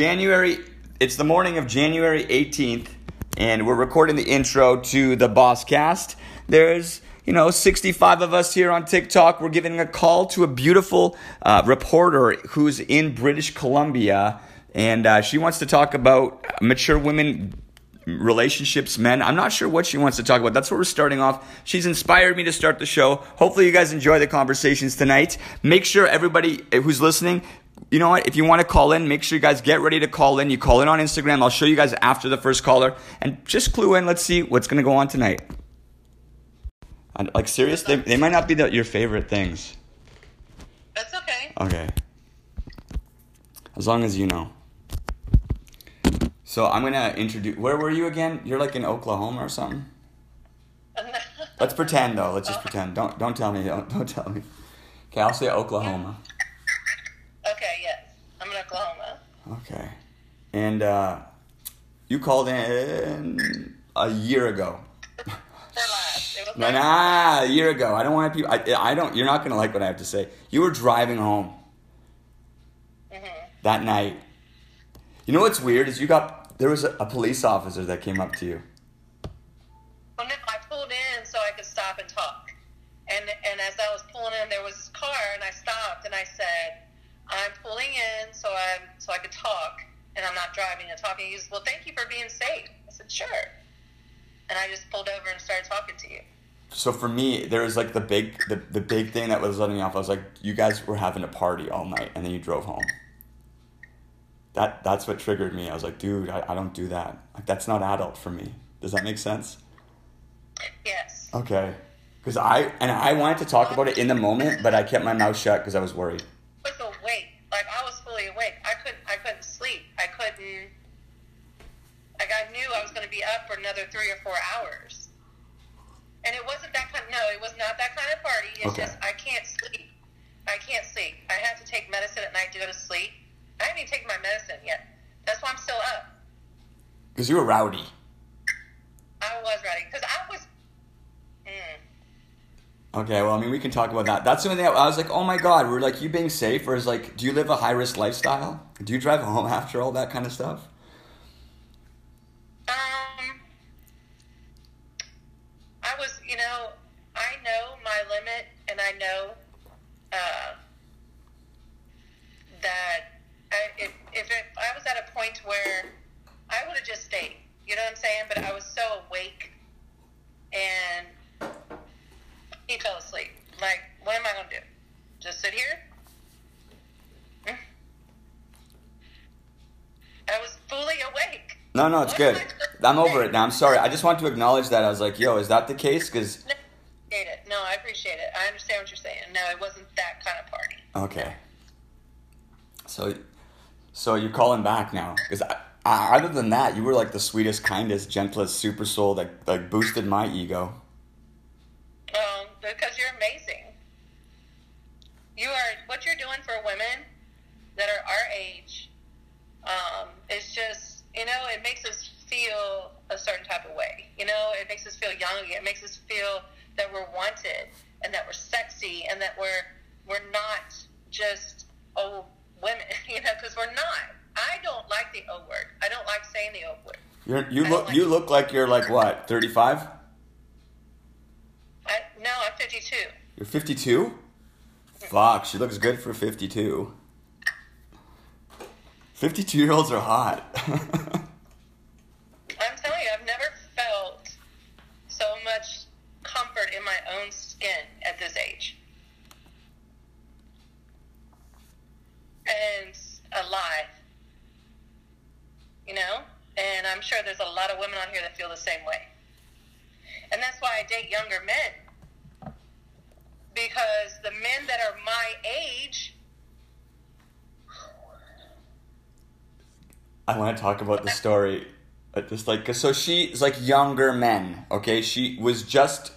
January, it's the morning of January 18th, and we're recording the intro to the Boss Cast. There's, you know, 65 of us here on TikTok. We're giving a call to a beautiful uh, reporter who's in British Columbia, and uh, she wants to talk about mature women relationships, men. I'm not sure what she wants to talk about. That's where we're starting off. She's inspired me to start the show. Hopefully, you guys enjoy the conversations tonight. Make sure everybody who's listening, you know what? If you want to call in, make sure you guys get ready to call in. You call in on Instagram. I'll show you guys after the first caller. And just clue in. Let's see what's going to go on tonight. And, like, serious? They, they might not be the, your favorite things. That's okay. Okay. As long as you know. So I'm gonna introduce. Where were you again? You're like in Oklahoma or something. Let's pretend though. Let's just pretend. Don't don't tell me. Don't don't tell me. Okay, I'll say Oklahoma. Okay, yes. I'm in Oklahoma. Okay, and uh, you called in a year ago. For last. It was Nah, nah, a year ago. I don't want people. I, I don't. You're not gonna like what I have to say. You were driving home Mhm. that night. You know what's weird is you got there was a, a police officer that came up to you. And talking." He goes, "Well, thank you for being safe." I said, "Sure." And I just pulled over and started talking to you. So for me, there was like the big the, the big thing that was letting me off. I was like, you guys were having a party all night, and then you drove home. That that's what triggered me. I was like, dude, I, I don't do that. Like that's not adult for me. Does that make sense? Yes. Okay. Because I and I wanted to talk about it in the moment, but I kept my mouth shut because I was worried. was awake. Like I was fully awake. I couldn't. I couldn't sleep. I couldn't. Like I knew I was going to be up for another three or four hours. And it wasn't that kind. No, it was not that kind of party. It's Okay. just I can't sleep. I can't sleep. I have to take medicine at night to go to sleep. I haven't even taken my medicine yet. That's why I'm still up. Because you were rowdy. I was rowdy. because I was. Mm, Okay, well, I mean, we can talk about that. That's the only thing I, I was like, oh my god, we're like, you being safe, or is like, do you live a high risk lifestyle? Do you drive home after all that kind of stuff? Um, I was, you know, I know my limit, and I know uh, that I, if, if it, I was at a point where I would have just stayed, you know what I'm saying? But I was so awake, and he fell asleep. Like, what am I going to do? Just sit here? Mm. I was fully awake. No, no, it's good. I'm over it now. I'm sorry. I just want to acknowledge that. I was like, yo, is that the case? Because, No, I appreciate it. No, I appreciate it. I understand what you're saying. No, it wasn't that kind of party. okay. So, so you're calling back now? Because I, other than that, you were like the sweetest, kindest, gentlest super soul that like boosted my ego. Um, because you're amazing. You are what you're doing for women that are our age. Um, it's just you know it makes us feel a certain type of way. You know, it makes us feel young. It makes us feel that we're wanted and that we're sexy and that we're we're not just old women. You know, because we're not. I don't like the O word. I don't like saying the O word. You're, you look like you look like you're like what 35? No, I'm 52. You're 52. Fuck, she looks good for 52. 52 year olds are hot. I'm telling you, I've never felt so much comfort in my own skin at this age. And alive. You know? And I'm sure there's a lot of women on here that feel the same way. And that's why I date younger men. Because the men that are my age, I want to talk about the story. uh, Just like, so she's like younger men, okay? She was just,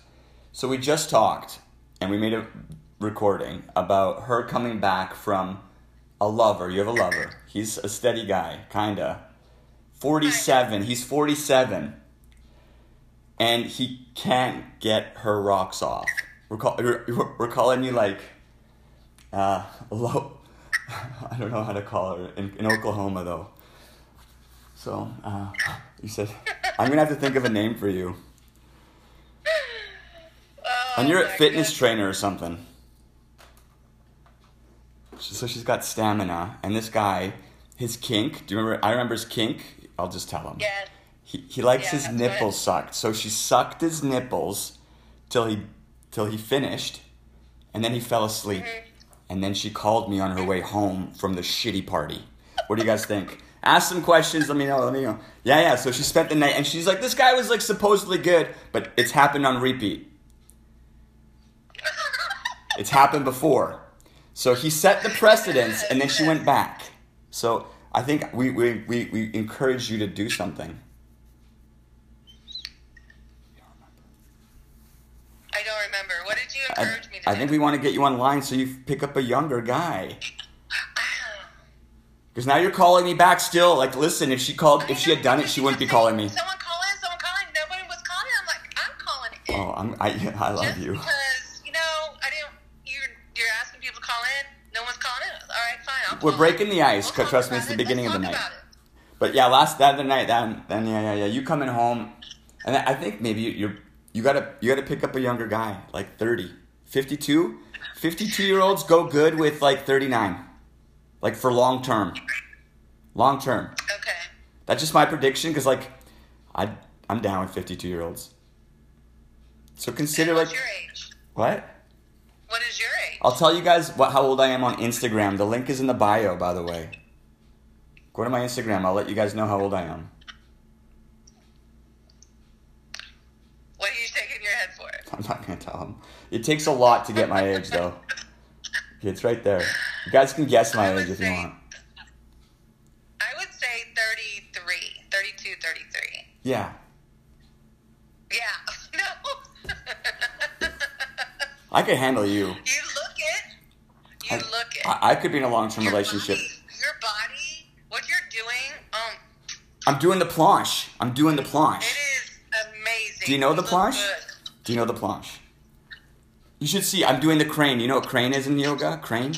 so we just talked and we made a recording about her coming back from a lover. You have a lover. He's a steady guy, kinda. 47. He's 47. And he can't get her rocks off. We're, call, we're, we're calling you like, uh, low. I don't know how to call her in, in Oklahoma though. So uh, you said I'm gonna have to think of a name for you. Oh, And you're a fitness goodness. trainer or something. So she's got stamina, and this guy, his kink. Do you remember? I remember his kink. I'll just tell him. Yeah. He, he likes Yeah, his nipples sucked. So she sucked his nipples till he till he finished, and then he fell asleep. Mm-hmm. And then she called me on her way home from the shitty party. What do you guys think? Ask some questions. Let me know. Let me know. Yeah, yeah. So she spent the night, and she's like, "This guy was like supposedly good, but it's happened on repeat. It's happened before. So he set the precedence, and then she went back. So I think we we we, we encourage you to do something. I don't remember. What did you I, encourage me to do? I do? think we want to get you online so you pick up a younger guy. Because now you're calling me back still. Like, listen, if she called, if she had done it, she wouldn't be calling me. Someone call in, someone call in. Nobody was calling. I'm like, I'm calling in. Oh, I'm, I, I love Just you. because, you know, I didn't, you're, you're asking people to call in. No one's calling in. All right, fine. I'll We're breaking in. the ice, We'll trust me, it's the it. beginning Let's of the night. But yeah, last that other night, then, then yeah, yeah, yeah. You coming home, and I think maybe you, you're you gotta you gotta pick up a younger guy, like 30, 52. 52 year olds go good with like 39, like for long term, long term. Okay. That's just my prediction because like I I'm down with 52 year olds. So consider like what's your age? what? What is your age? I'll tell you guys what how old I am on Instagram. The link is in the bio, by the way. Go to my Instagram. I'll let you guys know how old I am. What are you shaking your head for? I'm not gonna tell them. It takes a lot to get my age, though. It's right there. You guys can guess my age if you want. I would say 33, 32, 33. Yeah. Yeah. No. I could handle you. you look it. You I, look it. I, I could be in a long-term Your relationship. Body, your body, what you're doing, um, I'm doing the planche. I'm doing the it planche. is amazing. Do you know the look planche? good. Do you know the planche? You should see. I'm doing the crane. You know what crane is in yoga? Crane. Uh,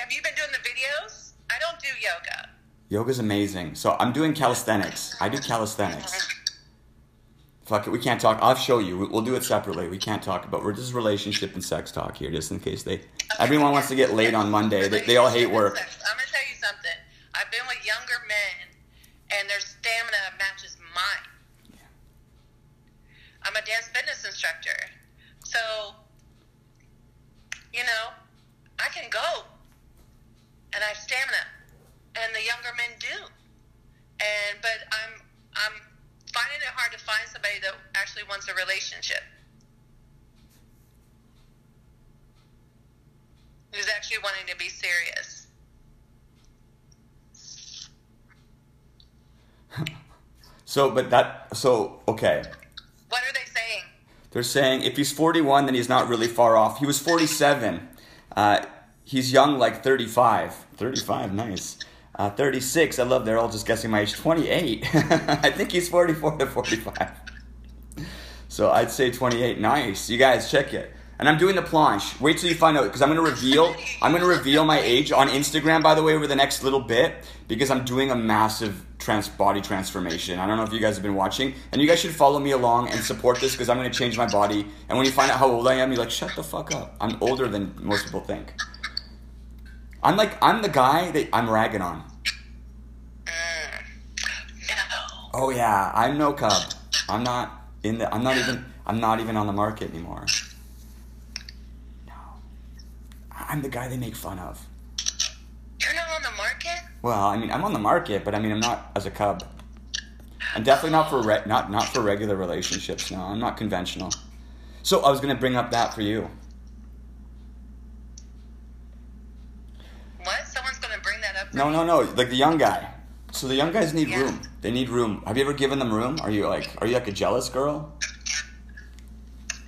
have you been doing the videos? I don't do yoga. Yoga's amazing. So I'm doing calisthenics. I do calisthenics. Fuck it, we can't talk. I'll show you. We- We'll do it separately. We can't talk about. We're just relationship and sex talk here, just in case they. Everyone wants to get laid on Monday. They, they all hate work. I'm gonna tell you something. I've been with younger men, and their stamina matches mine. I'm a dance fitness instructor, so you know I can go, and I have stamina, and the younger men do. And but I'm I'm finding it hard to find somebody that actually wants a relationship. Who's actually wanting to be serious. So, but that. So, okay. What are they saying? They're saying if he's 41, then he's not really far off. He was 47. Uh, he's young, like 35. 35, nice. Uh, 36, I love they're all just guessing my age. 28. I think he's 44 to 45. So I'd say 28. Nice. You guys, check it. And I'm doing the planche. Wait till you find out because I'm to reveal I'm to reveal my age on Instagram by the way over the next little bit because I'm doing a massive trans body transformation. I don't know if you guys have been watching and you guys should follow me along and support this because I'm to change my body. And when you find out how old I am, you're like, "Shut the fuck up. I'm older than most people think." I'm like I'm the guy that I'm ragging on. Mm. No. Oh yeah, I'm no cub. I'm not in the. I'm not even. I'm not even on the market anymore. No, I'm the guy they make fun of. You're not on the market? Well, I mean, I'm on the market, but I mean, I'm not as a cub. I'm definitely not for re- not not for regular relationships. No, I'm not conventional. So I was gonna bring up that for you. What? Someone's going to bring that up? for No, me? no, no. Like the young guy. So the young guys need Yeah. room. They need room. Have you ever given them room? Are you like, are you like a jealous girl?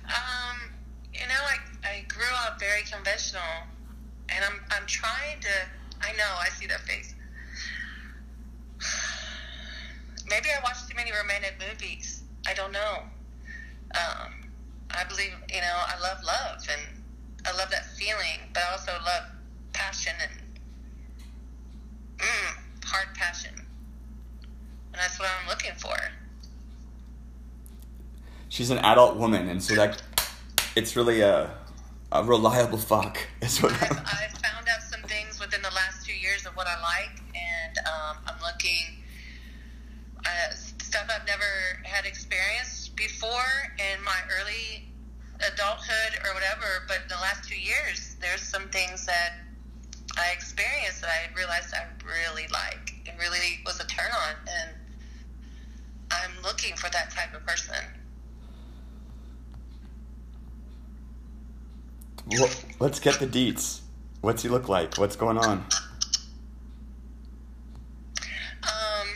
Um, you know, I, I grew up very conventional, and I'm I'm trying to. I know, I see that face. Maybe I watched too many romantic movies. I don't know. Um, I believe, you know, I love love, and I love that feeling, but I also love passion and mm, hard passion. And that's what I'm looking for. She's an adult woman, and so that it's really a a reliable fuck. Is what I've, I've found out some things within the last two years of what I like, and um, I'm looking uh, stuff I've never had experienced before in my early adulthood or whatever. But in the last two years, there's some things that I experienced that I realized I really like. It really was a turn on, and I'm looking for that type of person. Well, let's get the deets. What's he look like? What's going on? Um,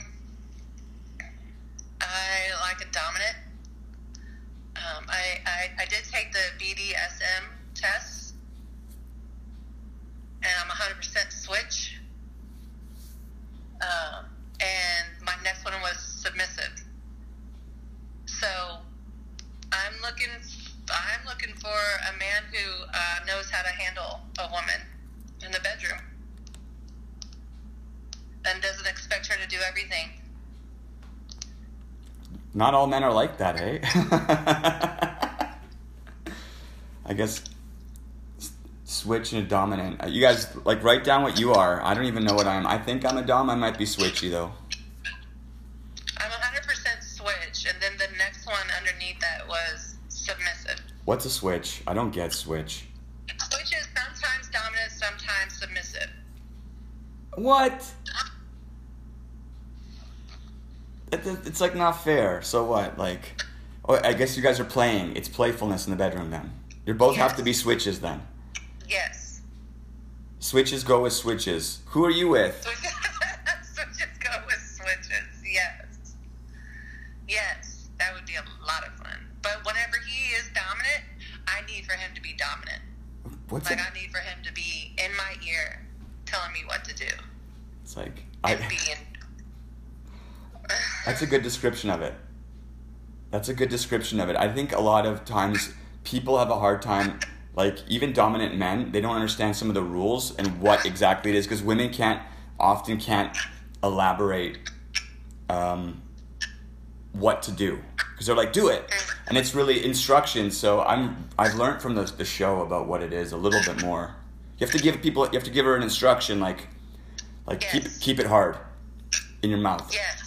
I like a dominant. Um, I, I, I did take the BDSM test, and I'm 100% switch. Um, and my next one was submissive. So I'm looking. I'm looking for a man who uh, knows how to handle a woman in the bedroom and doesn't expect her to do everything. Not all men are like that, hey? I guess switch and a dominant. Uh, You guys like write down what you are. I don't even know what I am. I think I'm a dom. I might be switchy though. I'm 100% switch, and then the next one underneath that was submissive. What's a switch? I don't get switch. Switch is sometimes dominant, sometimes submissive. What? It- it- It's like not fair. So what? Like, oh, I guess you guys are playing. It's playfulness in the bedroom then. You both have to be switches then. Yes. Switches go with switches. Who are you with? switches go with switches. Yes. Yes, that would be a lot of fun. But whenever he is dominant, I need for him to be dominant. What's Like it? I need for him to be in my ear, telling me what to do. It's like And I. being. That's a good description of it. That's a good description of it. I think a lot of times people have a hard time, like even dominant men, they don't understand some of the rules and what exactly it is because women can't often can't elaborate um, what to do because they're like do it and it's really instructions. So I'm I've learned from the the show about what it is a little bit more. You have to give people you have to give her an instruction like like keep Yes. keep it hard in your mouth Yes.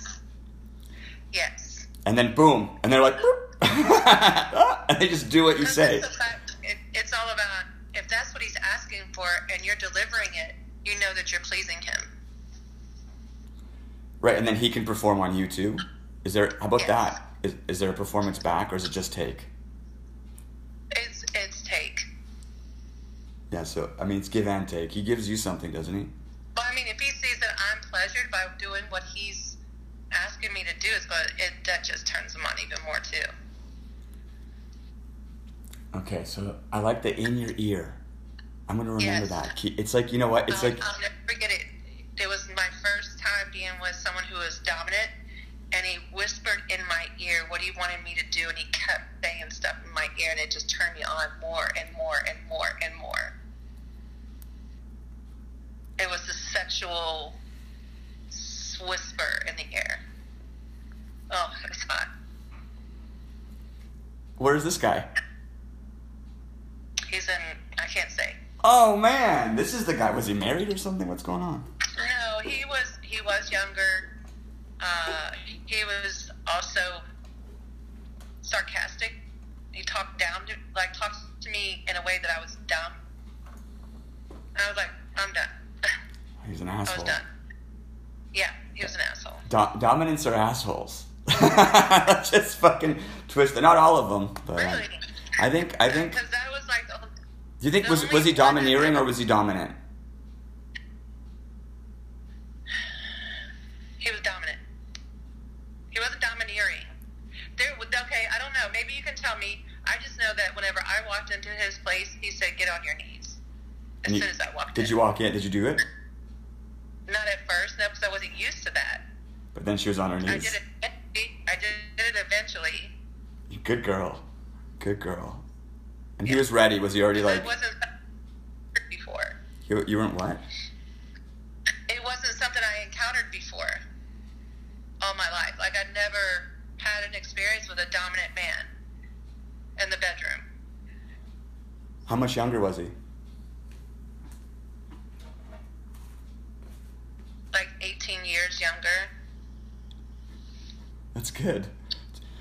Yes. and then boom, and they're like, and they just do what you say. it, it's all about if that's what he's asking for and you're delivering it, you know that you're pleasing him. Right, and then he can perform on you too. Is there? How about Yes. that? Is, is there a performance back, or is it just take? It's it's take. Yeah, so I mean, it's give and take. He gives you something, doesn't he? Well, I mean, if he sees that I'm pleasured by doing what he's asking me to do, it's but it that just turns him on even more too. Okay, so I like the in your ear. I'm gonna remember Yes. that. It's like you know what? It's I'll, like I'll never forget it. It was my first time being with someone who was dominant, and he whispered in my ear what he wanted me to do, and he kept saying stuff in my ear, and it just turned me on more and more and more and more. It was a sexual whisper in the air. Oh, it was hot. where's this guy? He's in. I can't say. Oh man, this is the guy. Was he married or something? What's going on? No, he was he was younger. Uh, he was also sarcastic. He talked down to like talked to me in a way that I was dumb. I was like, I'm done. He's an I was asshole. done. Yeah, he was an asshole. Do- dominants are assholes. Just fucking twist it. Not all of them, but um, Really? I think I think. Because that was like the Do you think was was he domineering or was he dominant? he was dominant. He wasn't domineering. There, okay, I don't know. Maybe you can tell me. I just know that whenever I walked into his place, he said, "Get on your knees." As And you- soon as I walked in. Did in. you walk in? Did you do it? Not at first, no, because I wasn't used to that. But then she was on her I knees. did it. I did it eventually. Good girl. Good girl. And he was ready. Was he already like. It wasn't before. you, you weren't what? It wasn't something something I encountered before all my life. Like I'd never had an experience with a dominant man in the bedroom. How much younger was he? Like 18 years younger. That's good.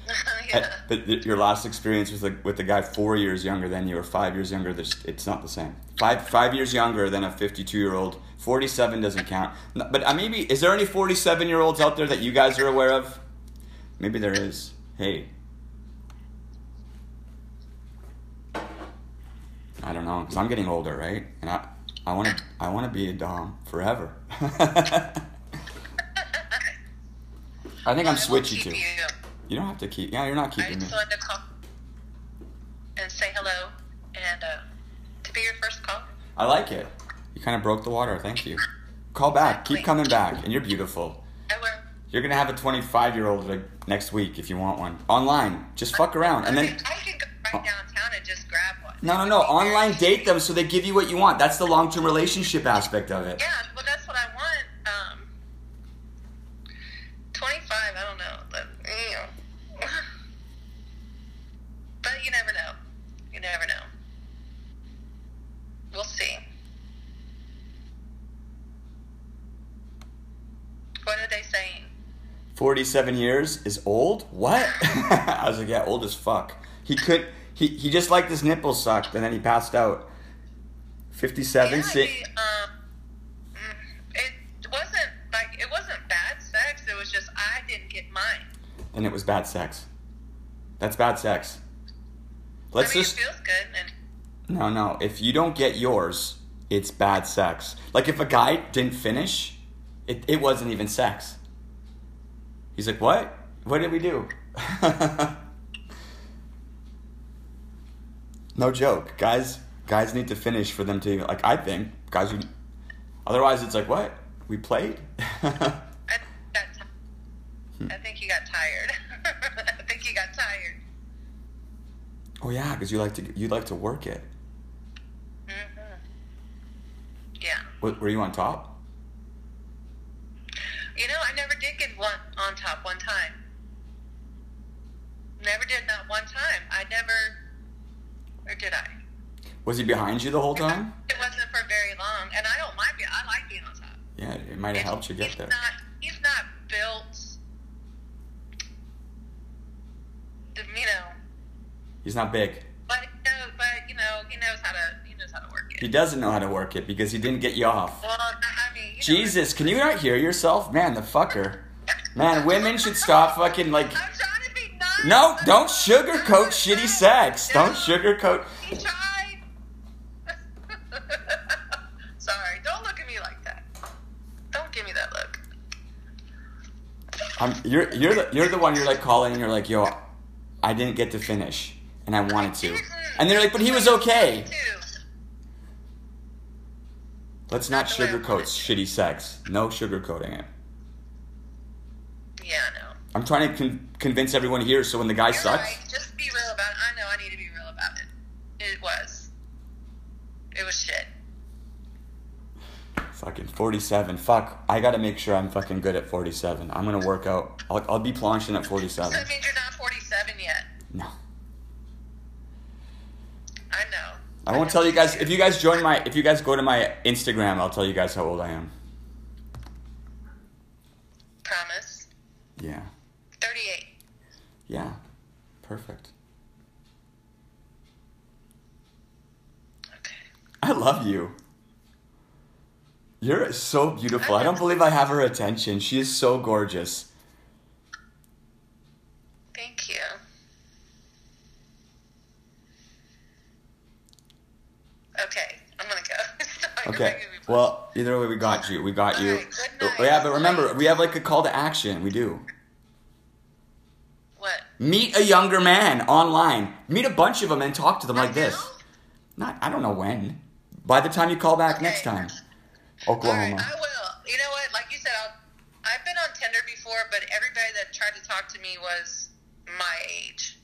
yeah. But your last experience with the, with the guy four years younger than you or five years younger, it's not the same. Five five years younger than a 52 year old. 47 doesn't count. But uh, maybe, is there any 47 year olds out there that you guys are aware of? Maybe there is. Hey. I don't know, because I'm getting older, right? And I, I want to I wanna be a Dom forever. I think I'm I keep too. You. You don't have to keep. Yeah, you're not I keeping me. just wanted to call and say hello and uh, to be your first call. I like it. You kind of broke the water. Thank you. Call back. Keep coming back, and you're beautiful. I will. You're gonna have a 25 year old like next week if you want one online. Just fuck around, and then I can go right downtown and just grab one. no, no, no. Online date them so they give you what you want. That's the long term relationship aspect of it. Yeah, well, that's what I want. Um, 25, I don't know. But, you know. but you never know. You never know. We'll see. What are they saying? 47 years is old. What? I was like, yeah, old as fuck. He could. He he just liked his nipples sucked, and then he passed out. 57. Yeah, si- he, um, mm, it wasn't like it wasn't bad sex. It was just I didn't get mine. and it was bad sex. That's bad sex. Let's I mean, just it feels good, and no, no. If you don't get yours, it's bad sex. Like if a guy didn't finish, it, it wasn't even sex. He's like, what? What did we do? no joke, guys. Guys need to finish for them to like. I think guys. Would, otherwise, it's like what we played. I got. Think you got tired. I think you got tired. oh yeah, because you like to you like to work it. hmm Yeah. What, were you on top? You know, I never did on top one time. Never did not one time. I never, or did I? Was he behind you the whole time? It wasn't for very long, and I don't mind being. I like being on top. Yeah, it might have helped you get he's there. Not, he's not built. You know, He's not big. but you know, but you know, he knows how to. He knows how to work it. He doesn't know how to work it because he didn't get you off. Well, I mean, you know, Jesus, can you not hear yourself? Man, the fucker. Man, women should stop fucking like. I'm trying to be nice. No, don't trying to be sugarcoat shitty sex. Don't sugarcoat. He tried. Sorry, don't look at me like that. Don't give me that look. I'm, you're you're the you're the one you're like calling and you're like, yo, I didn't get to finish and I wanted to, mm-hmm. and they're like, but he was okay. Let's not Not the way I sugarcoat shitty sex. No sugarcoating it. Yeah. I'm trying to con- convince everyone here so when the guy You're sucks, right. Just be real about it. I know I need to be real about it. It was. It was shit. fucking 47. Fuck, I gotta make sure I'm fucking good at 47. I'm gonna work out. I'll, I'll be planching at 47. it means you're not 47 yet. No. I know. I won't tell you guys if you guys join my if you guys go to my Instagram, I'll tell you guys how old I am. Yeah. 38. Yeah. Perfect. Okay. I love you. You're so beautiful. I don't believe I have her attention. She is so gorgeous. Thank you. Okay, I'm gonna go. Okay. Making me blush. Well, either way, we got you. We got you. Alright, good night. Oh, yeah, but remember, we have like a call to action. We do. What? Meet a younger man online. Meet a bunch of them and talk to them like this. Not, I don't know when. By the time you call back next time. Oklahoma. right, I will. You know what? Like you said, I'll, I've been on Tinder before, but everybody that tried to talk to me was my age.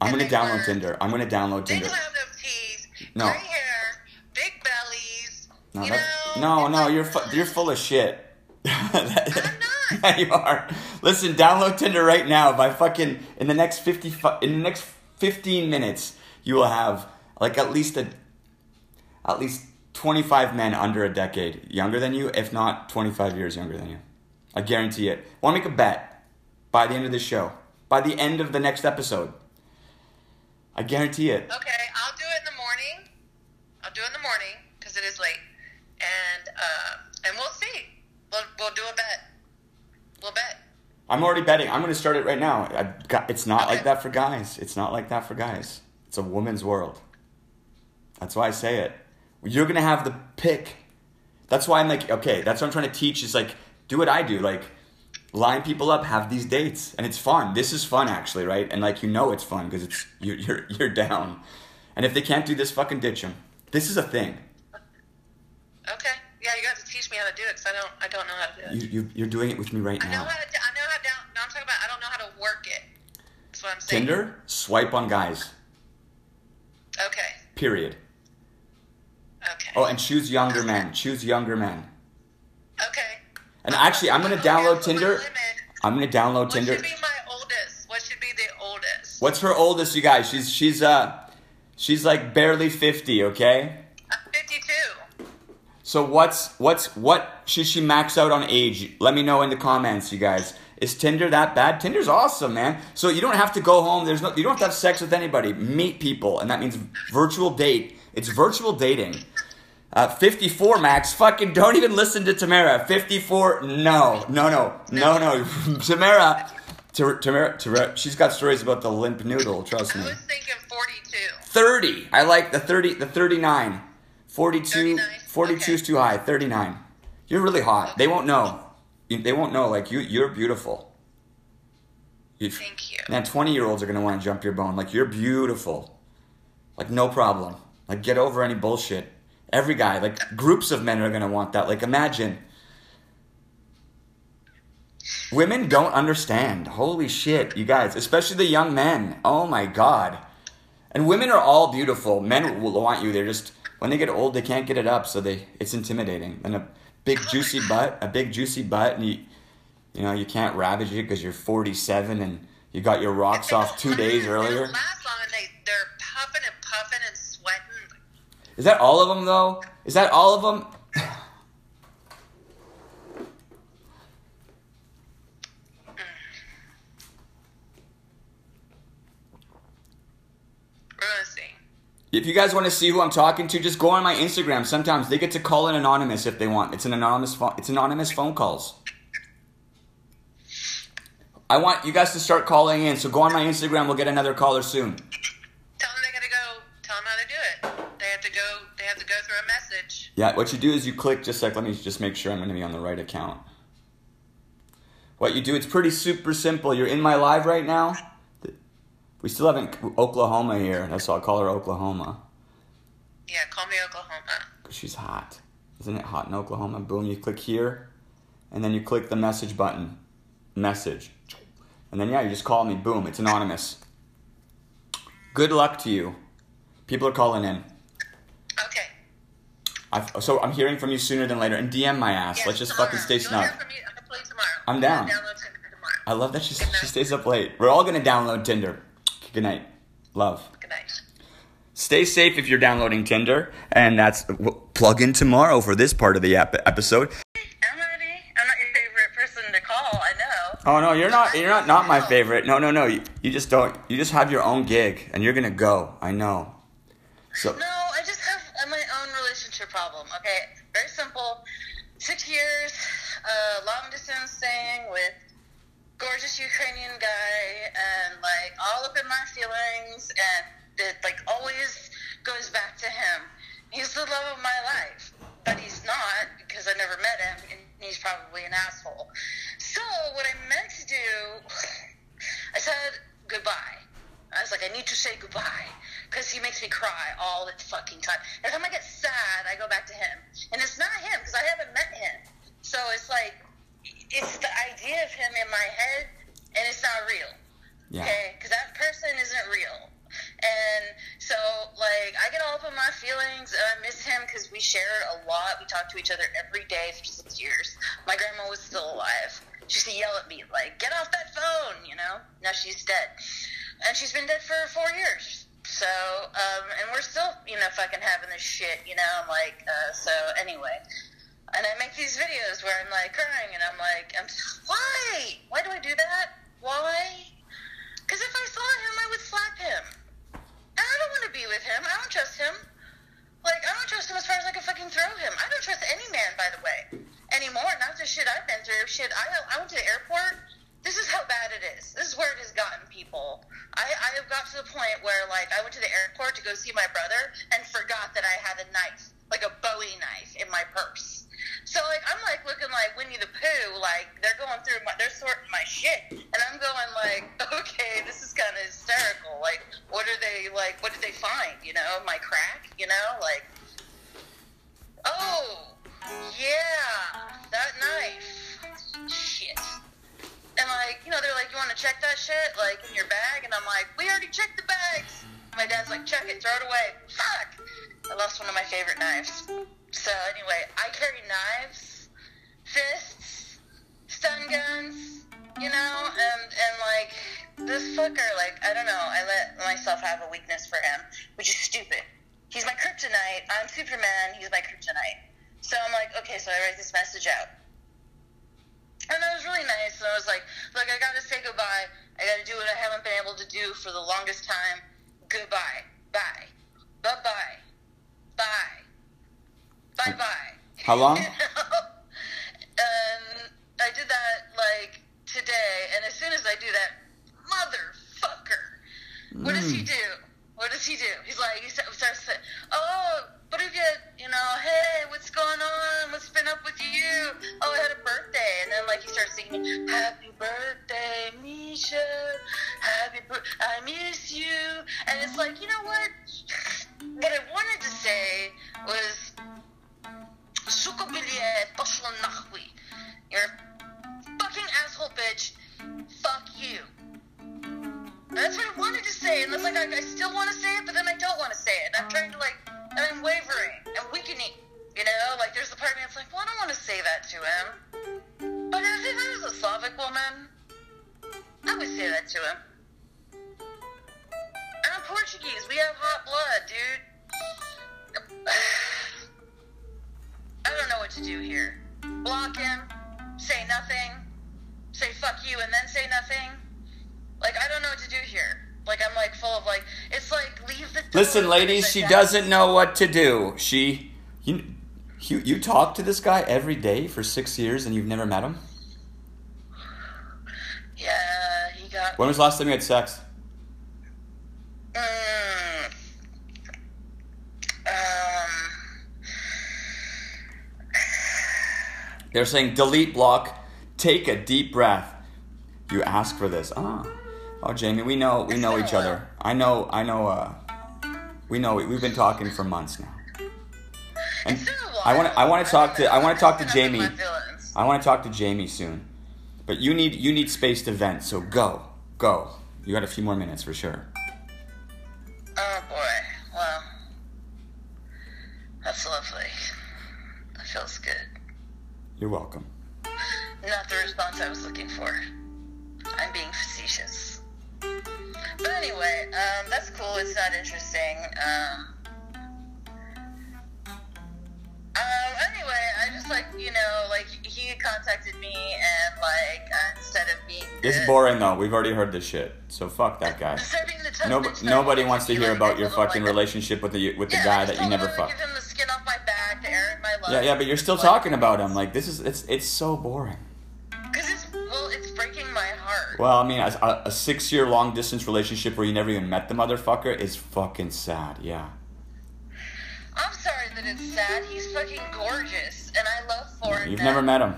I'm gonna download were- Tinder. I'm gonna download Tinder. have no teeth, No. gray hair, big bellies. No, you know, No, no, you're fu- you're full of shit. I'm not. yeah, you are. Listen, download Tinder right now. By fucking in the next fifty in the next fifteen minutes, you will have like at least a at least twenty five men under a decade younger than you, if not twenty five years younger than you. I guarantee it. Want to make a bet by the end of the show? By the end of the next episode, I guarantee it. Okay, I'll do it in the morning. I'll do it in the morning because it is late, and uh, and we'll see. We'll we'll do a bet. We'll bet. I'm already betting. I'm going to start it right now. I got, it's not like that for guys. It's not like that for guys. It's a woman's world. That's why I say it. You're going to have the pick. That's why I'm like, okay, that's what I'm trying to teach is like, do what I do. Like, line people up, have these dates. And it's fun. This is fun, actually, right? And like, you know it's fun because it's, you're, you're, you're down. And if they can't do this, fucking ditch them. This is a thing. Okay. Yeah, you have to teach me how to do it because I don't I don't know how to do it. You, you, you're doing it with me right I now. I know how to. Down, no, I'm talking about. I don't know how to work it. That's what I'm saying. Tinder, swipe on guys. Okay. Period. Okay. Oh, and choose younger men. Choose younger men. okay. And actually, I'm gonna download Tinder. I'm gonna download What Tinder. should be my oldest? What should be the oldest? What's her oldest, you guys? She's she's uh she's like barely 50, okay? I'm 52. So what's what's what should she max out on age? Let me know in the comments, you guys. Is Tinder that bad? Tinder's awesome, man. So you don't have to go home. There's no you don't have to have sex with anybody. Meet people, and that means virtual date. It's virtual dating. Uh, 54 max. Fucking don't even listen to Tamara. 54. No, no, no, no, no. Tamara, Tamara, Tamara, she's got stories about the limp noodle. Trust me. I was thinking 42. 30. I like the 30, the 39. 42, 39, 42 is too high. 39. You're really hot. They won't know. They won't know. Like, you, you're beautiful. You- Thank you. Man, 20 year olds are going to want to jump your bone. Like, you're beautiful. Like, no problem. Like, get over any bullshit. Every guy, like, groups of men are going to want that. Like, imagine. Women don't understand. Holy shit, you guys. Especially the young men. Oh my god. And women are all beautiful. Men will want you. They're just, when they get old, they can't get it up. So they, it's intimidating. And a big juicy butt, a big juicy butt, and you, you know, you can't ravage it because you're 47 and you got your rocks off two days earlier. don't last long and they, they're puffing and puffing and sweating. Is that all of them though? Is that all of them? We're going to see. If you guys want to see who I'm talking to, just go on my Instagram. Sometimes they get to call in anonymous if they want. It's an anonymous phone. It's anonymous phone calls. I want you guys to start calling in. So go on my Instagram. We'll get another caller soon. Tell them they got to go. Tell them how to do it. They have to go. They have to go through a message. Yeah, what you do is you click just like let me just make sure I'm going to be on the right account. What you do, it's pretty super simple. You're in my live right now. We still haven't Oklahoma here. That's why I'll call her Oklahoma. Yeah, call me Oklahoma. 'Cause she's hot. Isn't it hot in Oklahoma? Boom, you click here, and then you click the message button. Message. And then, yeah, you just call me. Boom, it's anonymous. Good luck to you. People are calling in. Okay. I've, so I'm hearing from you sooner than later. And DM my ass. Yes, Let's just tomorrow. fucking stay You'll snug. hear from me hopefully tomorrow. I'm down. Download Tinder tomorrow. I love that she, she stays up late. We're all going to download Tinder. Good night. Love. Good night. Stay safe if you're downloading Tinder. And that's plug in tomorrow for this part of the ep- episode. I'm ready. I'm not your favorite person to call. I know. Oh no, you're not. You're not. Not my favorite. No, no, no. You, you just don't. You just have your own gig, and you're gonna go. I know. So No, I just have uh, my own relationship problem. Okay, very simple. Six years, uh, long distance staying with gorgeous Ukrainian guy, and like all up in my feelings, and it like always goes back to him. He's the love of my life, but he's not because I never met him, and he's probably an asshole. So what I meant to do, I said goodbye. I was like, I need to say goodbye because he makes me cry all the fucking time. Every time I get sad, I go back to him, and it's not him because I haven't met him. So it's like, it's the idea of him in my head, and it's not real. yeah. Okay, because that person isn't real. And So, like, I get all up in my feelings, and I miss him because we share a lot. We talk to each other every day for six years. My grandma was still alive. She used to yell at me, like, get off that phone, you know? Now she's dead. And she's been dead for four years. So, um, and we're still, you know, fucking having this shit, you know? I'm like, uh, so anyway. And I make these videos where I'm like crying, and I'm like, I'm, why? Why do I do that? Why? Because if I saw him, I would slap him. And I don't want to be with him. I don't trust him. Like, I don't trust him as far as I can fucking throw him. I don't trust any man, by the way, anymore. Not the shit I've been through. Shit, I, I went to the airport. This is how bad it is. This is where it has gotten people. I, I have got to the point where, like, I went to the airport to go see my brother and forgot that I had a knife, like a Bowie knife, in my purse. So like I'm like looking like Winnie the Pooh, like they're going through my, they're sorting my shit, and I'm going like, okay, this is kind of hysterical. Like, what are they like? What did they find? You know, my crack. You know, like, oh yeah, that knife, shit. And like, you know, they're like, you want to check that shit, like in your bag, and I'm like, we already checked the bags. My dad's like, check it, throw it away. Fuck, I lost one of my favorite knives. So anyway, I carry knives, fists, stun guns, you know, and and like this fucker, like I don't know, I let myself have a weakness for him, which is stupid. He's my kryptonite. I'm Superman. He's my kryptonite. So I'm like, okay, so I write this message out. And that was really nice. And I was like, look, I gotta say goodbye. I gotta do what I haven't been able to do for the longest time. Goodbye. Bye. Bye bye. Bye bye bye. How long? and um, I did that like today, and as soon as I do that, motherfucker, what does he mm. do? What does he do? He's like, he starts saying, "Oh, but if you, you know, hey, what's going on? What's been up with you? Oh, I had a birthday," and then like he starts singing, "Happy birthday, Misha. Happy birthday, I miss you." And it's like, you know what? What I wanted to say was. You're a fucking asshole bitch. Like I, I still want to say it, but then I don't want to say it. I'm trying to like, and I'm wavering and weakening. You know, like there's a part of me that's like, well, I don't want to say that to him. But if I was a Slavic woman, I would say that to him. And I'm Portuguese. We have hot blood, dude. I don't know what to do here. Block him, say nothing, say fuck you, and then say nothing. Like I don't know what to do here. Like I'm like full of like it's like leave the. door Listen, ladies, she doesn't know what to do. She, you, you, you talk to this guy every day for six years and you've never met him. Yeah, he got. When was the last time you had sex? Mm, um. They're saying delete block. Take a deep breath. You ask for this. Ah, oh, Jamie, we know we know each other. I know I know. Uh, we know we've been talking for months now. And It's been a while. I want to. I want to talk to I want to talk to Jamie. up in my feelings. I want to talk to Jamie soon. But you need you need space to vent. So go go. You got a few more minutes for sure. Oh boy. Well, that's lovely. That feels good. You're welcome. Not the response I was looking for. I'm being facetious. But anyway, um, that's cool. It's not interesting. Um, um, anyway, I just like you know, like he contacted me and like uh, instead of being It's good- boring though. We've already heard this shit. So fuck that guy. Instead of being the tough No, nobody wants to hear like, about your fucking like, relationship with the with the yeah, I guy that you never fucked. Give him the skin off my back to air my love. Yeah, yeah, but you're still Like, talking about him. Like this is it's it's so boring. Because it's well, it's breaking. Well, I mean, a, a, six year long distance relationship where you never even met the motherfucker is fucking sad. Yeah. I'm sorry that it's sad. He's fucking gorgeous, and I love foreign. You've never met him.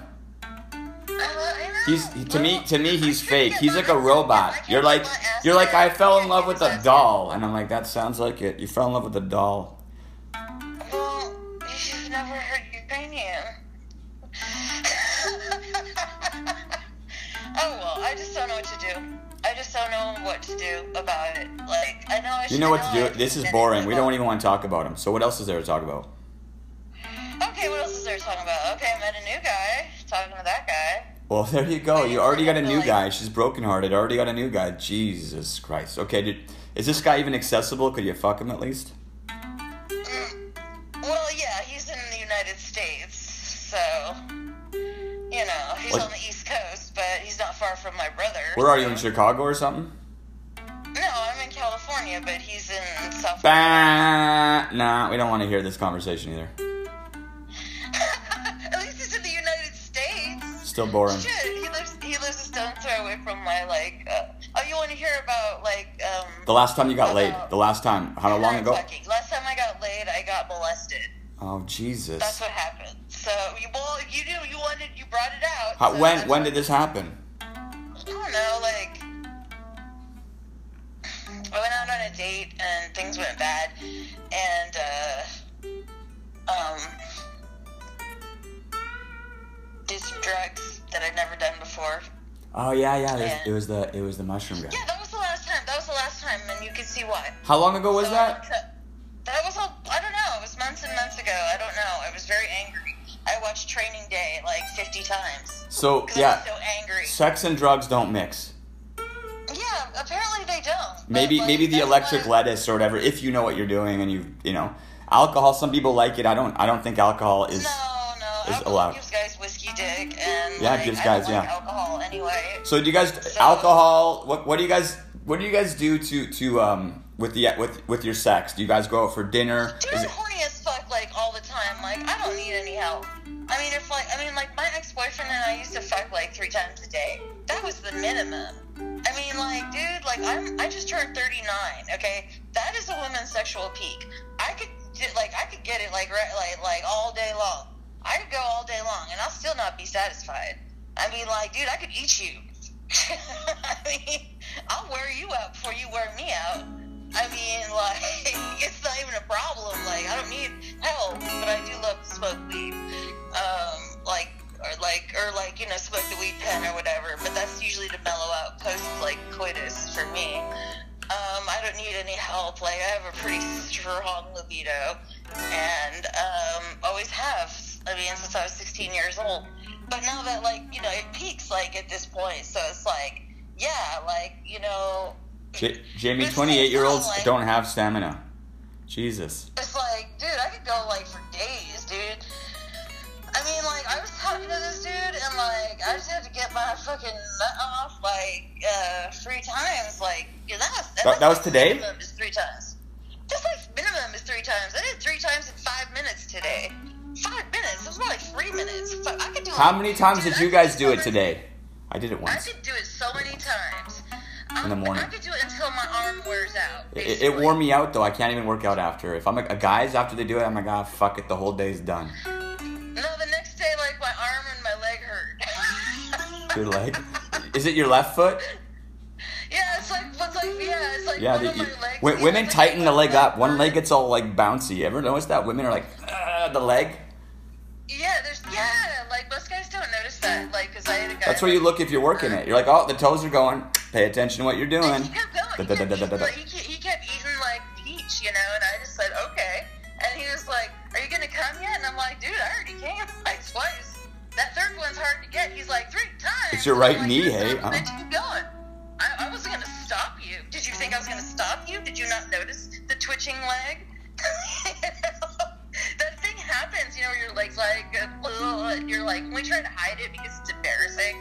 He's he- to me to me he's fake. He's like a robot. You're like you're like I fell in love with a doll, and I'm like that sounds like it. You fell in love with a doll. Well, you've never heard Ukrainian. oh well, I just don't know what to do. I just don't know what to do about it. Like, I know I You know what to know do. This is boring. We don't even want to talk about him. So what else is there to talk about? Okay, what else is there to talk about? Okay, I met a new guy. Talking to that guy. Well, there you go. You already got a new guy. She's brokenhearted. Already got a new guy. Jesus Christ. Okay, did, is this guy even accessible? Could you fuck him at least? Mm, well, yeah, he's in the United States, so you know he's What- on the East Coast, but he's not far from my brother. Where are you in Chicago or something? No, I'm in California, but he's in South. Bah, nah, we don't want to hear this conversation either. At least he's in the United States. Still boring. Shit, he lives he lives a stone's throw away from my like. Uh, oh, you want to hear about like um? The last time you got laid. The last time. How long ago? Last time I got laid, I got molested. Oh Jesus. That's what happened. So, you, well, you knew you wanted, you brought it out. How, so when when did this happen? I don't know, like I went out on a date and things went bad, and uh, um, did some drugs that I've never done before. Oh yeah, yeah. It was, it was the it was the mushroom guy. Yeah, that was the last time. That was the last time, and you can see why. How long ago was So, that? That was a, I don't know. It was months and months ago. I don't know. I was very angry. I watched Training Day like 50 times. So yeah, so angry. sex and drugs don't mix. Yeah, apparently they don't. Maybe like, maybe the electric lettuce or whatever. If you know what you're doing and you you know alcohol. Some people like it. I don't. I don't think alcohol is. No, no. is allowed. gives guys whiskey dick, and Yeah, like, gives guys, don't like yeah. alcohol anyway. So do you guys So- alcohol? What what do you guys what do you guys do to to um with the with with your sex? Do you guys go out for dinner? Dude, Is I'm it, horny as fuck, like all the time. Like I don't need any help. I mean, if like, I mean, like my ex-boyfriend and I used to fuck like three times a day. That was the minimum. I mean, like, dude, like I'm, I just turned 39. Okay, that is a woman's sexual peak. I could, like, I could get it like, right, like, like all day long. I could go all day long, and I'll still not be satisfied. I mean, like, dude, I could eat you. I mean, I'll wear you out before you wear me out. I mean, like, it's not even a problem. Like, I don't need help, but I do love to smoke weed. Um, like, or like, or like, you know, smoke the weed pen or whatever. But that's usually to mellow out post like coitus for me. Um, I don't need any help. Like, I have a pretty strong libido, and um, always have. I mean, since I was 16 years old. But now that like, you know, it peaks like at this point, so it's like, yeah, like, you know, J- Jamie, It's twenty eight year olds like- don't have stamina. Jesus. It's like, dude, I could go like for days, dude. I mean, like, I was talking to this dude, and like, I just had to get my fucking nut off like uh, three times. Like, yeah, that was and That- that was like, today? Minimum is three times. Just like minimum is three times. I did three times in five minutes today. Five minutes. It was more like three minutes. Fuck, I could do. How it- many times Dude, did I you guys do it today? I did it once. I could do it so many times. In the morning. I could do it until my arm wears out. It, it wore me out though. I can't even work out after. If I'm a, a guys after they do it, I'm like, ah, fuck it. The whole day's done. No, the next day, like my arm and my leg hurt. Your leg. Is it your left foot? Yeah, it's like, it's like, yeah, it's like Yeah, one the, of my you, legs. w- women it's tighten the leg up. One leg gets all like bouncy. Ever notice that? Women are like, ah, the leg. Yeah, there's, yeah, like most guys don't notice that, like, because I had a guy. That's where you look if you're working it. You're like, oh, the toes are going. Pay attention to what you're doing. And he kept going. He kept, eating, Da-da-da-da-da-da. like, he, kept, he kept eating like peach, you know, and I just said okay. And he was like, "Are you gonna come yet?" And I'm like, "Dude, I already came like twice. That third one's hard to get." He's like, three times." It's your right like, knee, hey? stop, Uh. Let's keep going. I, I wasn't gonna stop you. Did you think I was gonna stop you? Did you not notice the twitching leg? that thing happens, you know, where your legs like, and you're like, we try to hide it because it's embarrassing.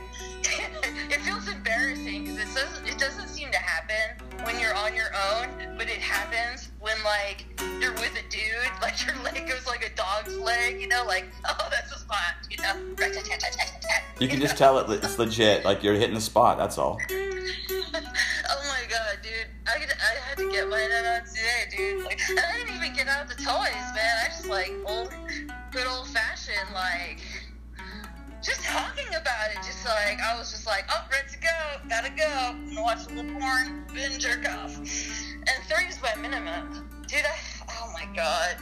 it feels embarrassing because it doesn't, it doesn't seem to happen when you're on your own, but it happens when like you're with a dude, like your leg goes like a dog's leg, you know, like, oh, that's a spot, you know. You can just tell it, it's legit. Like you're hitting the spot. That's all. oh my god, dude. I, could, I had to get my mine out today, dude. Like, I didn't even get out the toys, man. I just like old, good old fashioned, like, just talking about it. Just like, I was just like, oh, ready to go. Gotta go. I'm gonna watch a little porn, then jerk off. And three is my minimum. Dude, I, oh my god.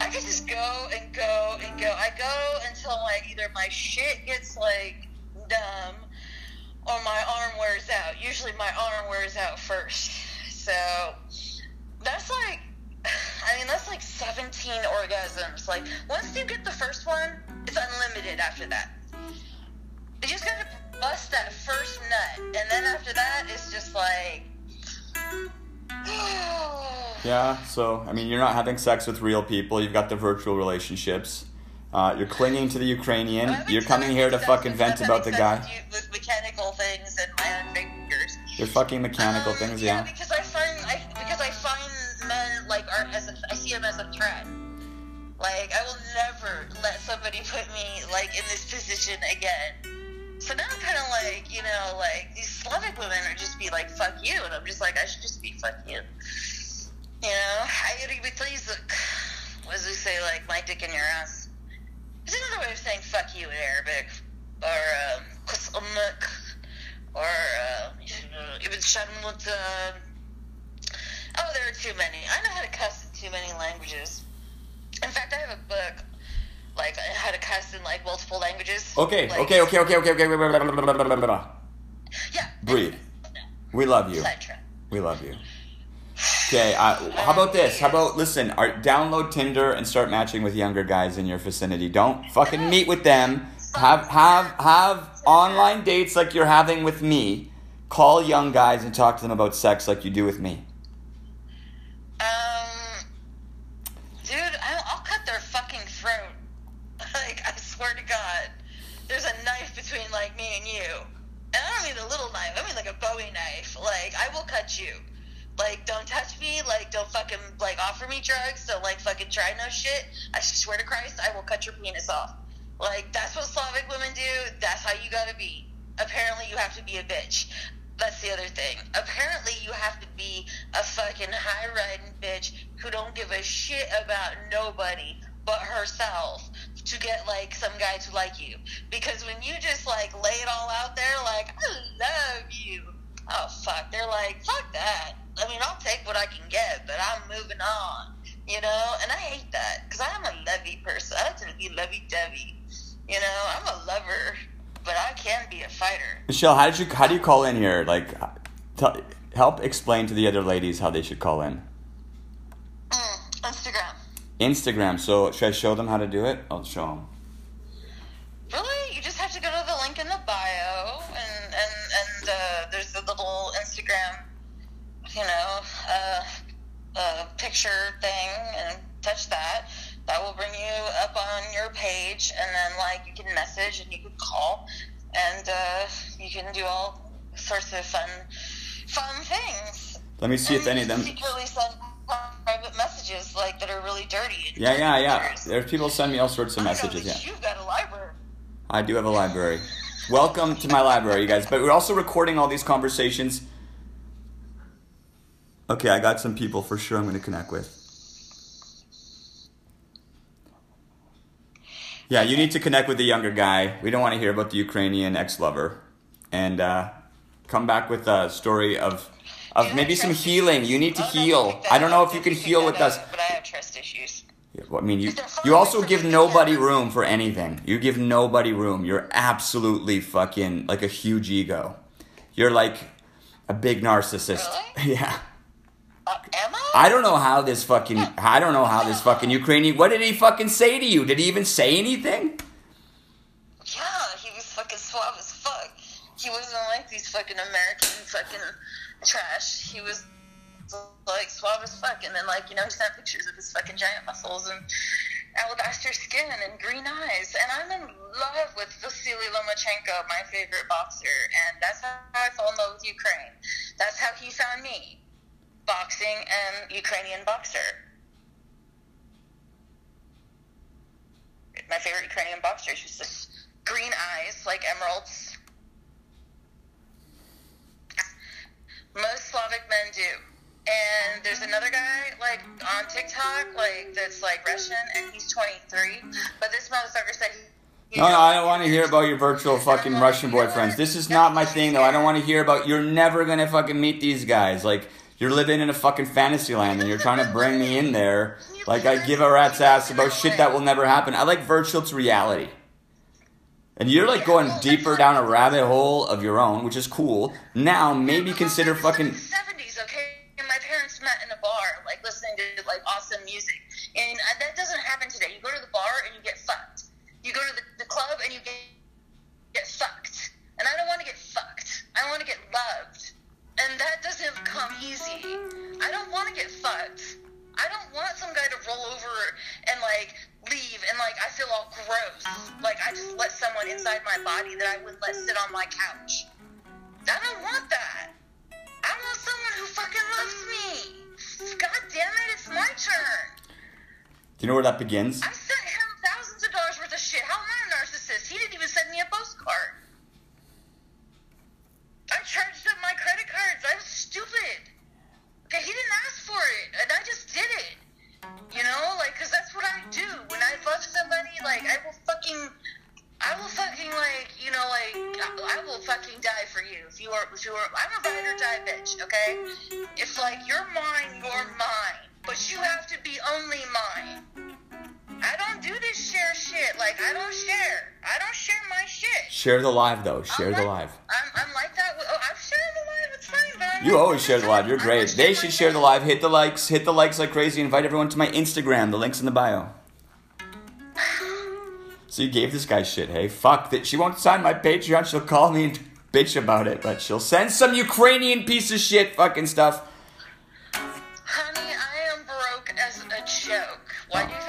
I could just go and go and go. I go until like either my shit gets like dumb or my arm wears out. Usually my arm wears out first. So that's like, I mean, that's like 17 orgasms. Like, once you get the first one, it's unlimited after that. You just gotta bust that first nut. And then after that, it's just like. Yeah, so I mean, you're not having sex with real people. You've got the virtual relationships. Uh, you're clinging to the Ukrainian. You're coming here to fucking vent about the guy. With, mechanical things and my own fingers. You're fucking mechanical Um, things, yeah. yeah. because I find I because I find men like are as a, I see them as a threat. Like I will never let somebody put me like in this position again. So now I'm kind of like you know like these Slavic women are just be like fuck you, and I'm just like I should just be fuck you. You know, I gotta be pleased. What does it say? Like my dick in your ass. It's another way of saying fuck you in Arabic, or um, kus ummak, or uh, ibn sharmut. Uh, oh, there are too many. I know how to cuss in too many languages. In fact, I have a book like I how to cuss in like multiple languages. Okay, Like- okay, okay, okay, okay, okay. blah, blah, blah, blah, blah, blah, blah. Yeah. Breathe. We love you. Sidetrack. We love you. Okay, uh, how about this? How about listen? Are, download Tinder and start matching with younger guys in your vicinity. Don't fucking meet with them. Have have have online dates like you're having with me. Call young guys and talk to them about sex like you do with me. Um, dude, I'll, I'll cut their fucking throat. Like, I swear to God, there's a knife between like me and you, and I don't mean a little knife. I mean like a Bowie knife. Like, I will cut you. Like, don't touch me. Like, don't fucking like offer me drugs. Don't like fucking try no shit. I swear to Christ, I will cut your penis off. Like, that's what Slavic women do. That's how you gotta be. Apparently, you have to be a bitch. That's the other thing. Apparently, you have to be a fucking high riding bitch who don't give a shit about nobody but herself to get like some guy to like you. Because when you just like lay it all out there, like I love you. Oh fuck, they're like fuck that. I mean, I'll take what I can get, but I'm moving on. You know, and I hate that because I'm a lovey person. I like to be lovey dovey. You know, I'm a lover, but I can be a fighter. Michelle, how did you how do you call in here? Like, tell, help explain to the other ladies how they should call in. Mm, Instagram. Instagram. So should I show them how to do it? I'll show them. Really? You just have to go to the link in the bio, and and and uh, there's the little Instagram, you know, a, uh, picture thing, and touch that. That will bring you up on your page, and then like you can message and you can call, and uh, you can do all sorts of fun, fun things. Let me see if And any of them. secretly send private messages like that are really dirty. Yeah, yeah, yeah. There's people send me all sorts of messages. Yeah. You've got a library. I do have a library. Welcome to my library, you guys. But we're also recording all these conversations. Okay, I got some people for sure I'm going to connect with. Yeah, you need to connect with the younger guy. We don't want to hear about the Ukrainian ex lover. And uh, come back with a story of, of maybe some healing. You need to Oh, heal. that I don't know if you can heal with us. But I have trust issues. Yeah, well, I mean, you you also give nobody room for anything. You give nobody room. You're absolutely fucking like a huge ego. You're like a big narcissist. Really? Yeah. Uh, am I? I don't know how this fucking I don't know how this fucking Ukrainian what did he fucking say to you? Did he even say anything? Yeah, he was fucking suave as fuck. He wasn't like these fucking American fucking trash. He was like suave as fuck. And then like you know he sent pictures of his fucking giant muscles and alabaster skin and green eyes. And I'm in love with Vasily Lomachenko, my favorite boxer. And that's how I fell in love with Ukraine. That's how he found me. Boxing and Ukrainian boxer. My favorite Ukrainian boxer. She's just green eyes like emeralds. Most Slavic men do. And there's another guy like on TikTok like that's like Russian and he's 23. But this motherfucker said he. No, no, I don't want to hear about your virtual fucking Russian boyfriends. This is not my thing though. I don't want to hear about you're never going to fucking meet these guys. Like you're living in a fucking fantasy land and you're trying to bring me in there like I give a rat's ass about shit that will never happen. I like virtual to reality. And you're like going deeper down a rabbit hole of your own, which is cool. Now maybe consider fucking. seventies, okay? And my parents met in a bar, like listening to like awesome music, and that doesn't happen today. You go to the bar and you get fucked. You go to the, the club and you get get fucked. And I don't want to get fucked. I want to get loved, and that doesn't come easy. I don't want to get fucked. I don't want some guy to roll over and like leave and like I feel all gross. Like I just let someone inside my body that I would let sit on my couch. I don't want that. I want someone who fucking loves me. God damn it, it's my turn. Do you know where that begins? I sent him thousands of dollars worth of shit. How am I a narcissist? He didn't even send me a postcard. I charged up my credit cards. I was stupid. Okay, he didn't ask for it, and I just did it. You know, like, cause that's what I do. When I love somebody, like, I will fucking, I will fucking, like, you know, like, I, will fucking die for you. If you are, if you are, I'm a ride or die bitch. Okay, it's like you're mine, you're mine, but you have to be only mine. I don't do this share shit. Like, I don't share. I don't share my shit. Share the live though. Share I'm the like- live. I'm, I'm like that. With, oh, I've shared the live. It's fine, but I'm You like- always share the live. You're great. They should share the live. Hit the likes. Hit the likes like crazy. Invite everyone to my Instagram. The link's in the bio. So you gave this guy shit, hey? Fuck that. She won't sign my Patreon. She'll call me and bitch about it, but she'll send some Ukrainian piece of shit fucking stuff. Honey, I am broke as a joke. Why do you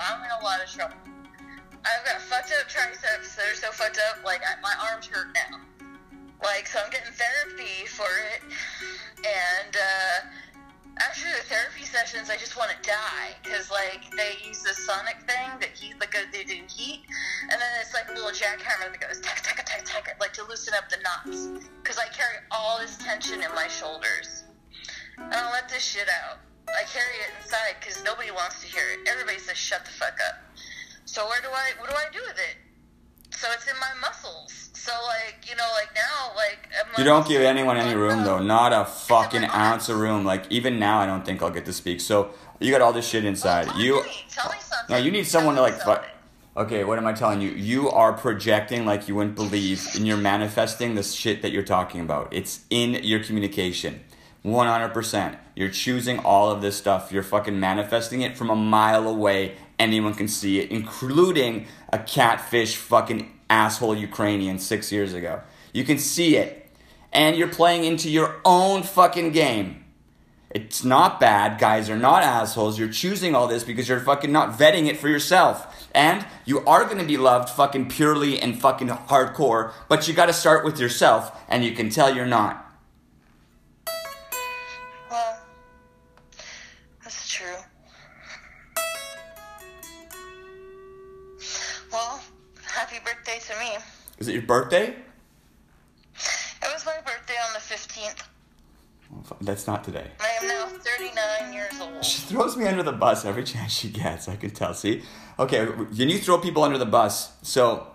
I'm in a lot of trouble. I've got fucked up triceps that are so fucked up, like my arms hurt now. Like, so I'm getting therapy for it, and uh, after the therapy sessions, I just want to die because like they use this sonic thing that heat, like they do heat, and then it's like a little jackhammer that goes tack tack tack tack, like to loosen up the knots. Because I carry all this tension in my shoulders. I don't let this shit out. I carry it inside because nobody wants to hear it. Everybody says shut the fuck up. So where do I? What do I do with it? So it's in my muscles. So like you know, like now, like You don't give anyone any room though. Not a fucking ounce of room. Like even now, I don't think I'll get to speak. So you got all this shit inside. Oh, tell You. me, tell me something. No, you need Tell someone to like. Fu- something. okay, what am I telling you? You are projecting like you wouldn't believe, and you're manifesting the shit that you're talking about. It's in your communication, one hundred percent. You're choosing all of this stuff. You're fucking manifesting it from a mile away. Anyone can see it, including a catfish fucking asshole Ukrainian six years ago. You can see it, and you're playing into your own fucking game. It's not bad. Guys are not assholes. You're choosing all this because you're fucking not vetting it for yourself. And you are going to be loved fucking purely and fucking hardcore, but you got to start with yourself, and you can tell you're not. Is it your birthday? It was my birthday on the 15th. That's not today. I am now 39 years old. She throws me under the bus every chance she gets. I can tell. See? Okay, when you throw people under the bus, so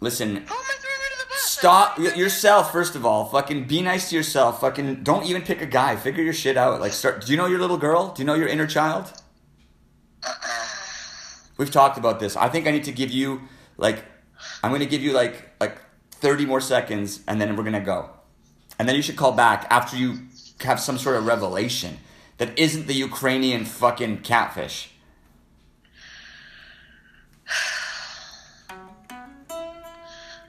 listen. Who am I throwing under the bus? Stop yourself first of all. Fucking be nice to yourself. Fucking don't even pick a guy. Figure your shit out. Like start. Do you know your little girl? Do you know your inner child? Uh-uh. We've talked about this. I think I need to give you like I'm gonna give you like like 30 more seconds and then we're gonna go. And then you should call back after you have some sort of revelation that isn't the Ukrainian fucking catfish.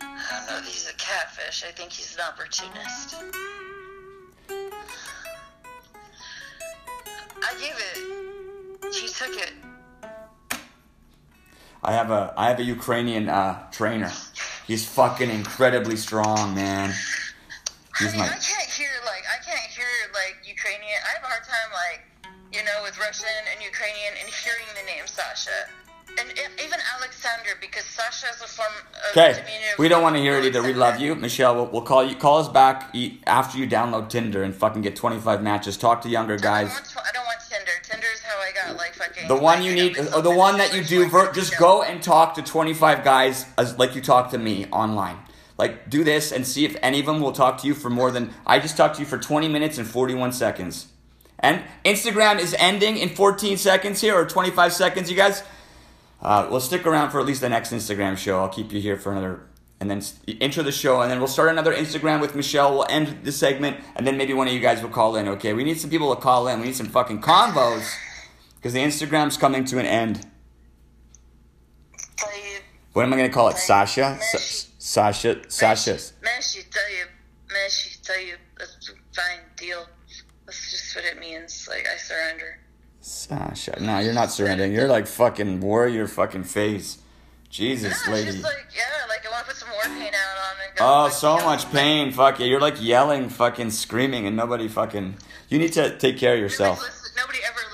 I don't know he's a catfish. I think he's an opportunist. I gave it. He took it. I have a I have a Ukrainian uh, trainer. He's fucking incredibly strong, man. I mean, my I can't hear like I can't hear like Ukrainian. I have a hard time like you know with Russian and Ukrainian and hearing the name Sasha. And even Alexander, because Sasha is a form Okay, we don't want to hear it either. We love you, Michelle. We'll, we'll call you. Call us back after you download Tinder and fucking get 25 matches. Talk to younger I don't, guys. want, I don't want Tinder. Tinder's how I fucking. The one you need, or the one that you do, ver- just go and talk to 25 guys as like you talk to me online. Like do this and see if any of them will talk to you for more than I just talked to you for 20 minutes and 41 seconds. And Instagram is ending in 14 seconds here or 25 seconds, you guys. Uh, we'll stick around for at least the next Instagram show. I'll keep you here for another, and then intro the show, and then we'll start another Instagram with Michelle. We'll end the segment, and then maybe one of you guys will call in. Okay, we need some people to call in. We need some fucking convos because the Instagram's coming to an end. طيب What am I gonna call it? Like, Sasha? Mesh. Sa- Sasha? Sasha? ماشي طيب ماشي طيب that's fine deal that's just what it means like I surrender Sasha. No, you're not surrendering. You're like fucking warrior fucking face. Jesus, no, it's lady. just like yeah like I want to put some war paint out on it go Oh, like, so kill much me. pain. Fuck yeah. You're like yelling, fucking screaming, and nobody fucking. You need to take care of Nobody, yourself. listen, nobody ever listens nobody ever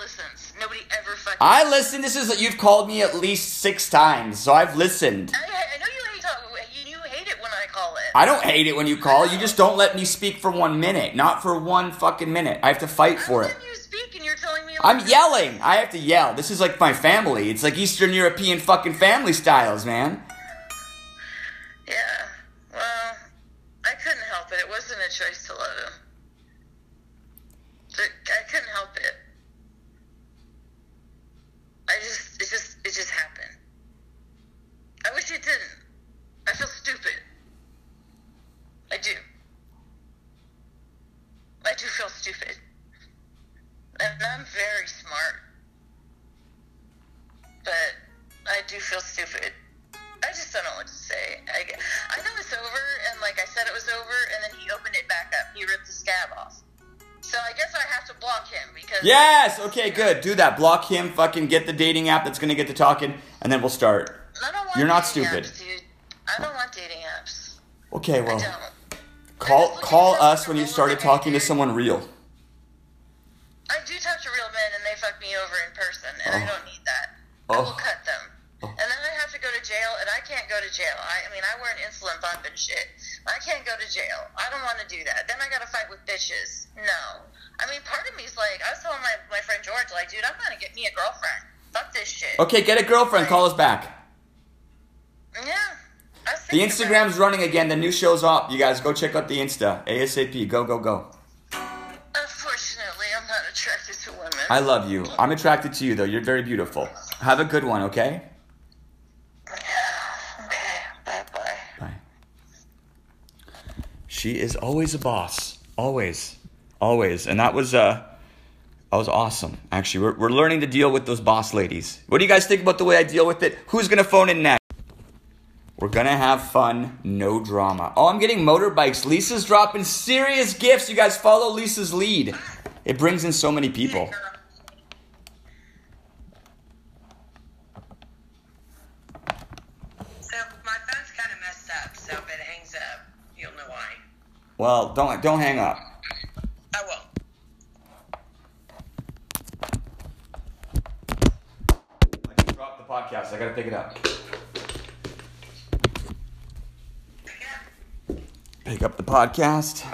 fucking I listened. This is that you've called me at least six times, so I've listened. I, I know you hate talk, you, hate it when I call it I don't hate it when you call. You just don't let me speak for one minute. Not for one fucking minute. I have to fight for it. You speak and you're telling me I'm yelling. I have to yell. This is like my family. It's like Eastern European fucking family styles, man. Yeah, well, I couldn't help it. It wasn't a choice to love him. I couldn't Yes. Okay. Good. Do that. Block him. Fucking get the dating app that's gonna get to talking, and then we'll start. I don't want You're not stupid. apps, dude. I don't want dating apps. Okay. I Well, call call us when you started talking to someone real. I do talk to real men, and they fuck me over in person, and I Oh. don't need that. Oh. I will cut them. Oh. And then I have to go to jail, and I can't go to jail. I, I mean, I wear an insulin pump and shit. I can't go to jail. I don't want to do that. Then I got to fight with bitches. No. I mean, part of me's like, I was telling my, my friend George, like, dude, I'm to get me a girlfriend. Fuck this shit. Okay. Get a girlfriend. Call us back. Yeah. I The Instagram's running again. The new show's up. You guys go check out the Insta ASAP. Go go go. Unfortunately, I'm not attracted to women. I love you. I'm attracted to you though. You're very beautiful. Have a good one. Okay. Yeah. Okay. Bye bye. Bye. She is always a boss. Always. Always. And that was uh that was awesome. Actually, we're, we're learning to deal with those boss ladies. What do you guys think about the way I deal with it? Who's gonna phone in next? We're gonna have fun, no drama. Oh, I'm getting motorbikes. Lisa's dropping serious gifts. You guys follow Lisa's lead. It brings in so many people. So my phone's kind of messed up. So if it hangs up, you'll know why. Well, don't don't hang up. I will. I just dropped the podcast. I gotta pick it up. Pick up the podcast.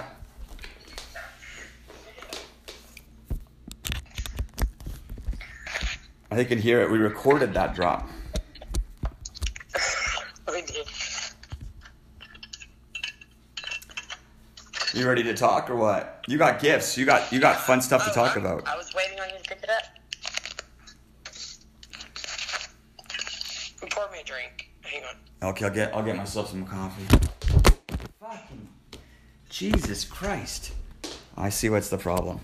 I think you can hear it. We recorded that drop. We did. You ready to talk or what? You got gifts. You got you got fun stuff to Oh, talk I- about. I was waiting on you to pick it up. Pour me a drink. Hang on. Okay, I'll get I'll get myself some coffee. Fucking Jesus Christ. I see what's the problem.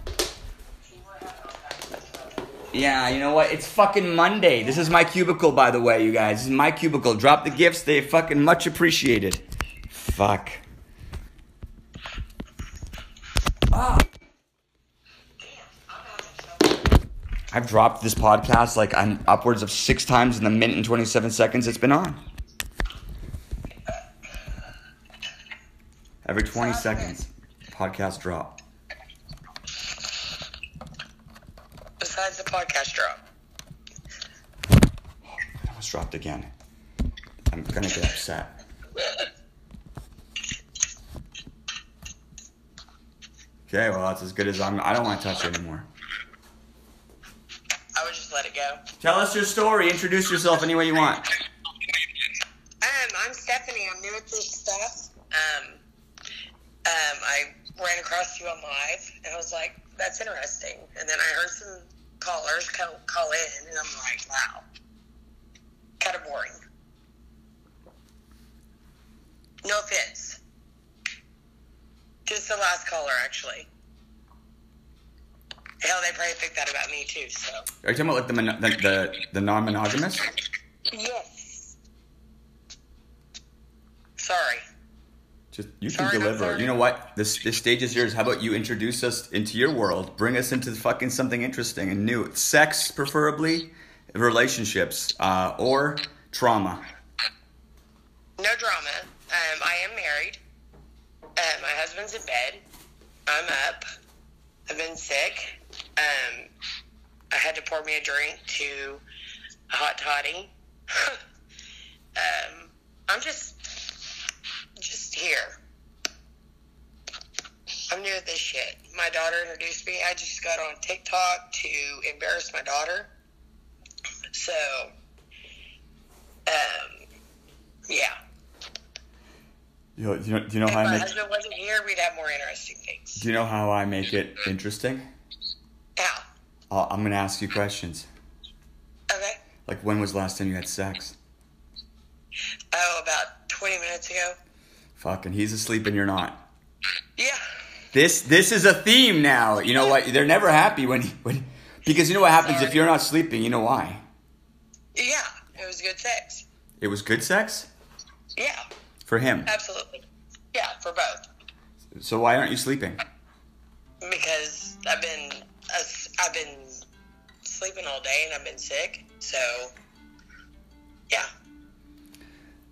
Yeah, you know what? It's fucking Monday. This is my cubicle, by the way, you guys. This is my cubicle. Drop the gifts. They fucking much appreciated. Fuck. Ah. I've dropped this podcast like I'm upwards of six times in the minute and 27 seconds it's been on. Every 20 seconds, podcast drop. Besides the podcast drop. I almost dropped again. I'm gonna get upset. Okay, well that's as good as I'm. I don't want to touch it anymore. I would just let it go. Tell us your story. Introduce yourself any way you want. Um, I'm Stephanie. I'm new at this stuff. Um, um, I ran across you on live, and I was like, that's interesting. And then I heard some callers call, call in, and I'm like, wow, kind of boring. No offense. Just the last caller, actually. Hell, they probably think that about me too. So. Are you talking about like the the the, the non-monogamous? Yes. Sorry. Just you can Sorry, not deliver. You know what? This this stage is yours. How about you introduce us into your world? Bring us into fucking something interesting and new. Sex, preferably, relationships, uh, or trauma. No drama. Um, I am married. Uh, my husband's in bed. I'm up. I've been sick. Um, I had to pour me a drink to a hot toddy. um, I'm just here. I'm new at this shit. My daughter introduced me. I just got on TikTok to embarrass my daughter. So, um, yeah. You know, you know, do you know If how I my make? husband wasn't here, we'd have more interesting things. Do you know how I make it interesting? How? i I'm gonna ask you questions. Okay. Like, when was the last time you had sex? Oh, about 20 minutes ago. Fucking, he's asleep and you're not. Yeah. This this is a theme now. You know what? They're never happy when when because you know what happens if you're not sleeping. You know why? Yeah. It was good sex. It was good sex Yeah. for him. Absolutely. Yeah, for both. So why aren't you sleeping? Because I've been, I've been sleeping all day and I've been sick. So, yeah.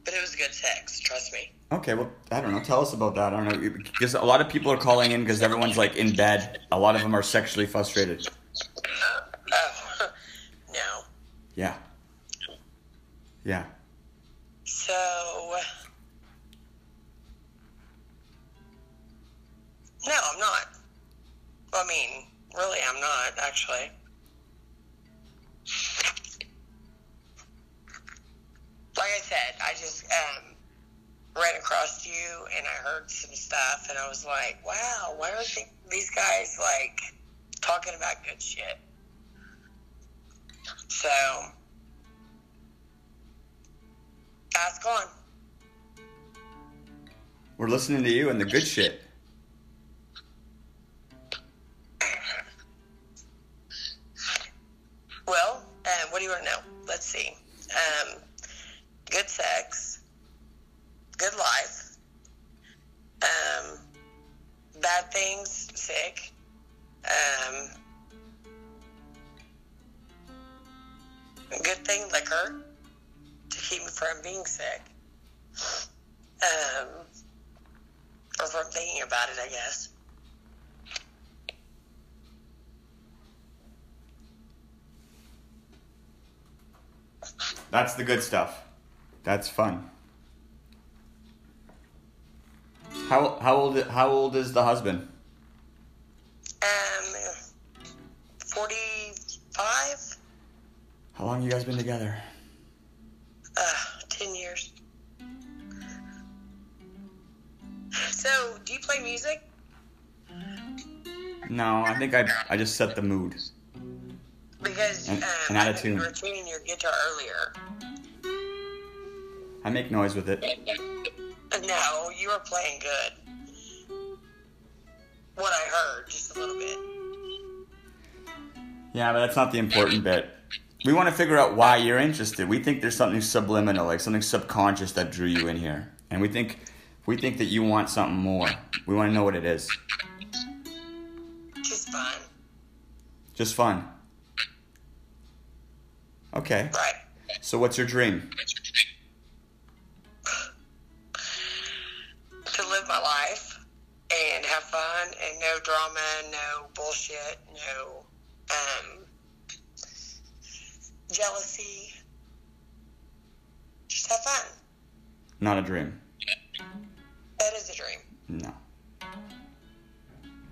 But it was good sex. Trust me. Okay, well, I don't know. Tell us about that. I don't know because a lot of people are calling in because everyone's like in bed. A lot of them are sexually frustrated. Oh, no. Yeah. Yeah. So, no, I'm not. I mean, really, I'm not, actually. Like I said, I just um, ran across you and I heard some stuff, and I was like, wow, why are they, these guys, like, talking about good shit? So, ask on. We're listening to you and the good shit. Well, uh, what do you want to know? Let's see. Um, good sex, good life, um, bad things, sick, um, good thing, liquor, to keep me from being sick, um, or from thinking about it, I guess. That's the good stuff. That's fun. How how old how old is the husband? Um, 45? How long you guys been together? Uh, 10 years. So, do you play music? No, I think I I just set the mood. Because An- um, an attitude. you were tuning your guitar earlier. I make noise with it. No, you were playing good. What I heard, just a little bit. Yeah, but that's not the important bit. We want to figure out why you're interested. We think there's something subliminal, like something subconscious that drew you in here, and we think we think that you want something more. We want to know what it is. Just fun. Just fun. Okay. Right. So what's your dream? Bullshit, no um, jealousy. Just have fun. Not a dream. That is a dream. No.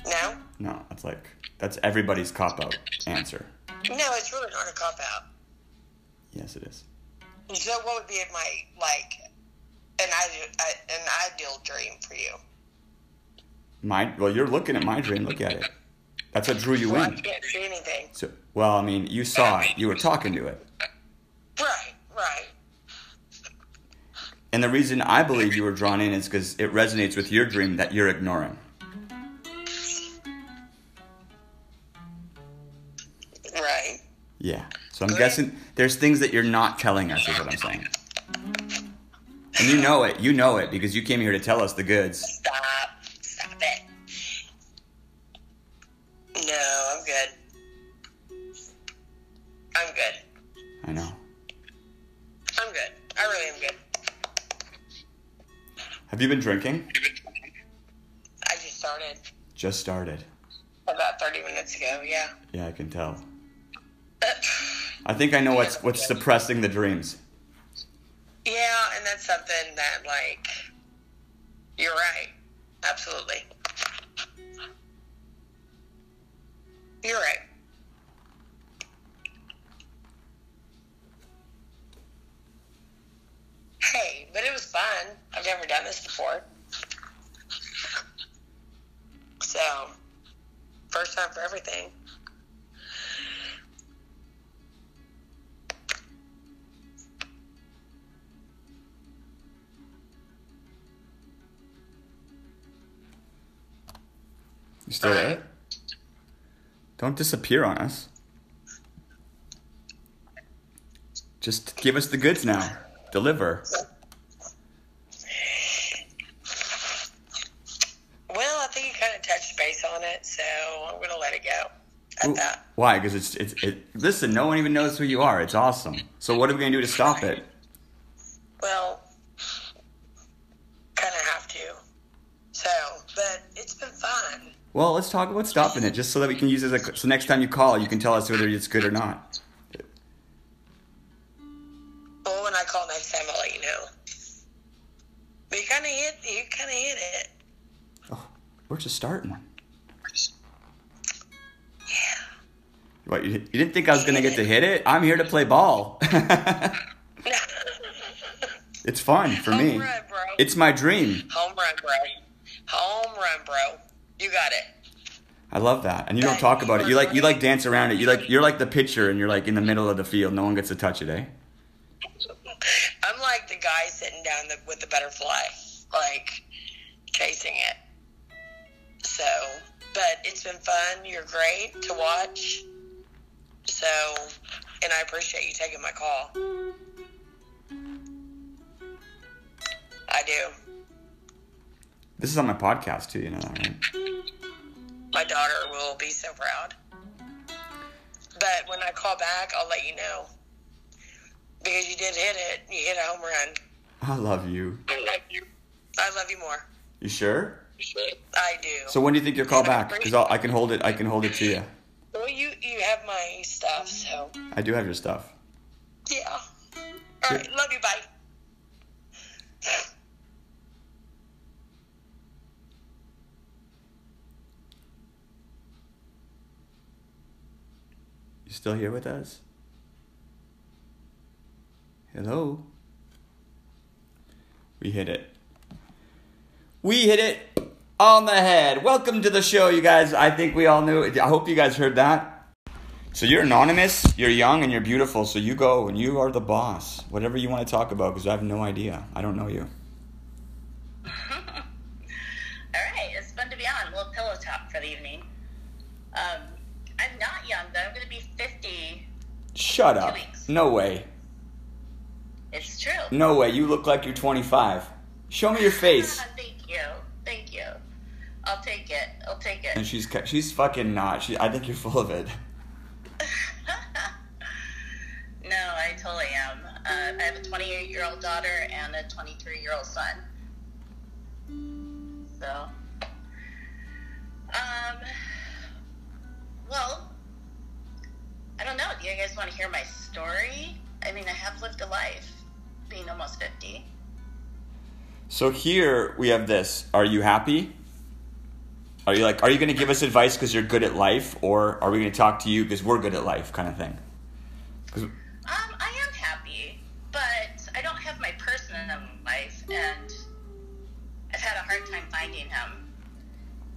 No? No, that's like that's everybody's cop out answer. No, it's really not a cop out. Yes, it is. So, what would be my like an ideal an ideal dream for you? My well, you're looking at my dream. Look at it. That's what drew you Well, I in. can't see anything. So, well, I mean, you saw it. You were talking to it. Right, right. And the reason I believe you were drawn in is because it resonates with your dream that you're ignoring. Right. Yeah. So I'm guessing there's things that you're not telling us, is what I'm saying. And you know it. You know it because you came here to tell us the goods. Stop Have you been drinking? I just started Just started. about 30 minutes ago, yeah. Yeah, I can tell. I think I know what's what's suppressing the dreams. Yeah, and that's something that, like, you're right. Absolutely. You're right. Hey, but it was fun. I've never done this before. So, first time for everything. You still there? Don't disappear on us. Just give us the goods now. Deliver. Well, I think you kind of touched base on it, so I'm going to let it go at Ooh, that. Why? Because it's it's it. Listen, no one even knows who you are. It's awesome. So what are we gonna do to stop it? Well, kind of have to. So, but it's been fun. Well, let's talk about stopping it, just so that we can use it as a. So next time you call, you can tell us whether it's good or not. Well, when I call next time, I'll let you know. But you kind of hit, you kind of hit it. Oh, we're just starting. What? You, you didn't think I was gonna get to hit it? I'm here to play ball. it's fun for me. Run. It's my dream. Home run, bro. Home run, bro. You got it. I love that, and you don't talk about it. You like you like dance around it. You like you're like the pitcher, and you're like in the middle of the field. No one gets to touch it, eh? I'm like the guy sitting down the, with the butterfly, like chasing it. So, but it's been fun. You're great to watch. So, and I appreciate you taking my call. I do. This is on my podcast too. You know that, right? My daughter will be so proud. But when I call back, I'll let you know. Because you did hit it. You hit a home run. I love you. I love you. I love you more. You sure? I do. So when do you think you'll call back? Because I can hold it. I can hold it to you. Well, you you have my stuff, so I do have your stuff. yeah. All right, love you. Bye. You still here with us? Hello? We hit it. We hit it on the head. Welcome to the show, you guys. I think we all knew it. I hope you guys heard that. So you're anonymous, you're young, and you're beautiful. So you go and you are the boss. Whatever you want to talk about, because I have no idea. I don't know you. All right, it's fun to be on. A little pillow talk for the evening. Um, I'm not young, though. I'm going to be 50. Shut up. weeks. No way. It's true. No way. You look like you're 25. Show me your face. Thank you. Thank you. I'll take it. I'll take it. And she's she's fucking not. She, I think you're full of it. no, I totally am. Uh, I have a 28 year old daughter and a 23 year old son. So, um, well, I don't know. Do you guys want to hear my story? I mean, I have lived a life, being almost 50. So here we have this. Are you happy? Are you like? Are you going to give us advice because you're good at life, or are we going to talk to you because we're good at life, kind of thing? Um, I am happy, but I don't have my person in life, and I've had a hard time finding him.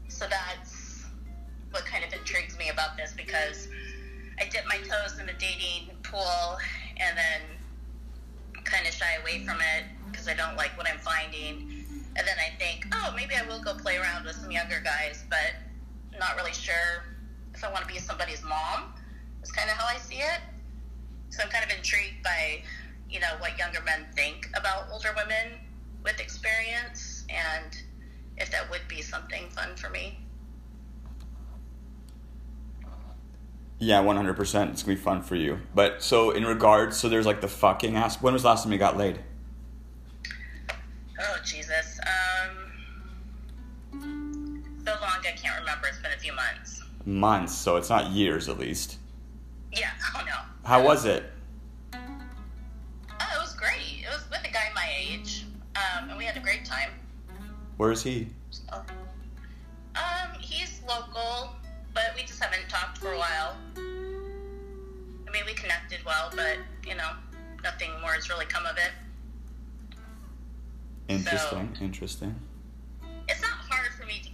So that's what kind of intrigues me about this because I dip my toes in the dating pool and then kind of shy away from it because I don't like what I'm finding. And then I think, oh, maybe I will go play around with some younger guys, but not really sure if I want to be somebody's mom. That's kind of how I see it. So I'm kind of intrigued by, you know, what younger men think about older women with experience and if that would be something fun for me. Yeah, one hundred percent. It's gonna be fun for you. But so in regards, so there's like the fucking ass. When was the last time you got laid? A few months. Months. So it's not years, at least. Yeah. Oh no. How was it? Oh, it was great. It was with a guy my age, um, and we had a great time. Where is he? So, um, he's local, but we just haven't talked for a while. I mean, we connected well, but you know, nothing more has really come of it. Interesting. Interesting.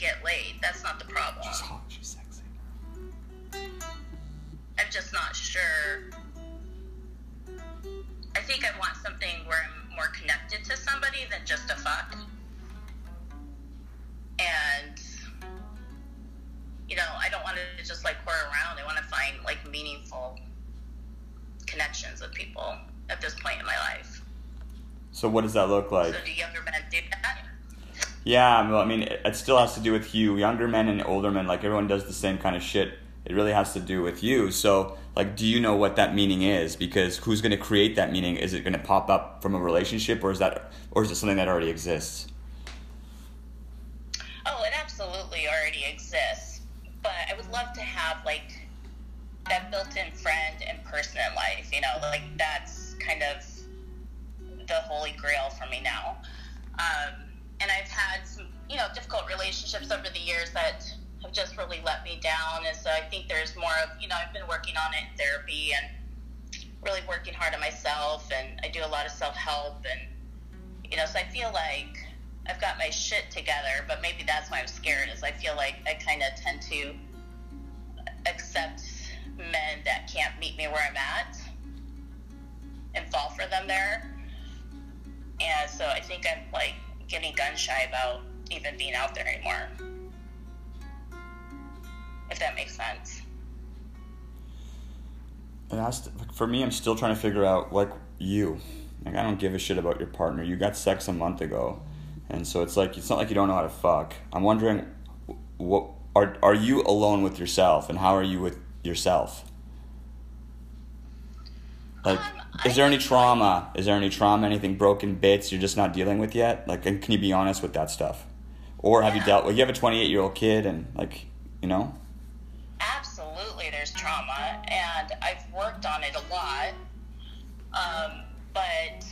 Get laid. That's not the problem. She's hot. She's sexy. I'm just not sure. I think I want something where I'm more connected to somebody than just a fuck. And, you know, I don't want to just like pour around. I want to find like meaningful connections with people at this point in my life. So what does that look like? So, do younger men do that? Yeah, well, I mean, it, it still has to do with you. Younger men and older men, like everyone does the same kind of shit. It really has to do with you. So, like, do you know what that meaning is? Because who's going to create that meaning? Is it going to pop up from a relationship, or is that, or is it something that already exists? Oh, it absolutely already exists. But I would love to have like that built-in friend and person in life. You know, like that's kind of the holy grail for me now. Um, and I've had some, you know, difficult relationships over the years that have just really let me down. And so I think there's more of, you know, I've been working on it in therapy and really working hard on myself. And I do a lot of self-help. And, you know, so I feel like I've got my shit together, but maybe that's why I'm scared is I feel like I kind of tend to accept men that can't meet me where I'm at and fall for them there. And so I think I'm like getting gun shy about even being out there anymore. If that makes sense. And that's for me. I'm still trying to figure out like you. Like I don't give a shit about your partner. You got sex a month ago, and so it's like it's not like you don't know how to fuck. I'm wondering, what are are you alone with yourself, and how are you with yourself? Like, Um, is there any trauma? Is there any trauma? Anything broken bits you're just not dealing with yet? Like, and can you be honest with that stuff? Or have you dealt with? You have a 28 year old kid, and like, you know. absolutely there's trauma and i've worked on it a lot um, but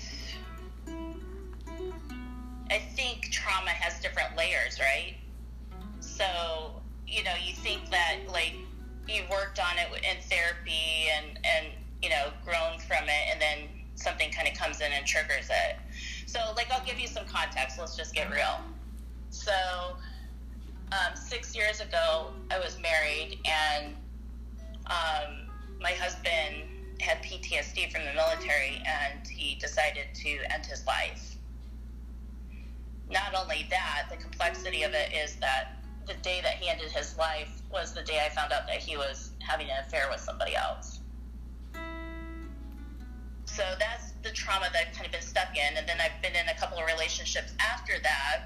i think trauma has different layers right so you know you think that like you worked on it in therapy and and you know grown from it and then something kind of comes in and triggers it so like i'll give you some context let's just get real so um, six years ago, I was married, and um, my husband had PTSD from the military, and he decided to end his life. Not only that, the complexity of it is that the day that he ended his life was the day I found out that he was having an affair with somebody else. So that's the trauma that I've kind of been stuck in, and then I've been in a couple of relationships after that,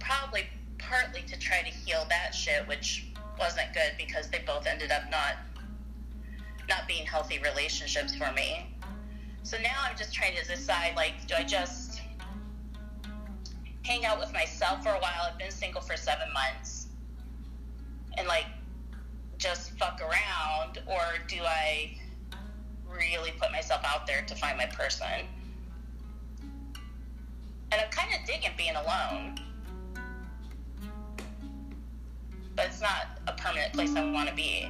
probably partly to try to heal that shit, which wasn't good because they both ended up not not being healthy relationships for me. So now I'm just trying to decide like, do I just hang out with myself for a while? I've been single for seven months, and like just fuck around, or do I really put myself out there to find my person? And I'm kind of digging being alone but it's not a permanent place I want to be.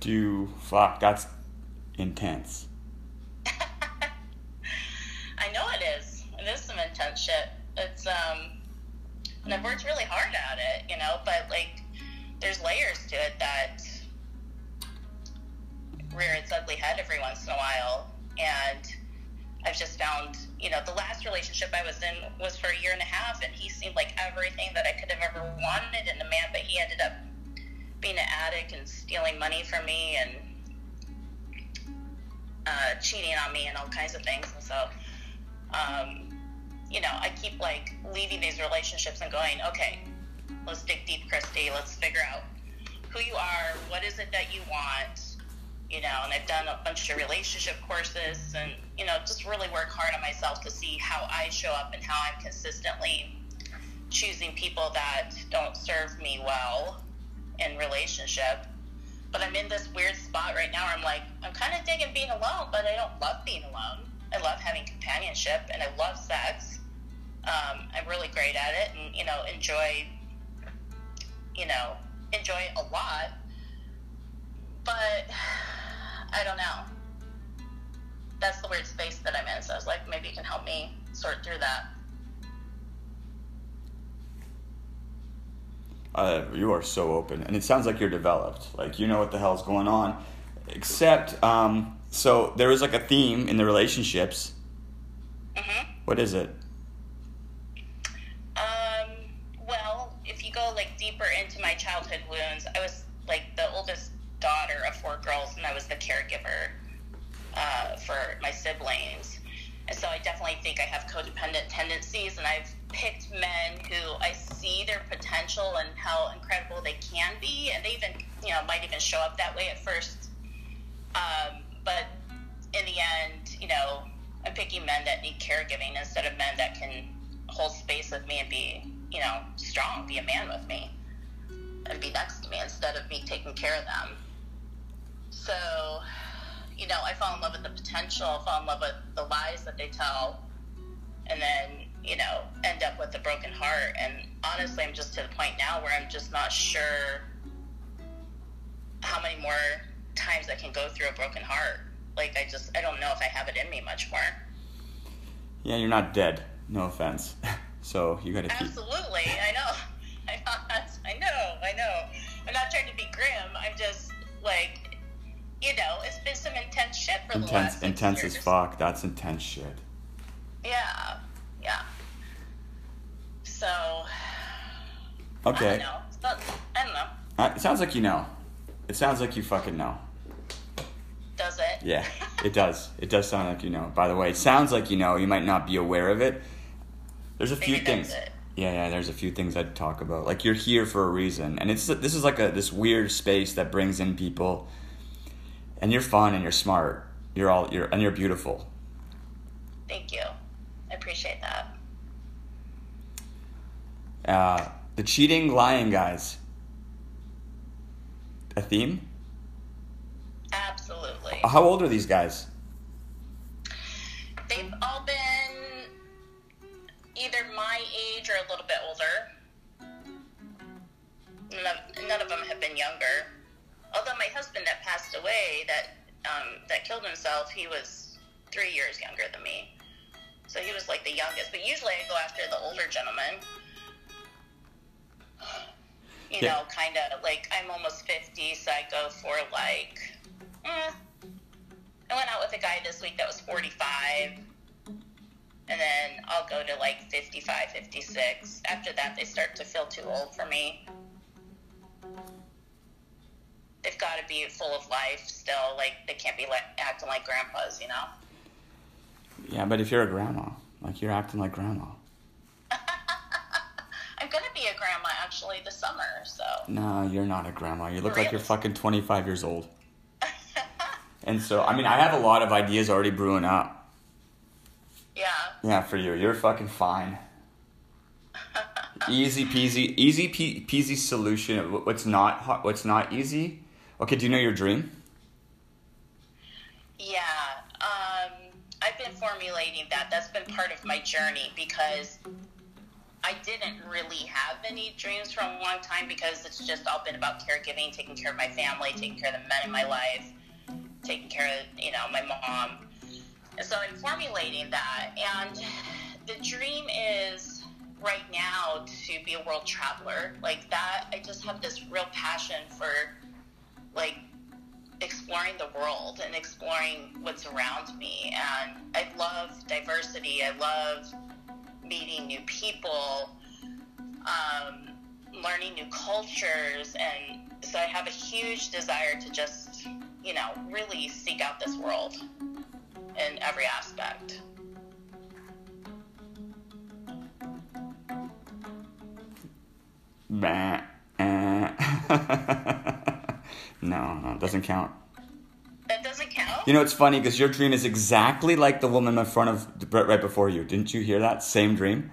Do you, fuck? That's intense. I know it is. It is some intense shit. Um, I've worked really hard at it, you know, but like there's layers to it that rear its ugly head every once in a while. And I've just found, you know, the last relationship I was in was for a year and a half, and he seemed like everything that I could have ever wanted in a man, but he ended up being an addict and stealing money from me and uh, cheating on me and all kinds of things. And so, um, you know, I keep like leaving these relationships and going, okay, let's dig deep, Christy. Let's figure out who you are. What is it that you want? You know, and I've done a bunch of relationship courses and, you know, just really work hard on myself to see how I show up and how I'm consistently choosing people that don't serve me well in relationship. But I'm in this weird spot right now where I'm like, I'm kind of digging being alone, but I don't love being alone. I love having companionship and I love sex. Um, I'm really great at it and, you know, enjoy, you know, enjoy it a lot. But I don't know. That's the weird space that I'm in. So I was like, maybe you can help me sort through that. Uh, you are so open, and it sounds like you're developed. Like you know what the hell's going on. Except, um, so there is like a theme in the relationships. hmm What is it? Girls, and I was the caregiver uh, for my siblings. And so I definitely think I have codependent tendencies, and I've picked men who I see their potential and how incredible they can be, and they even, you know, might even show up that way at first. Um, but in the end, you know, I'm picking men that need caregiving instead of men that can hold space with me and be, you know, strong, be a man with me, and be next to me instead of me taking care of them. So, you know, I fall in love with the potential, I fall in love with the lies that they tell, and then, you know, end up with a broken heart. And honestly, I'm just to the point now where I'm just not sure how many more times I can go through a broken heart. Like, I just, I don't know if I have it in me much more. Yeah, you're not dead. No offense. so you gotta keep. Absolutely, I know. I'm not, I know, I know. I'm not trying to be grim. I'm just like, you know, it's been some intense shit for the last Intense, intense years. as fuck. That's intense shit. Yeah, yeah. So, I Okay. don't know. Not, I don't know. Uh, it sounds like you know. It sounds like you fucking know. Does it? Yeah, it does. It does sound like you know. By the way, it sounds like you know. You might not be aware of it. There's a few Maybe things. it. Yeah, yeah. There's a few things I'd talk about. Like you're here for a reason, and it's this is like a this weird space that brings in people. And you're fun and you're smart. You're all you're and you're beautiful. Thank you. I appreciate that. Uh, the cheating, lying guys. A theme? Absolutely. How old are these guys? They've all been either my age or a little bit older. None of, none of them have been younger. Although my husband that passed away, that um, that killed himself, he was three years younger than me. So he was like the youngest. But usually I go after the older gentleman. You Yeah. know, kind of like I'm almost 50, so I go for like, eh, I went out with a guy this week that was 45. And then I'll go to like 55, 56. After that, they start to feel too old for me. They've got to be full of life still. Like, they can't be like acting like grandpas, you know? Yeah, but if you're a grandma, like you're acting like grandma. I'm going to be a grandma actually this summer, so. No, you're not a grandma. You look like you're fucking 25 years old. And so, I mean, I have a lot of ideas already brewing up. yeah. Yeah, for you. You're fucking fine. Easy peasy, easy pe- peasy solution. What's not hard, what's not easy? Okay, do you know your dream? Yeah, um, I've been formulating that. That's been part of my journey because I didn't really have any dreams for a long time because it's just all been about caregiving, taking care of my family, taking care of the men in my life, taking care of, you know, my mom. And so I'm formulating that. And the dream is right now to be a world traveler. Like that, I just have this real passion for like exploring the world and exploring what's around me. And I love diversity. I love meeting new people, um, learning new cultures. And so I have a huge desire to just, you know, really seek out this world in every aspect. Bah. no, no, it doesn't count. That doesn't count? You know, it's funny because your dream is exactly like the woman in front of Brett right before you. Didn't you hear that same dream?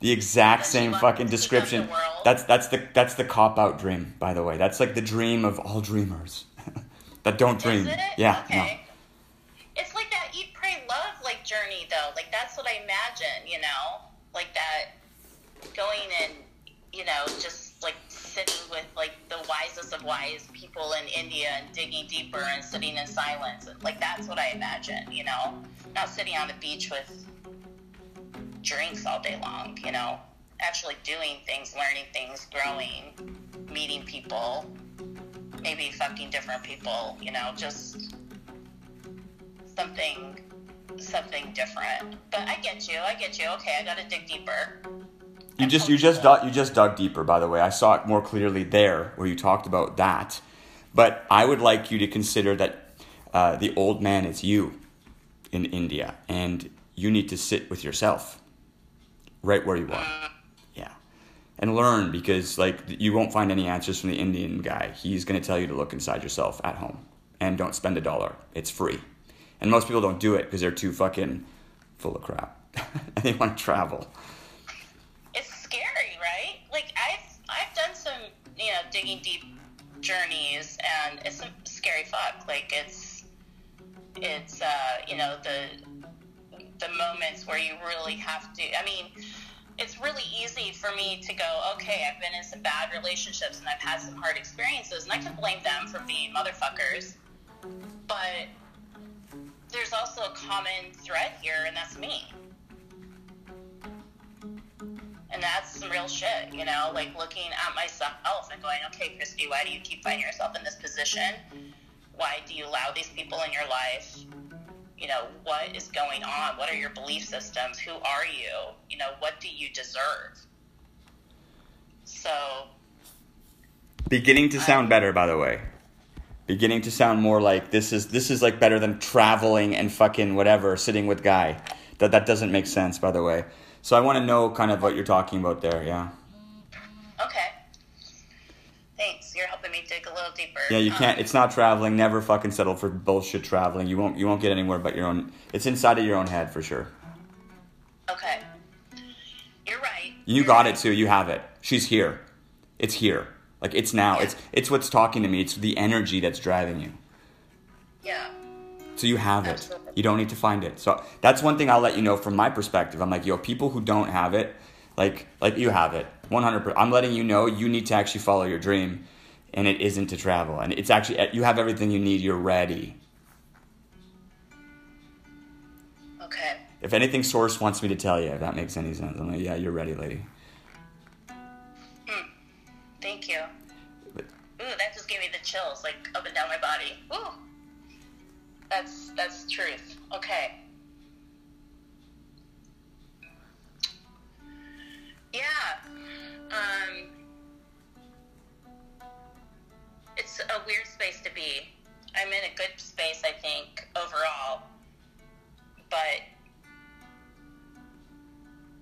The exact same fucking description. over the world? That's that's the that's the cop out dream, by the way. That's like the dream of all dreamers that don't dream. Yeah, Okay. It's like that eat, pray, love like journey though. Like that's what I imagine, you know? Like that going and you know, just like sitting with like the wisest of wise people in India and digging deeper and sitting in silence. Like that's what I imagine, you know? Not sitting on the beach with drinks all day long, you know? Actually doing things, learning things, growing, meeting people, maybe fucking different people, you know, just something something different. But I get you, I get you. Okay, I gotta dig deeper. You just you just dug, you just dug deeper. By the way, I saw it more clearly there where you talked about that. But I would like you to consider that uh, the old man is you in India, and you need to sit with yourself, right where you are. Yeah, and learn because like you won't find any answers from the Indian guy. He's going to tell you to look inside yourself at home and don't spend a dollar. It's free, and most people don't do it because they're too fucking full of crap and they want to travel. It's scary, right? Like I've I've done some, deep journeys and it's a scary fuck. Like it's it's uh, you know, the the moments where you really have to I mean, it's really easy for me to go, okay, I've been in some bad relationships and I've had some hard experiences and I can blame them for being motherfuckers. But there's also a common thread here and that's me. And that's some real shit, you know, like looking at myself and going, okay, Christy, why do you keep finding yourself in this position? Why do you allow these people in your life? You know, what is going on? What are your belief systems? Who are you? You know, what do you deserve? So, beginning to sound better by the way beginning to sound more like this is this is like better than traveling and fucking whatever sitting with guy that that doesn't make sense by the way so i want to know kind of what you're talking about there yeah okay. Thanks. You're helping me dig a little deeper. yeah you Um, can't it's not traveling never fucking settle for bullshit traveling you won't you won't get anywhere but your own it's inside of your own head for sure Okay. You're right. you got it too you have it she's here it's here like it's now it's it's what's talking to me it's the energy that's driving you Yeah. So you have it. You don't need to find it. So that's one thing I'll let you know from my perspective. I'm like, yo, people who don't have it, like like you have it, 100%. I'm letting you know you need to actually follow your dream, and it isn't to travel. And it's actually eh, you have everything you need. You're ready. Okay. If anything, Source wants me to tell you. If that makes any sense, I'm like, yeah, you're ready, lady. Hmm. Thank you. Ooh, that just gave me the chills, like up and down my body. Ooh, that's that's truth. Okay. Yeah. Um. It's a weird space to be. I'm in a good space, I think, overall. But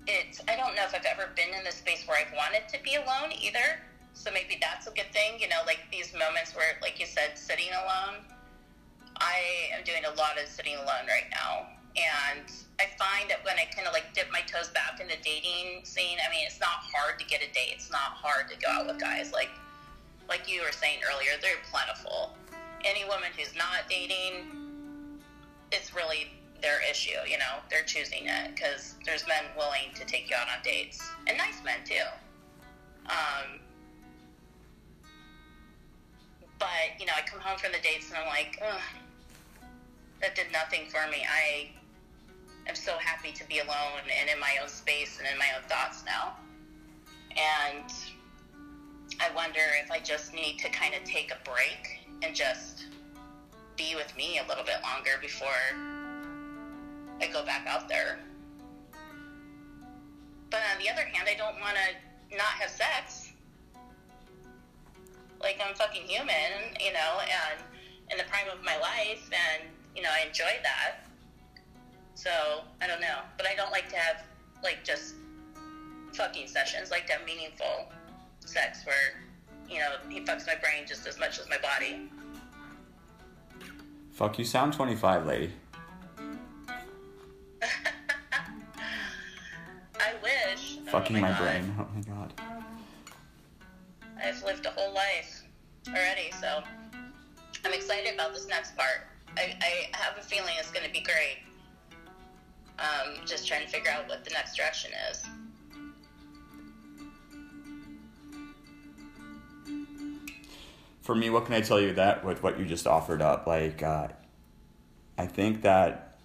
it's I don't know if I've ever been in a space where I've wanted to be alone either. So maybe that's a good thing, you know, like these moments where, like you said, sitting alone. I am doing a lot of sitting alone right now. And I find that when I kind of like dip my toes back in the dating scene, I mean, it's not hard to get a date. It's not hard to go out with guys. Like, like you were saying earlier, they're plentiful. Any woman who's not dating, it's really their issue. You know, they're choosing it because there's men willing to take you out on dates, and nice men too. Um, but you know, I come home from the dates and I'm like, Ugh, that did nothing for me. I I'm so happy to be alone and in my own space and in my own thoughts now. And I wonder if I just need to kind of take a break and just be with me a little bit longer before I go back out there. But on the other hand, I don't want to not have sex. Like I'm fucking human, you know, and in the prime of my life, and you know, I enjoy that. So I don't know, but I don't like to have like just fucking sessions. I like to have meaningful sex where you know he fucks my brain just as much as my body. Fuck, you sound 25, lady. I wish. Fucking oh my, my brain. Oh my god. I've lived a whole life already, so I'm excited about this next part. I, I have a feeling it's going to be great. Um, just trying to figure out what the next direction is. For me, what can I tell you that with what you just offered up? Like, uh, I think that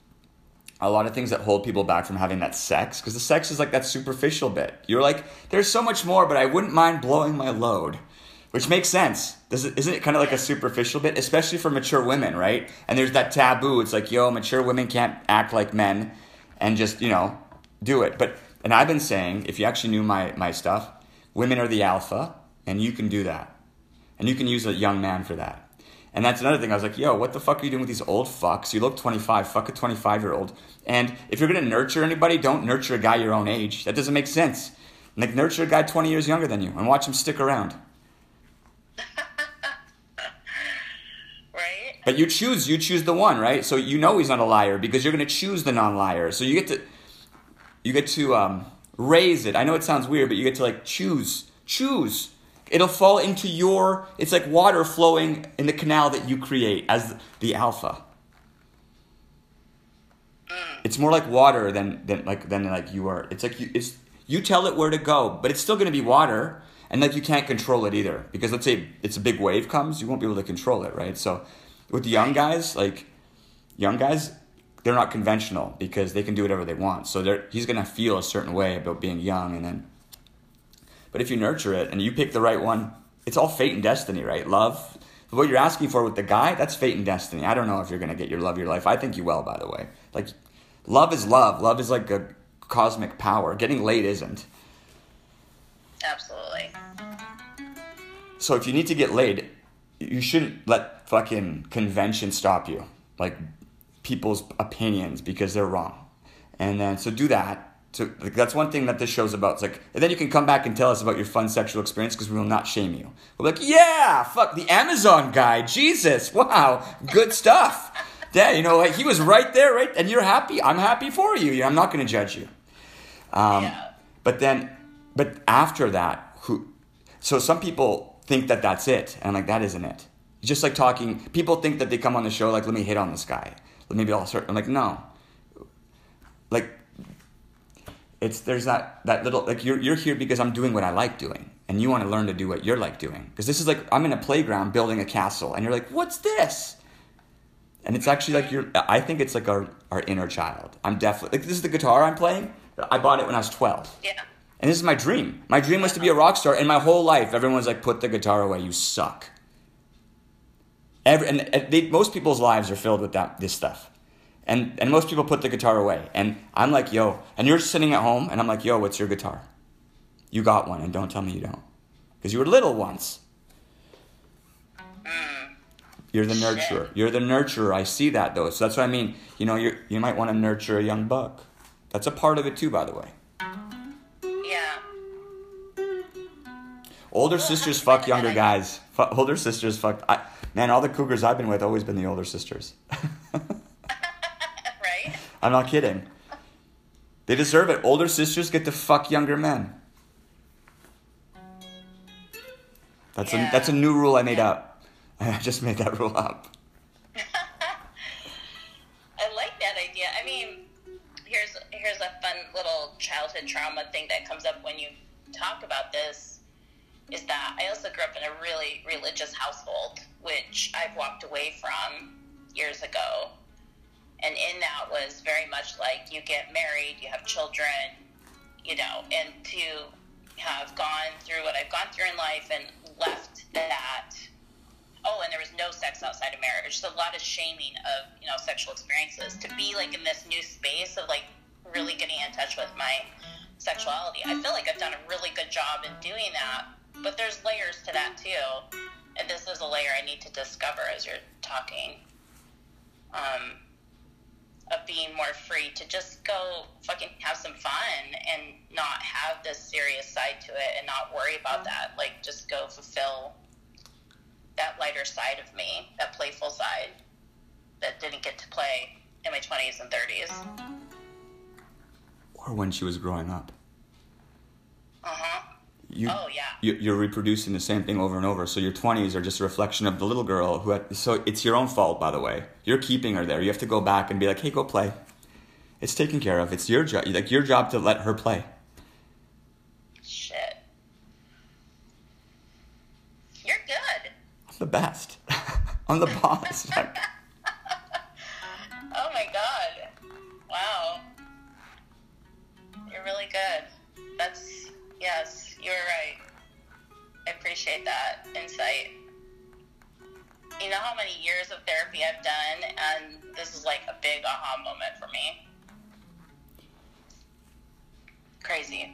a lot of things that hold people back from having that sex, because the sex is like that superficial bit. You're like, there's so much more, but I wouldn't mind blowing my load, which makes sense. It, isn't it kind of like a superficial bit, especially for mature women, right? And there's that taboo. It's like, yo, mature women can't act like men and just, you know, do it. But, and I've been saying, if you actually knew my, my stuff, women are the alpha, and you can do that. And you can use a young man for that. And that's another thing. I was like, yo, what the fuck are you doing with these old fucks? You look 25, fuck a 25 year old. And if you're gonna nurture anybody, don't nurture a guy your own age. That doesn't make sense. Like, nurture a guy 20 years younger than you and watch him stick around. Right? But you choose, you choose the one, right? So you know he's not a liar because you're gonna choose the non liar. So you get to, you get to um, raise it. I know it sounds weird, but you get to like choose, choose. It'll fall into your. It's like water flowing in the canal that you create as the alpha. It's more like water than than like than like you are. It's like you it's you tell it where to go, but it's still going to be water, and like you can't control it either because let's say it's a big wave comes, you won't be able to control it, right? So with the young guys, like young guys, they're not conventional because they can do whatever they want. So they're he's going to feel a certain way about being young, and then. But if you nurture it and you pick the right one, it's all fate and destiny, right? Love. What you're asking for with the guy, that's fate and destiny. I don't know if you're gonna get your love your life. I think you will, by the way. Like, love is love. Love is like a cosmic power. Getting laid isn't. Absolutely. So if you need to get laid, you shouldn't let fucking convention stop you. Like people's opinions because they're wrong. And then so do that. So like, that's one thing that this show's about. It's like, and then you can come back and tell us about your fun sexual experience because we will not shame you. We're like, yeah, fuck the Amazon guy, Jesus, wow, good stuff. Yeah, you know, like he was right there, right, and you're happy. I'm happy for you. I'm not going to judge you. Um, Yeah. But then, but after that, who? So some people think that that's it, and I'm like that isn't it. Just like talking. People think that they come on the show like, let me hit on this guy. Maybe I'll start. I'm like, no. Like, it's there's that that little like you're you're here because I'm doing what I like doing, and you want to learn to do what you're like doing. Because this is like I'm in a playground building a castle, and you're like, what's this? And it's actually like you're. I think it's like our our inner child. I'm definitely like this is the guitar I'm playing. I bought it when I was 12. Yeah. And this is my dream. My dream was to be a rock star, and my whole life, everyone's like, "Put the guitar away, you suck." Every, and they, most people's lives are filled with that this stuff, and and most people put the guitar away. And I'm like, "Yo," and you're sitting at home, and I'm like, "Yo, what's your guitar? You got one, and don't tell me you don't, because you were little once." You're the nurturer. You're the nurturer. I see that though. So that's what I mean. You know, you you might want to nurture a young buck. That's a part of it too, by the way. Yeah. Older sisters fuck younger guys. Fu older sisters fuck. I, man, all the cougars I've been with always been the older sisters. right? I'm not kidding. They deserve it. Older sisters get to fuck younger men. That's a that's a new rule I made up. I just made that rule up. I like that idea. I mean, here's here's a fun little childhood trauma thing that comes up when you talk about this. Is that I also grew up in a really religious household, which I've walked away from years ago. And in that was very much like you get married, you have children, you know, and to have gone through what I've gone through in life and left that. Oh, and there was no sex outside of marriage. So a lot of shaming of you know sexual experiences. To be like in this new space of like really getting in touch with my sexuality, I feel like I've done a really good job in doing that. But there's layers to that too, and this is a layer I need to discover as you're talking. Um, of being more free to just go fucking have some fun and not have this serious side to it and not worry about that. Like, just go fulfill that lighter side of me, that playful side that didn't get to play in my 20s and 30s. Or when she was growing up. Uh huh. You, Oh, yeah. you- You're reproducing the same thing over and over. So your 20s are just a reflection of the little girl who had. So it's your own fault, by the way. You're keeping her there. You have to go back and be like, hey, go play. It's taken care of. It's your job. Like your job to let her play. Shit. You're good. I'm the best. I'm the boss. Oh my god. Wow. You're really good. That's, yes, you're right. I appreciate that insight. You know how many years of therapy I've done, and this is like a big aha moment for me. Crazy.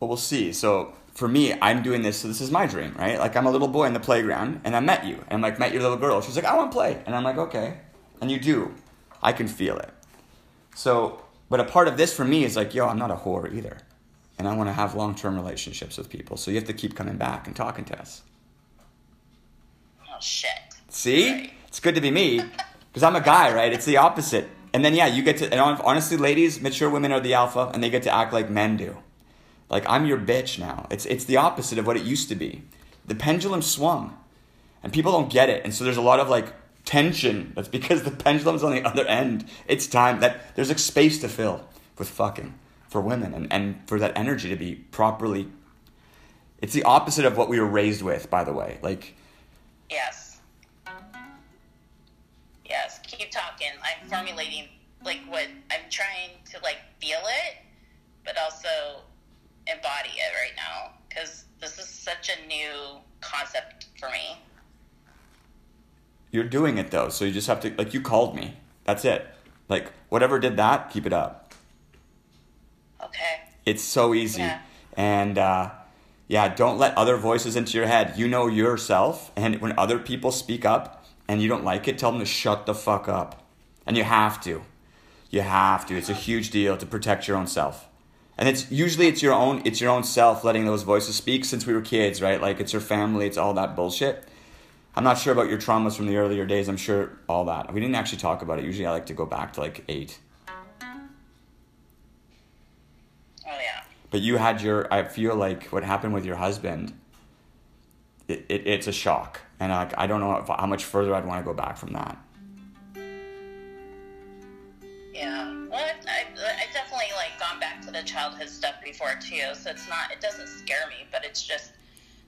Well, we'll see. So for me, I'm doing this. So this is my dream, right? Like I'm a little boy in the playground, and I met you, and like met your little girl. She's like, I want to play, and I'm like, okay, and you do. I can feel it. So, but a part of this for me is like, yo, I'm not a whore either, and I want to have long-term relationships with people. So you have to keep coming back and talking to us. Oh shit. See, it's good to be me because I'm a guy, right? It's the opposite. And then yeah, you get to. And honestly, ladies, mature women are the alpha, and they get to act like men do. Like I'm your bitch now. It's it's the opposite of what it used to be. The pendulum swung, and people don't get it. And so there's a lot of like tension. That's because the pendulum's on the other end. It's time that there's like space to fill with fucking for women, and and for that energy to be properly. It's the opposite of what we were raised with, by the way. Like Yes. Yes. Keep talking. I'm formulating like what I'm trying to like feel it, but also embody it right now because this is such a new concept for me. You're doing it though, so you just have to like you called me. That's it. Like whatever did that, keep it up. Okay. It's so easy. Yeah. And uh, yeah, don't let other voices into your head. You know yourself, and when other people speak up and you don't like it, tell them to shut the fuck up. And you have to. You have to. It's a huge deal to protect your own self. And it's usually it's your own it's your own self letting those voices speak since we were kids, right? Like it's your family, it's all that bullshit. I'm not sure about your traumas from the earlier days. I'm sure all that. We didn't actually talk about it. Usually I like to go back to like 8. But you had your, I feel like what happened with your husband, it, it, it's a shock. And like, I don't know how much further I'd want to go back from that. Yeah. Well, I, I, I definitely like gone back to the childhood stuff before too, so it's not. It doesn't scare me, but it's just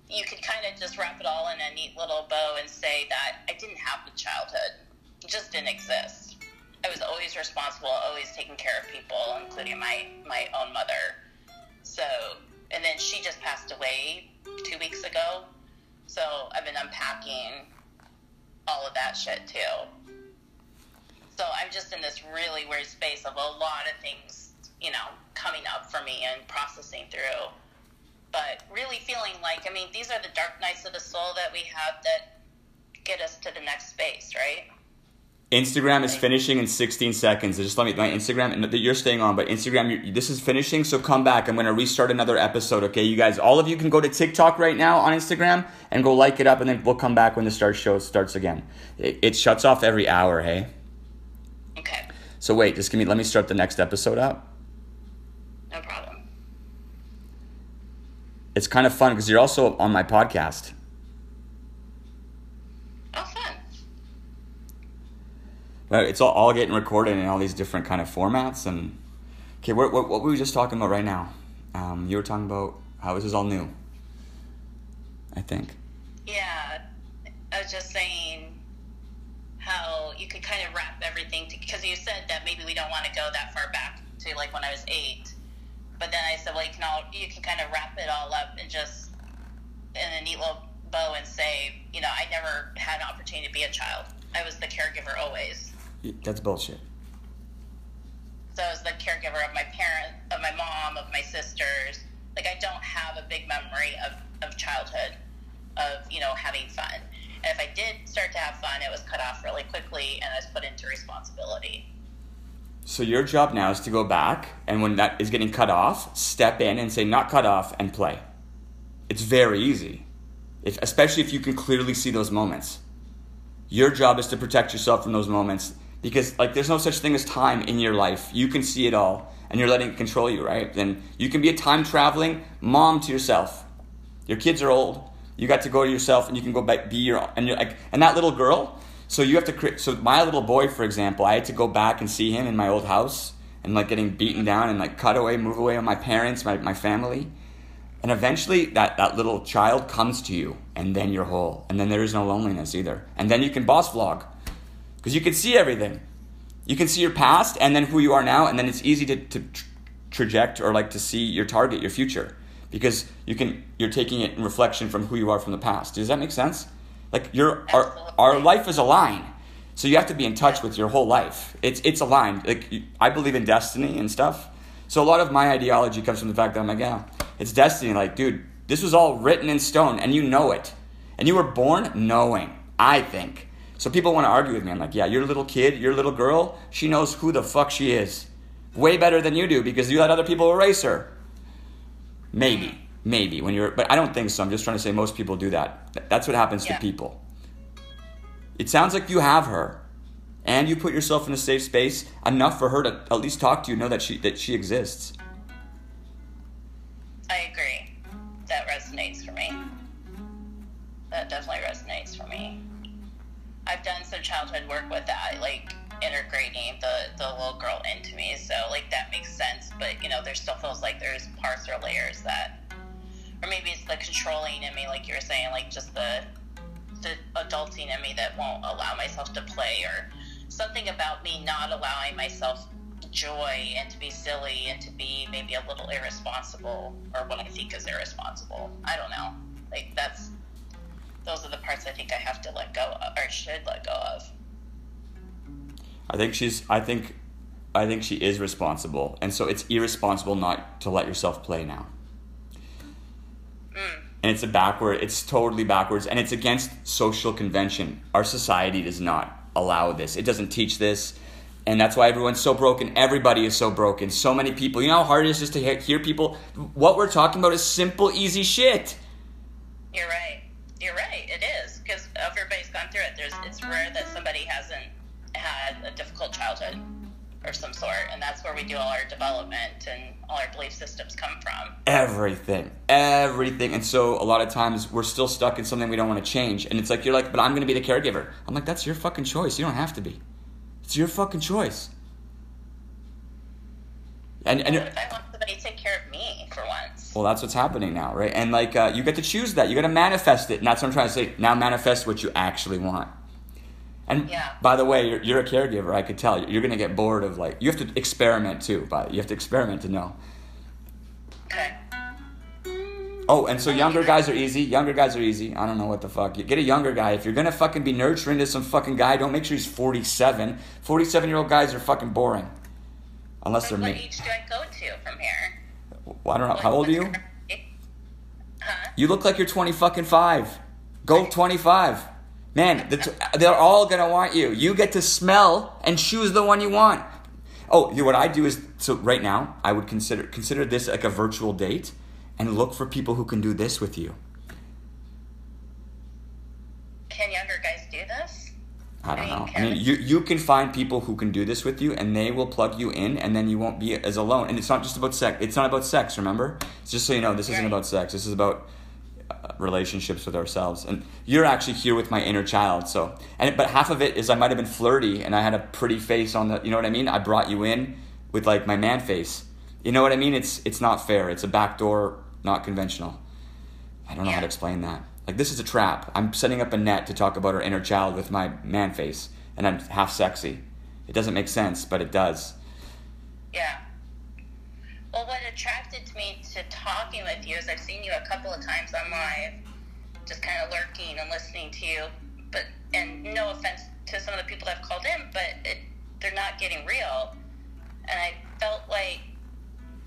you could kind of just wrap it all in a neat little bow and say that I didn't have the childhood. It just didn't exist. I was always responsible, always taking care of people, including my my own mother. So, and then she just passed away two weeks ago. So I've been unpacking all of that shit too. So I'm just in this really weird space of a lot of things, you know, coming up for me and processing through. But really feeling like, I mean, these are the dark nights of the soul that we have that get us to the next space, right? Instagram is finishing in 16 seconds. Just let me, my Instagram, and you're staying on, but Instagram, this is finishing, so come back. I'm going to restart another episode, okay? You guys, all of you can go to TikTok right now on Instagram and go like it up, and then we'll come back when the start show starts again. It, it shuts off every hour, hey? Okay, So wait, just give me, let me start the next episode up. no problem. It's kind of fun because you're also on my podcast. Oh, fun. But it's all, all getting recorded in all these different kind of formats. And okay, what, what, what were we just talking about right now? Um, you were talking about how this is all new. I think. Yeah, I was just saying how you could kind of wrap everything because you said that maybe we don't want to go that far back to like when I was eight. But then I said, well, you can all you can kind of wrap it all up and just in a neat little bow and say, you know, I never had an opportunity to be a child. I was the caregiver always. That's bullshit. So I was the caregiver of my parents, of my mom, of my sisters. Like I don't have a big memory of, of childhood, of you know having fun. And if I did start to have fun, it was cut off really quickly, and I was put into responsibility. So your job now is to go back, and when that is getting cut off, step in and say not cut off and play. It's very easy, if, especially if you can clearly see those moments. Your job is to protect yourself from those moments because like there's no such thing as time in your life. You can see it all, and you're letting it control you, right? Then you can be a time traveling mom to yourself. Your kids are old. You got to go to yourself, and you can go back be your and you're like and that little girl so you have to create. So my little boy, for example, I had to go back and see him in my old house and like getting beaten down and like cut away, move away on my parents, my, my family. And eventually that, that little child comes to you and then you're whole. And then there is no loneliness either. And then you can boss vlog because you can see everything. You can see your past and then who you are now. And then it's easy to, to traject or like to see your target, your future because you can, you're taking it in reflection from who you are from the past. Does that make sense? Like your our, our life is a line. So you have to be in touch with your whole life. It's it's aligned. Like I believe in destiny and stuff. So a lot of my ideology comes from the fact that I'm like, yeah, it's destiny. Like, dude, this was all written in stone, and you know it, and you were born knowing. I think. So people want to argue with me. I'm like, yeah, your little kid, your little girl, she knows who the fuck she is, way better than you do because you let other people erase her. Maybe. Maybe when you're, but I don't think so. I'm just trying to say most people do that. That's what happens Yeah. to people. It sounds like you have her, and you put yourself in a safe space enough for her to at least talk to you, know that she that she exists. I agree. That resonates for me. That definitely resonates for me. I've done some childhood work with that, like integrating the, the little girl into me. So like that makes sense, but you know, there still feels like there's parts or layers that or maybe it's the controlling in me, like you were saying, like just the the adulting in me that won't allow myself to play or something about me not allowing myself joy and to be silly and to be maybe a little irresponsible or what I think is irresponsible. I don't know. Like that's those are the parts I think I have to let go of or should let go of. I think she's. I think. I think she is responsible, and so it's irresponsible not to let yourself play now. Mm. And it's a backward. It's totally backwards, and it's against social convention. Our society does not allow this. It doesn't teach this, and that's why everyone's so broken. Everybody is so broken. So many people. You know how hard it is just to hear people. What we're talking about is simple, easy shit. You're right. You're right. It is because everybody's gone through it. There's it's rare that somebody hasn't had a difficult childhood of some sort, and that's where we do all our development and all our belief systems come from. everything everything and so a lot of times we're still stuck in something we don't want to change and it's like you're like but i'm going to be the caregiver i'm like that's your fucking choice you don't have to be it's your fucking choice and and What if I want somebody to take care of me for once? Well that's what's happening now right and like uh, you get to choose that you got to manifest it and that's what i'm trying to say now manifest what you actually want and Yeah. by the way you're, you're a caregiver i could tell you're going to get bored of like you have to experiment too but you have to experiment to know Okay. Oh, and so younger guys are easy. Younger guys are easy. I don't know what the fuck. You get a younger guy. If you're gonna fucking be nurturing to some fucking guy, don't make sure he's 47. 47 year old guys are fucking boring. Unless they're What me. age do I go to from here? Well, I don't know. How old are you? Huh? You look like you're 20 fucking five. Go 25. Man, the t- they're all gonna want you. You get to smell and choose the one you want. Oh, you know, what I do is so right now I would consider consider this like a virtual date and look for people who can do this with you. Can younger guys? I don't know. I mean, you you can find people who can do this with you, and they will plug you in, and then you won't be as alone. And it's not just about sex. It's not about sex. Remember, it's just so you know, this isn't Right. about sex. This is about uh, relationships with ourselves. And you're actually here with my inner child. So, and but half of it is I might have been flirty, and I had a pretty face on the. You know what I mean? I brought you in with like my man face. You know what I mean? It's it's not fair. It's a backdoor, not conventional. I don't know how to explain that. Like this is a trap. I'm setting up a net to talk about our inner child with my man face. and I'm half sexy. It doesn't make sense, but it does. Yeah. Well, what attracted me to talking with you is I've seen you a couple of times on live, just kind of lurking and listening to you. But and no offense to some of the people that have called in, but it, they're not getting real. And I felt like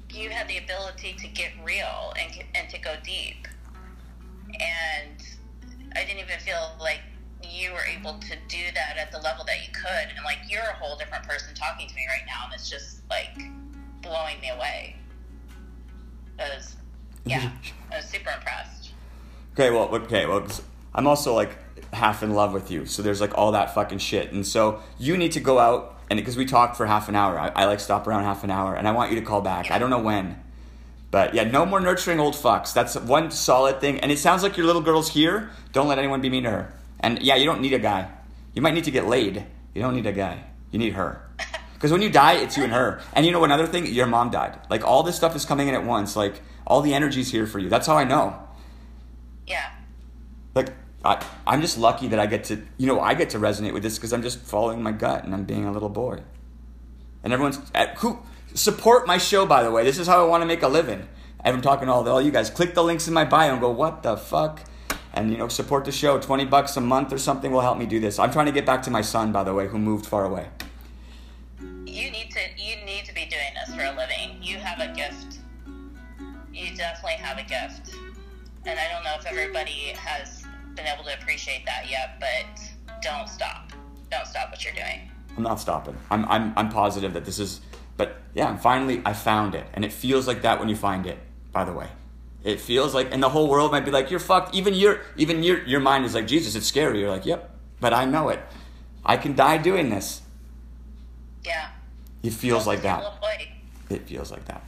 you had the ability to get real and and to go deep. And I didn't even feel like you were able to do that at the level that you could. And like you're a whole different person talking to me right now, and it's just like blowing me away. I was, yeah, I was super impressed. Okay, well, okay, well, I'm also like half in love with you, so there's like all that fucking shit, and so you need to go out and because we talked for half an hour, I, I like stop around half an hour, and I want you to call back. I don't know when, but yeah, no more nurturing old fucks. That's one solid thing, and it sounds like your little girl's here. Don't let anyone be mean to her. And yeah, you don't need a guy. You might need to get laid. You don't need a guy. You need her. Because when you die, it's you and her. And you know another thing? Your mom died. Like all this stuff is coming in at once. Like all the energy's here for you. That's how I know. Yeah. Like I, I'm just lucky that I get to, you know, I get to resonate with this because I'm just following my gut and I'm being a little boy. And everyone's at, who support my show. By the way, this is how I want to make a living. I'm talking to all, all you guys. Click the links in my bio and go, what the fuck? and you know support the show. 20 bucks a month or something will help me do this. I'm trying to get back to my son by the way who moved far away. You need to you need to be doing this for a living. You have a gift. You definitely have a gift. And i don't know if everybody has been able to appreciate that yet but don't stop. Don't stop what you're doing. I'm not stopping. I'm i'm, I'm positive that this is but yeah finally i found it and it feels like that when you find it by the way it feels like, and the whole world might be like, "You're fucked." Even your, even your, your mind is like, "Jesus, it's scary." You're like, "Yep," but I know it. I can die doing this. Yeah. It feels like that. It feels like that.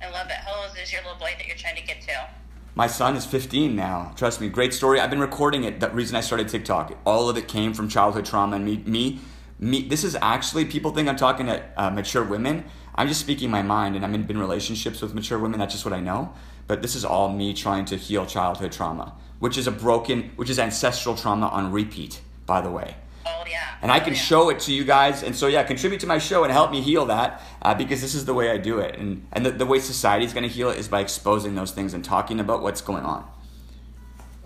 I love it. How old is your little boy that you're trying to get to? My son is 15 now. Trust me, great story. I've been recording it. The reason I started TikTok, all of it came from childhood trauma and me. Me, me. This is actually people think I'm talking to uh, mature women. I'm just speaking my mind, and I'm in, in relationships with mature women. That's just what I know but this is all me trying to heal childhood trauma, which is a broken, which is ancestral trauma on repeat, by the way. Oh, yeah. And I can oh, yeah. show it to you guys. And so, yeah, contribute to my show and help me heal that uh, because this is the way I do it. And, and the, the way society is going to heal it is by exposing those things and talking about what's going on.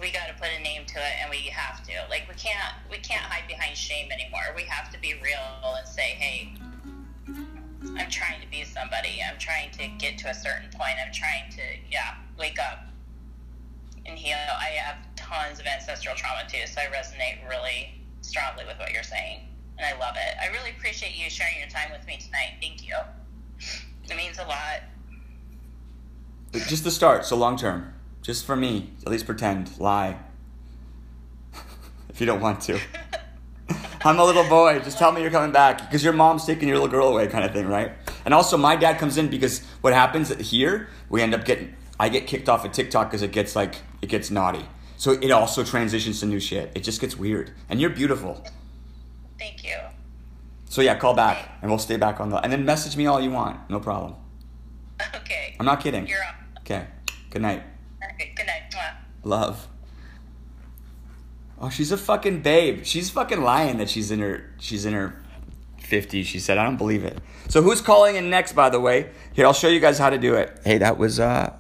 We got to put a name to it, and we have to. Like, we can't, we can't hide behind shame anymore. We have to be real and say, hey, I'm trying to be somebody. I'm trying to get to a certain point. I'm trying to, yeah, wake up and heal. I have tons of ancestral trauma too, so I resonate really strongly with what you're saying. And I love it. I really appreciate you sharing your time with me tonight. Thank you. It means a lot. Just the start, so long term. Just for me, at least pretend, lie. If you don't want to. I'm a little boy. Just tell me you're coming back because your mom's taking your little girl away, kind of thing, right? And also, my dad comes in because what happens here, we end up getting. I get kicked off of TikTok because it gets like it gets naughty. So it also transitions to new shit. It just gets weird. And you're beautiful. Thank you. So yeah, call back and we'll stay back on the and then message me all you want. No problem. Okay. I'm not kidding. You're up. Okay. Good night. Good night. Love. Oh, she's a fucking babe. She's fucking lying that she's in her she's in her 50s. She said, I don't believe it. So who's calling in next, by the way? Here, I'll show you guys how to do it. Hey, that was uh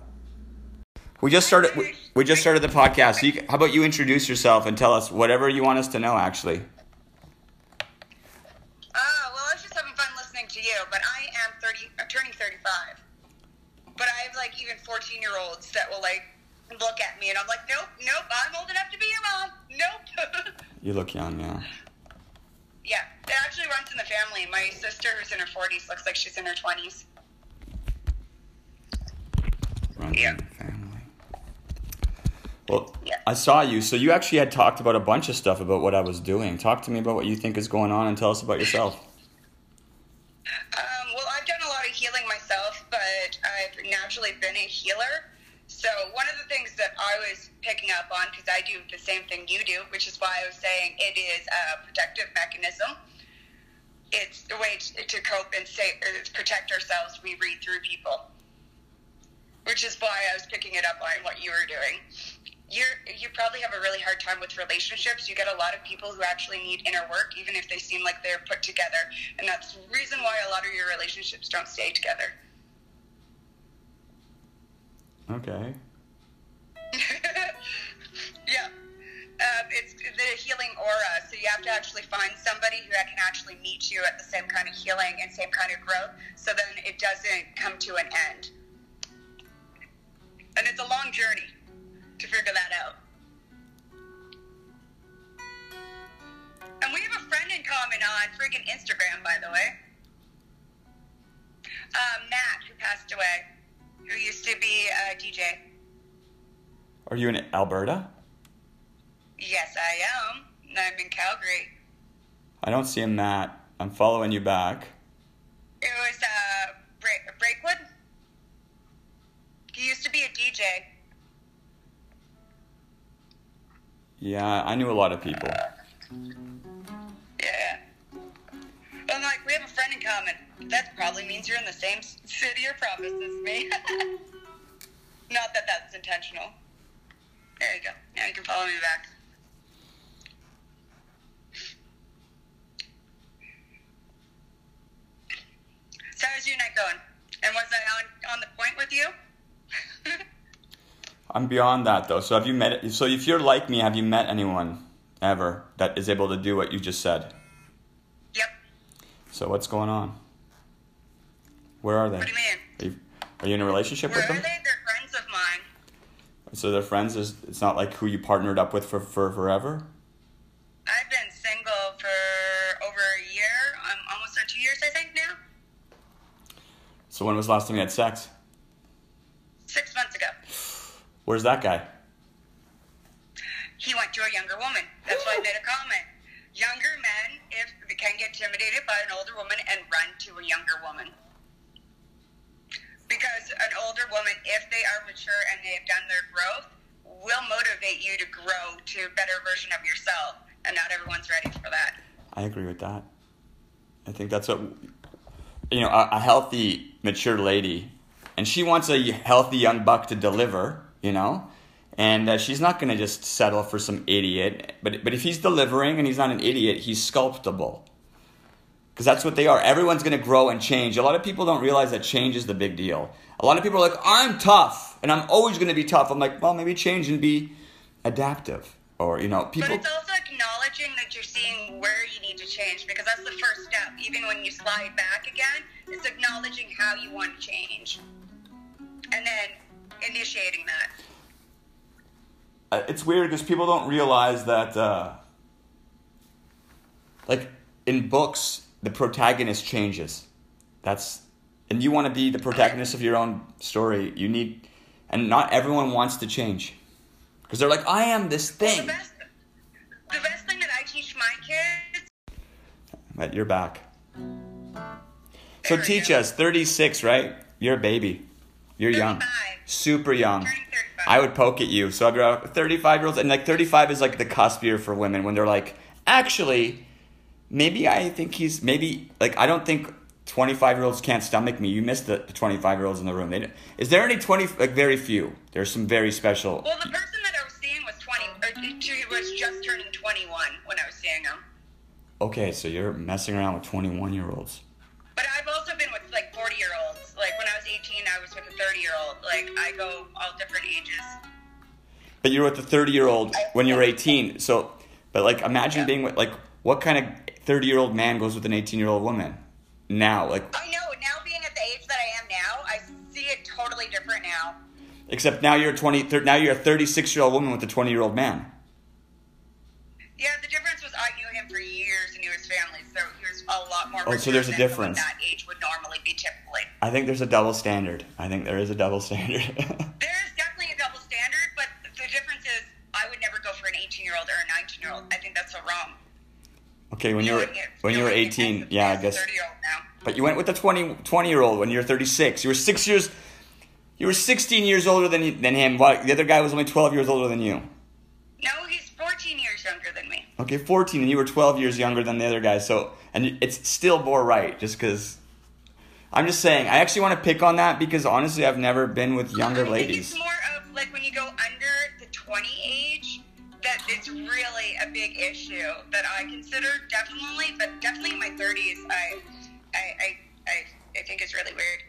we just started we, we just started the podcast. So you, how about you introduce yourself and tell us whatever you want us to know actually. Oh, well, I was just having fun listening to you, but I am 30 I'm turning 35. But I have like even 14-year-olds that will like look at me and I'm like, nope, nope, I'm old enough to be your mom. Nope. you look young, yeah. Yeah, it actually runs in the family. My sister, who's in her 40s, looks like she's in her 20s. Runs Yeah. in the family. Well, Yeah. I saw you. So you actually had talked about a bunch of stuff about what I was doing. Talk to me about what you think is going on and tell us about yourself. Um, well, I've done a lot of healing myself, but I've naturally been a healer. So one of the things that I was picking up on, because I do the same thing you do, which is why I was saying it is a protective mechanism. It's a way to, to cope and say, protect ourselves. We read through people, which is why I was picking it up on what you were doing. you're you probably have a really hard time with relationships. You get a lot of people who actually need inner work, even if they seem like they're put together, and that's the reason why a lot of your relationships don't stay together. Okay. yeah. Um, it's the healing aura. So you have to actually find somebody who can actually meet you at the same kind of healing and same kind of growth. So then it doesn't come to an end. And it's a long journey to figure that out. And we have a friend in common on freaking Instagram, by the way. Um, Matt, who passed away, who used to be a DJ. Are you in Alberta? Yes, I am. I'm in Calgary. I don't see him, Matt. I'm following you back. It was uh, Break- Breakwood. He used to be a DJ. Yeah, I knew a lot of people. Yeah. I'm like, we have a friend in common. That probably means you're in the same city or province as me. Not that that's intentional. There you go. Now you can follow me back. So how's your night going? And was I on, on the point with you? I'm beyond that though. So have you met? So if you're like me, have you met anyone ever that is able to do what you just said? So what's going on? Where are they? What do you mean? Are you, are you in a relationship Where with are them? they? They're friends of mine. So they're friends. Is it's not like who you partnered up with for, for forever? I've been single for over a year. I'm almost on two years, I think, now. So when was the last time you had sex? Six months ago. Where's that guy? He went to a younger woman. That's why I made a comment. Younger men, if can get intimidated by an older woman and run to a younger woman. Because an older woman, if they are mature and they have done their growth, will motivate you to grow to a better version of yourself. And not everyone's ready for that. I agree with that. I think that's what you know. A, a healthy, mature lady, and she wants a healthy young buck to deliver. You know, and uh, she's not going to just settle for some idiot. But but if he's delivering and he's not an idiot, he's sculptable. Because that's what they are. Everyone's going to grow and change. A lot of people don't realize that change is the big deal. A lot of people are like, I'm tough and I'm always going to be tough. I'm like, well, maybe change and be adaptive. Or, you know, But it's also acknowledging that you're seeing where you need to change because that's the first step. Even when you slide back again, it's acknowledging how you want to change. And then initiating that. uh, it's weird because people don't realize that uh, like in books the protagonist changes. That's and you want to be the protagonist of your own story. You need and not everyone wants to change. Because they're like i am this Well, thing. the best, the best thing that I teach my kids. but you're back. So teach us. 36 right? You're a baby. You're young. Super young. 35. I would poke at you. So I'd go 35 year olds, and like 35 is like the cusp year for women when they're like, actually, maybe I think he's maybe like I don't think 25 year olds can't stomach me. You missed the 25 year olds in the room. They, is there any 20? Like very few. There's some very special. Well, the person that I was seeing was 20, or she was just turning 21 when I was seeing him. Okay, so you're messing around with 21 year olds. But I've also been with like 40 year olds. Like when I was 18, I was with a 30 year old. Like I go all different ages. But you're with the 30 year old when you were 18. So, but like imagine Yeah. being with like what kind of 30 year old man goes with an 18 year old woman now? Like I know. Now being at the age that I am now, I see it totally different now. except now you're a 20. Now you're a 36 year old woman with a 20 year old man. Yeah, the difference was I knew him for years and knew his family, so he was a lot more. Oh, so there's a difference. That age would normally be typically. I think there's a double standard. I think there is a double standard. There is definitely a double standard, but the difference is I would never go for an 18 year old or a 19 year old. I think that's so wrong. Okay, when you were when you were 18, yeah, I guess. 30 year old now. But you went with the 20 20 year old when you're 36. You were six years. You were 16 years older than than him. While the other guy was only 12 years older than you. No, he's 14 years younger than me. Okay, 14, and you were 12 years younger than the other guy. So, and it's still more right, just because. I'm just saying. I actually want to pick on that because honestly, I've never been with younger I think ladies. It's more of like when you go under the 20 it's really a big issue that I consider definitely, but definitely in my 30s, I, I, I, I, I think it's really weird.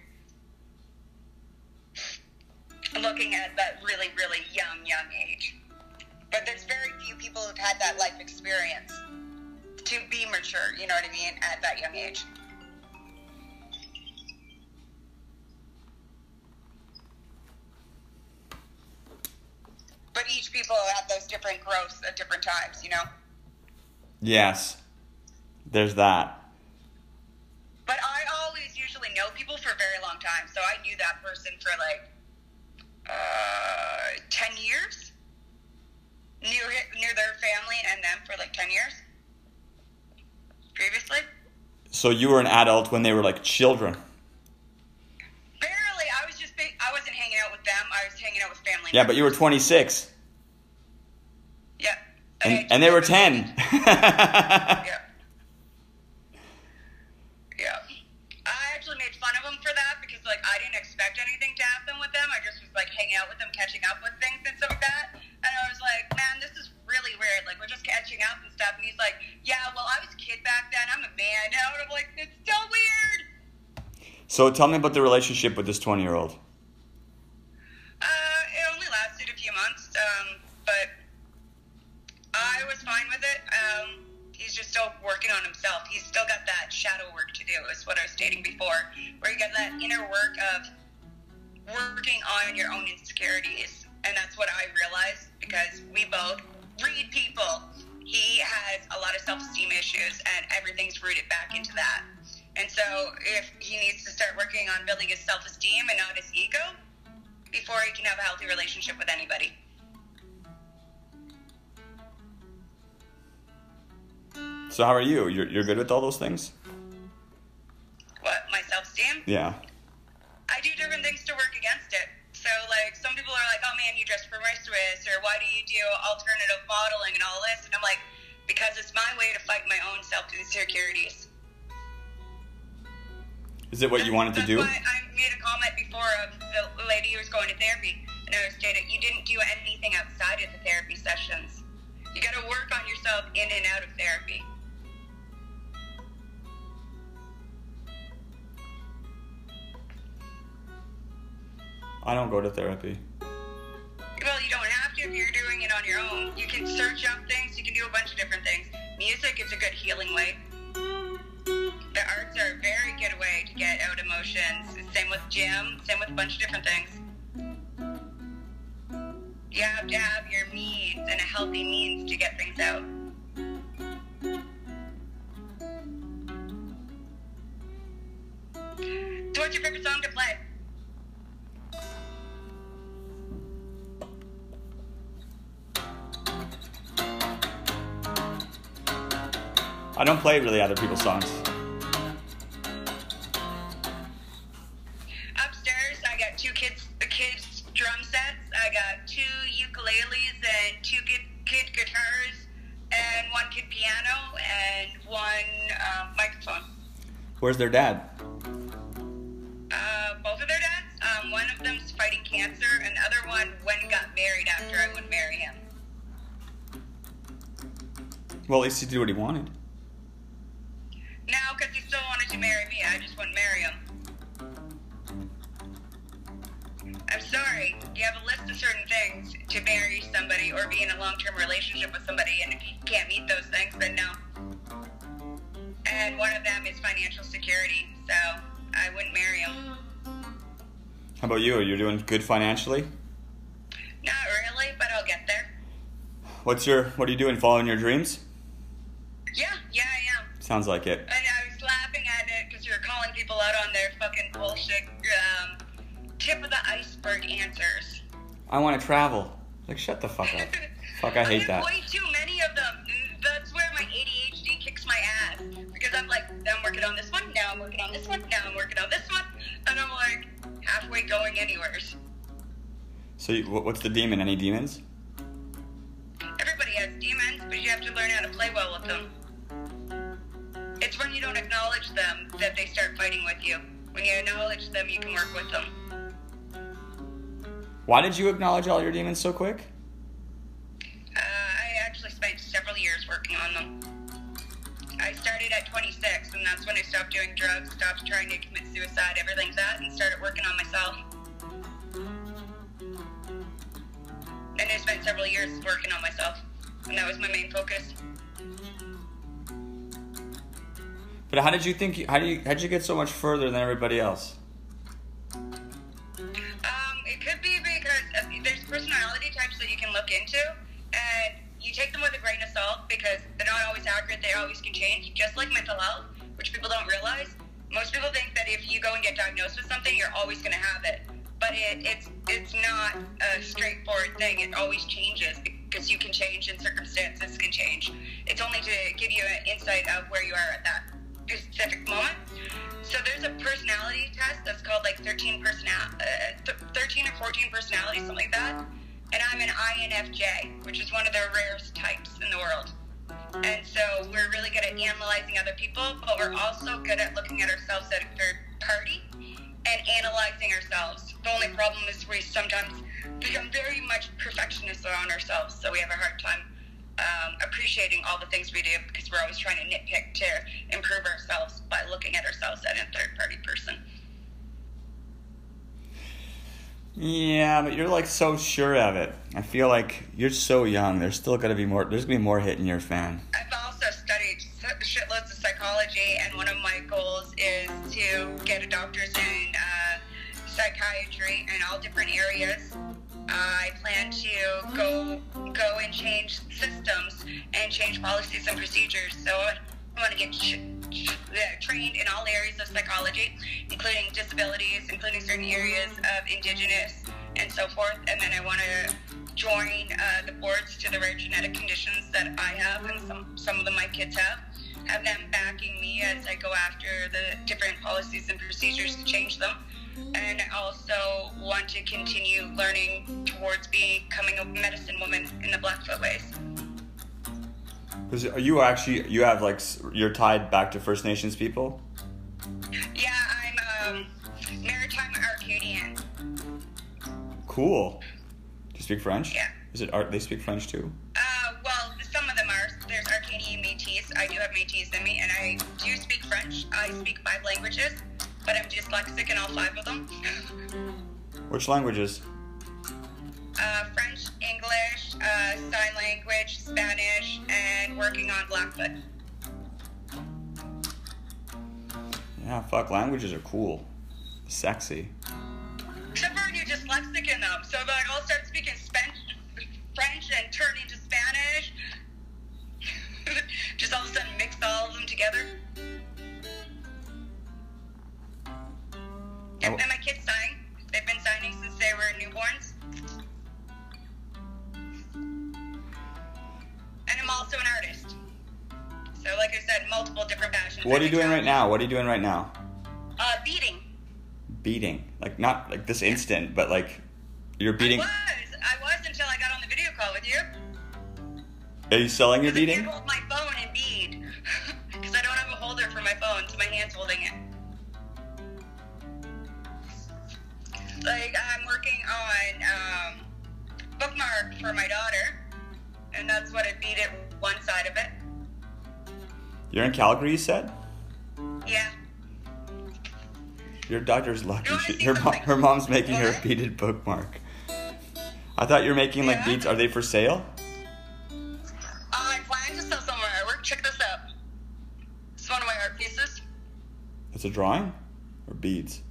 Looking at that really, really young, young age. But there's very few people who've had that life experience to be mature, you know what I mean, at that young age. But each people have those different growths at different times, you know? Yes. There's that. But I always usually know people for a very long time, so I knew that person for like uh, ten years. Knew knew their family and them for like ten years previously. So you were an adult when they were like children. Barely. I was just big, I wasn't hanging out with them. I was hanging out with family. Yeah, but you were 26. Yeah. And, and they were 10. Yeah. Yeah. I actually made fun of them for that because, like, I didn't expect anything to happen with them. I just was, like, hanging out with them, catching up with things and stuff like that. And I was like, man, this is really weird. Like, we're just catching up and stuff. And he's like, yeah, well, I was a kid back then. I'm a man now. And I'm like, it's so weird. so tell me about the relationship with this 20 year old. Uh, it only lasted a few months, um, but I was fine with it. Um, he's just still working on himself. He's still got that shadow work to do, is what I was stating before, where you got that inner work of working on your own insecurities. And that's what I realized because we both read people. He has a lot of self esteem issues, and everything's rooted back into that. And so, if he needs to start working on building his self esteem and not his ego, before he can have a healthy relationship with anybody. So how are you? You're, you're good with all those things? What, my self esteem? Yeah. I do different things to work against it. So, like, some people are like, oh man, you dress for promiscuous, or why do you do alternative modeling and all this? And I'm like, because it's my way to fight my own self insecurities. Is it what you wanted to do? I made a comment before of the lady who was going to therapy, and I was stated you didn't do anything outside of the therapy sessions. You got to work on yourself in and out of therapy. I don't go to therapy. Well, you don't have to if you're doing it on your own. You can search up things. You can do a bunch of different things. Music is a good healing way. The arts are a very good way to get out emotions. Same with gym. Same with a bunch of different things. You have to have your means and a healthy means to get things out. So, what's your favorite song to play? I don't play really other people's songs. Upstairs, I got two kids, the kids drum sets. I got two ukuleles and two kid, kid guitars, and one kid piano and one um, microphone. Where's their dad? Uh, both of their dads. Um, one of them's fighting cancer, and the other one went and got married after I wouldn't marry him. Well, at least he did what he wanted. Now, because he still wanted to marry me, I just wouldn't marry him. I'm sorry. You have a list of certain things to marry somebody or be in a long-term relationship with somebody, and if you can't meet those things, then no. And one of them is financial security, so I wouldn't marry him. How about you? Are You're doing good financially? Not really, but I'll get there. What's your what are you doing? Following your dreams? Yeah, yeah, I am. Sounds like it. And I was laughing at it because you were calling people out on their fucking bullshit um, tip of the iceberg answers. I want to travel. Like shut the fuck up. Fuck, I hate have that. way too many of them. That's where my ADHD kicks my ass. Because I'm like, I'm working on this one, now I'm working on this one, now I'm working on this one. And I'm like, halfway going anywheres. So you, what's the demon? Any demons? Everybody has demons, but you have to learn how to play well with them. It's when you don't acknowledge them that they start fighting with you. When you acknowledge them, you can work with them. Why did you acknowledge all your demons so quick? Uh, I actually spent several years working on them. I started at 26, and that's when I stopped doing drugs, stopped trying to commit suicide, everything that, and started working on myself. And I spent several years working on myself, and that was my main focus. But how did you think? How do you? How did you get so much further than everybody else? Um, it could be because uh, there's personality types that you can look into, and you take them with a grain of salt because they're not always accurate. They always can change, just like mental health, which people don't realize. Most people think that if you go and get diagnosed with something, you're always going to have it, but it, it's it's not a straightforward thing. It always changes because you can change and circumstances can change. It's only to give you an insight of where you are at that specific moment. So there's a personality test that's called like 13 personal, uh, th- 13 or 14 personalities, something like that. And I'm an INFJ, which is one of the rarest types in the world. And so we're really good at analyzing other people, but we're also good at looking at ourselves at a third party and analyzing ourselves. The only problem is we sometimes become very much perfectionists on ourselves, so we have a hard time um, appreciating all the things we do because we're always trying to nitpick to improve ourselves by looking at ourselves as a third party person. Yeah, but you're like so sure of it. I feel like you're so young. There's still gonna be more. There's gonna be more hitting your fan. I've also studied shitloads of psychology, and one of my goals is to get a doctor's in uh, psychiatry in all different areas. I plan to go go and change systems and change policies and procedures. So I want to get ch- ch- trained in all areas of psychology, including disabilities, including certain areas of indigenous and so forth. And then I want to join uh, the boards to the rare genetic conditions that I have and some, some of them my kids have. Have them backing me as I go after the different policies and procedures to change them and I also want to continue learning towards becoming a medicine woman in the Blackfoot ways. Because you actually you have like you're tied back to First Nations people. Yeah, I'm um, maritime Acadian. Cool. Do you speak French? Yeah. Is it art? They speak French too. Uh, well, some of them are. There's Acadian Métis. I do have Métis in me, and I do speak French. I speak five languages, but I'm dyslexic in all five of them. Which languages? Uh, French, English, uh, sign language, Spanish, and working on Blackfoot. Yeah, fuck. Languages are cool. Sexy. Except for when you're dyslexic in them. So like I'll start speaking Spanish, French and turn into Spanish. Just all of a sudden mix all of them together. And, and my kids sign. They've been signing since they were newborns. And I'm also an artist. So like I said, multiple different passions. What are you doing right now? What are you doing right now? Uh, beading. Beading. Like not like this instant, but like you're beading. I was. I was until I got on the video call with you. Are you selling your Because I beading? can't hold my phone and bead. Because I don't have a holder for my phone, so my hand's holding it. Like, I'm working on um, bookmark for my daughter, and that's what I beat it one side of it. You're in Calgary, you said. Yeah. Your daughter's lucky. She, her mom, her mom's making her a beaded bookmark. I thought you were making like Yeah. beads. Are they for sale? I plan to sell some of my artwork. Check this out. It's one of my art pieces. It's a drawing or beads.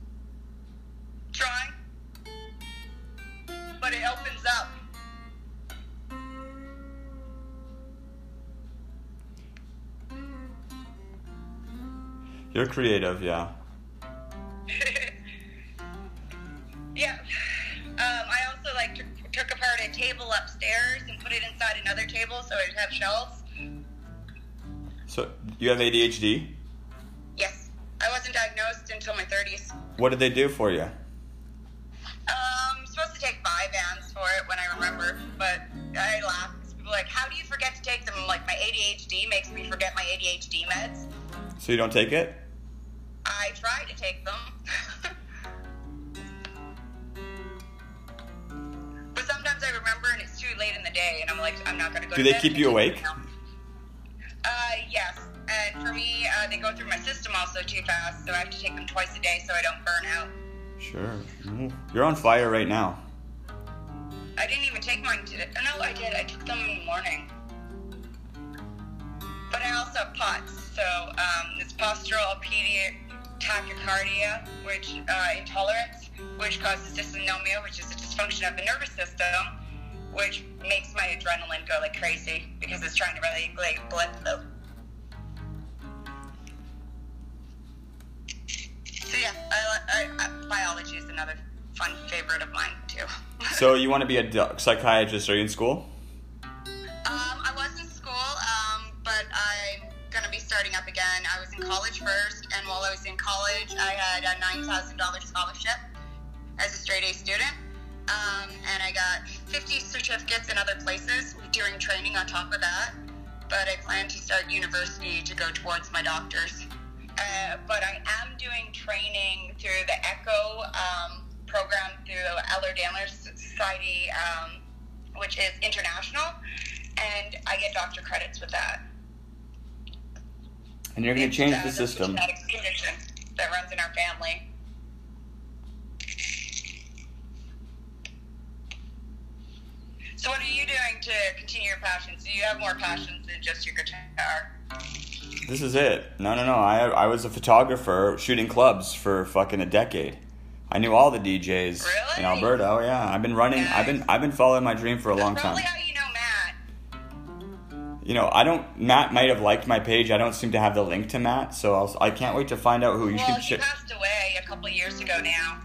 But it opens up. You're creative, yeah. Yeah. Um, I also like took, took apart a table upstairs and put it inside another table so it'd have shelves. So you have ADHD. Yes. I wasn't diagnosed until my 30s. What did they do for you? Take Vyvanse for it when I remember, but I laugh. 'cause People are like, how do you forget to take them? I'm like, my ADHD makes me forget my ADHD meds. So you don't take it? I try to take them. but sometimes I remember and it's too late in the day and I'm like, I'm not going to go Do they keep you awake? Uh, yes. and for me, uh, they go through my system also too fast, so I have to take them twice a day so I don't burn out. Sure. You're on fire right now. I didn't even take mine today. Oh, no, I did. I took them in the morning. But I also have POTS. So um, it's postural pediatric tachycardia, which uh, intolerance, which causes dysautonomia, which is a dysfunction of the nervous system, which makes my adrenaline go like crazy because it's trying to regulate blood flow. So yeah, I, I, I, biology is another fun favorite of mine too. So you want to be a psychiatrist? Are you in school? Um, I was in school, um, but I'm gonna be starting up again. I was in college first, and while I was in college, I had a nine thousand dollars scholarship as a straight A student, um, and I got fifty certificates in other places during training on top of that. But I plan to start university to go towards my doctors. Uh, but I am doing training through the ECHO um, program through Ehlers-Danlos Society, um, which is international, and I get doctor credits with that. And you're going to change uh, the system. genetic condition that runs in our family. So, what are you doing to continue your passions? Do you have more passions than just your guitar? This is it. No, no, no. I I was a photographer shooting clubs for fucking a decade. I knew all the DJs in Alberta. Oh yeah, I've been running. I've been I've been following my dream for a long time. how you know Matt. You know, I don't. Matt might have liked my page. I don't seem to have the link to Matt, so I'll, I can't wait to find out who you well, should. he Sh- passed away a couple years ago now.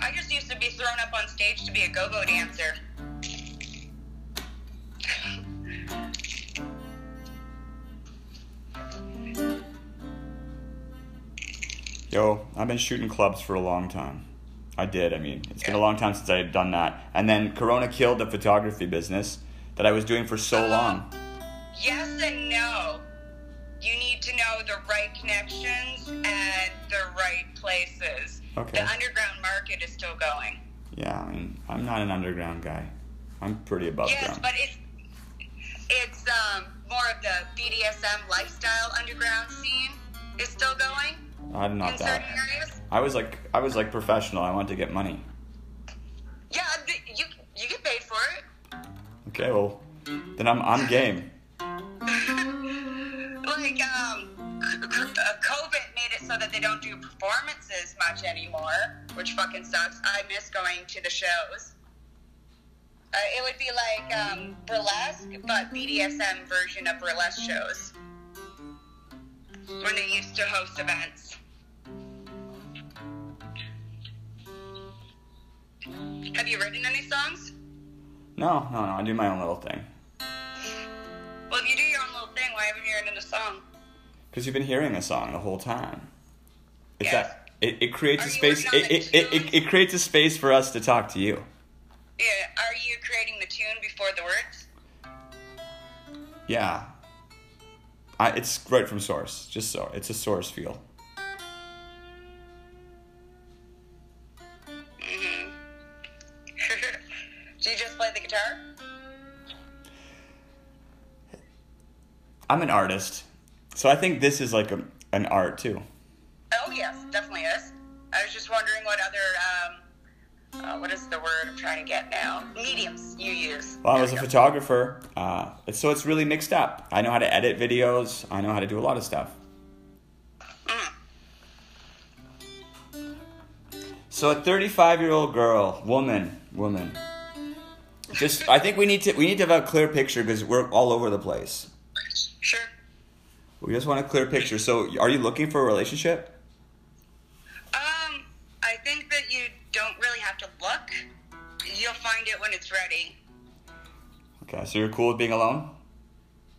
I just used to be thrown up on stage to be a go-go dancer. Yo, I've been shooting clubs for a long time. I did. I mean, it's been a long time since I had done that. And then Corona killed the photography business that I was doing for so long. Yes and no. You need to know the right connections and the right places. Okay. The underground market is still going. Yeah, I mean, I'm not an underground guy. I'm pretty above Yes, ground. but it's it's um, more of the BDSM lifestyle underground scene is still going I'm not that. areas. I was like, I was like professional. I wanted to get money. Yeah, you you get paid for it. Okay, well, then I'm I'm game. like um, COVID made it so that they don't do performances much anymore, which fucking sucks. I miss going to the shows. Uh, it would be like um, burlesque, but BDSM version of burlesque shows when they used to host events. Have you written any songs? No, no, no. I do my own little thing. Well, if you do your own little thing, why haven't you written a song? Because you've been hearing a song the whole time. It's Yes. that it, it creates Are a space. It, it, it, it, it creates a space for us to talk to you. Yeah, are you creating the tune before the words? Yeah. I, it's right from source. Just so it's a source feel. Guitar? I'm an artist, so I think this is like a, an art too. Oh yes, definitely is. I was just wondering what other um, uh, what is the word I'm trying to get now? Mediums you use. Well, I was a go. photographer, uh, so it's really mixed up. I know how to edit videos. I know how to do a lot of stuff. Mm. So a 35 year old girl, woman, woman. Just, I think we need to we need to have a clear picture because we're all over the place. Sure. We just want a clear picture. So, are you looking for a relationship? Um, I think that you don't really have to look. You'll find it when it's ready. Okay, so you're cool with being alone.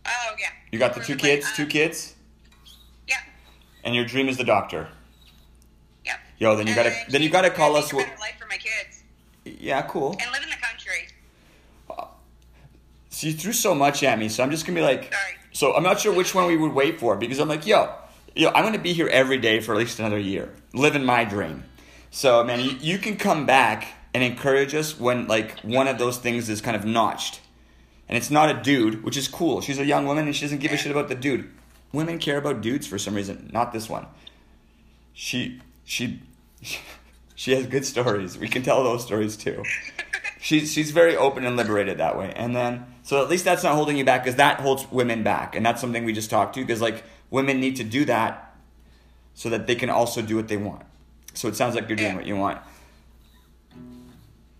Oh yeah. You got the two kids, two Um, kids, Yeah. and your dream is the doctor. Yeah. Yo, then you gotta then you gotta call us. Better life for my kids yeah, cool. and live in the country. You threw so much at me, so I'm just gonna be like, Sorry. so I'm not sure which one we would wait for because I'm like, yo, yo, I'm gonna be here every day for at least another year, living my dream. So man, you, you can come back and encourage us when like one of those things is kind of notched. and it's not a dude, which is cool. She's a young woman and she doesn't give a shit about the dude. Women care about dudes for some reason, not this one. She she she has good stories. We can tell those stories too. She's she's very open and liberated that way. And then so at least that's not holding you back because that holds women back, and that's something we just talked to because like women need to do that so that they can also do what they want. So it sounds like you're doing Yeah. what you want.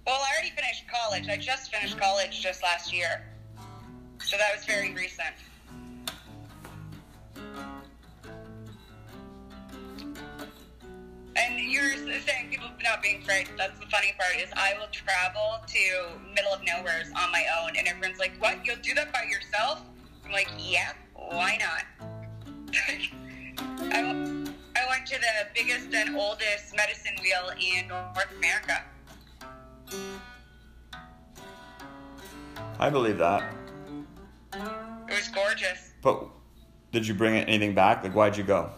Well, I already finished college. I just finished college just last year. So that was very recent. And you're saying people not being afraid. That's the funny part is I will travel to middle of nowheres on my own, and everyone's like, "What? You'll do that by yourself?" I'm like, "Yeah, why not?" I went to the biggest and oldest medicine wheel in North America. I believe that. It was gorgeous. But did you bring anything back? Like why'd you go?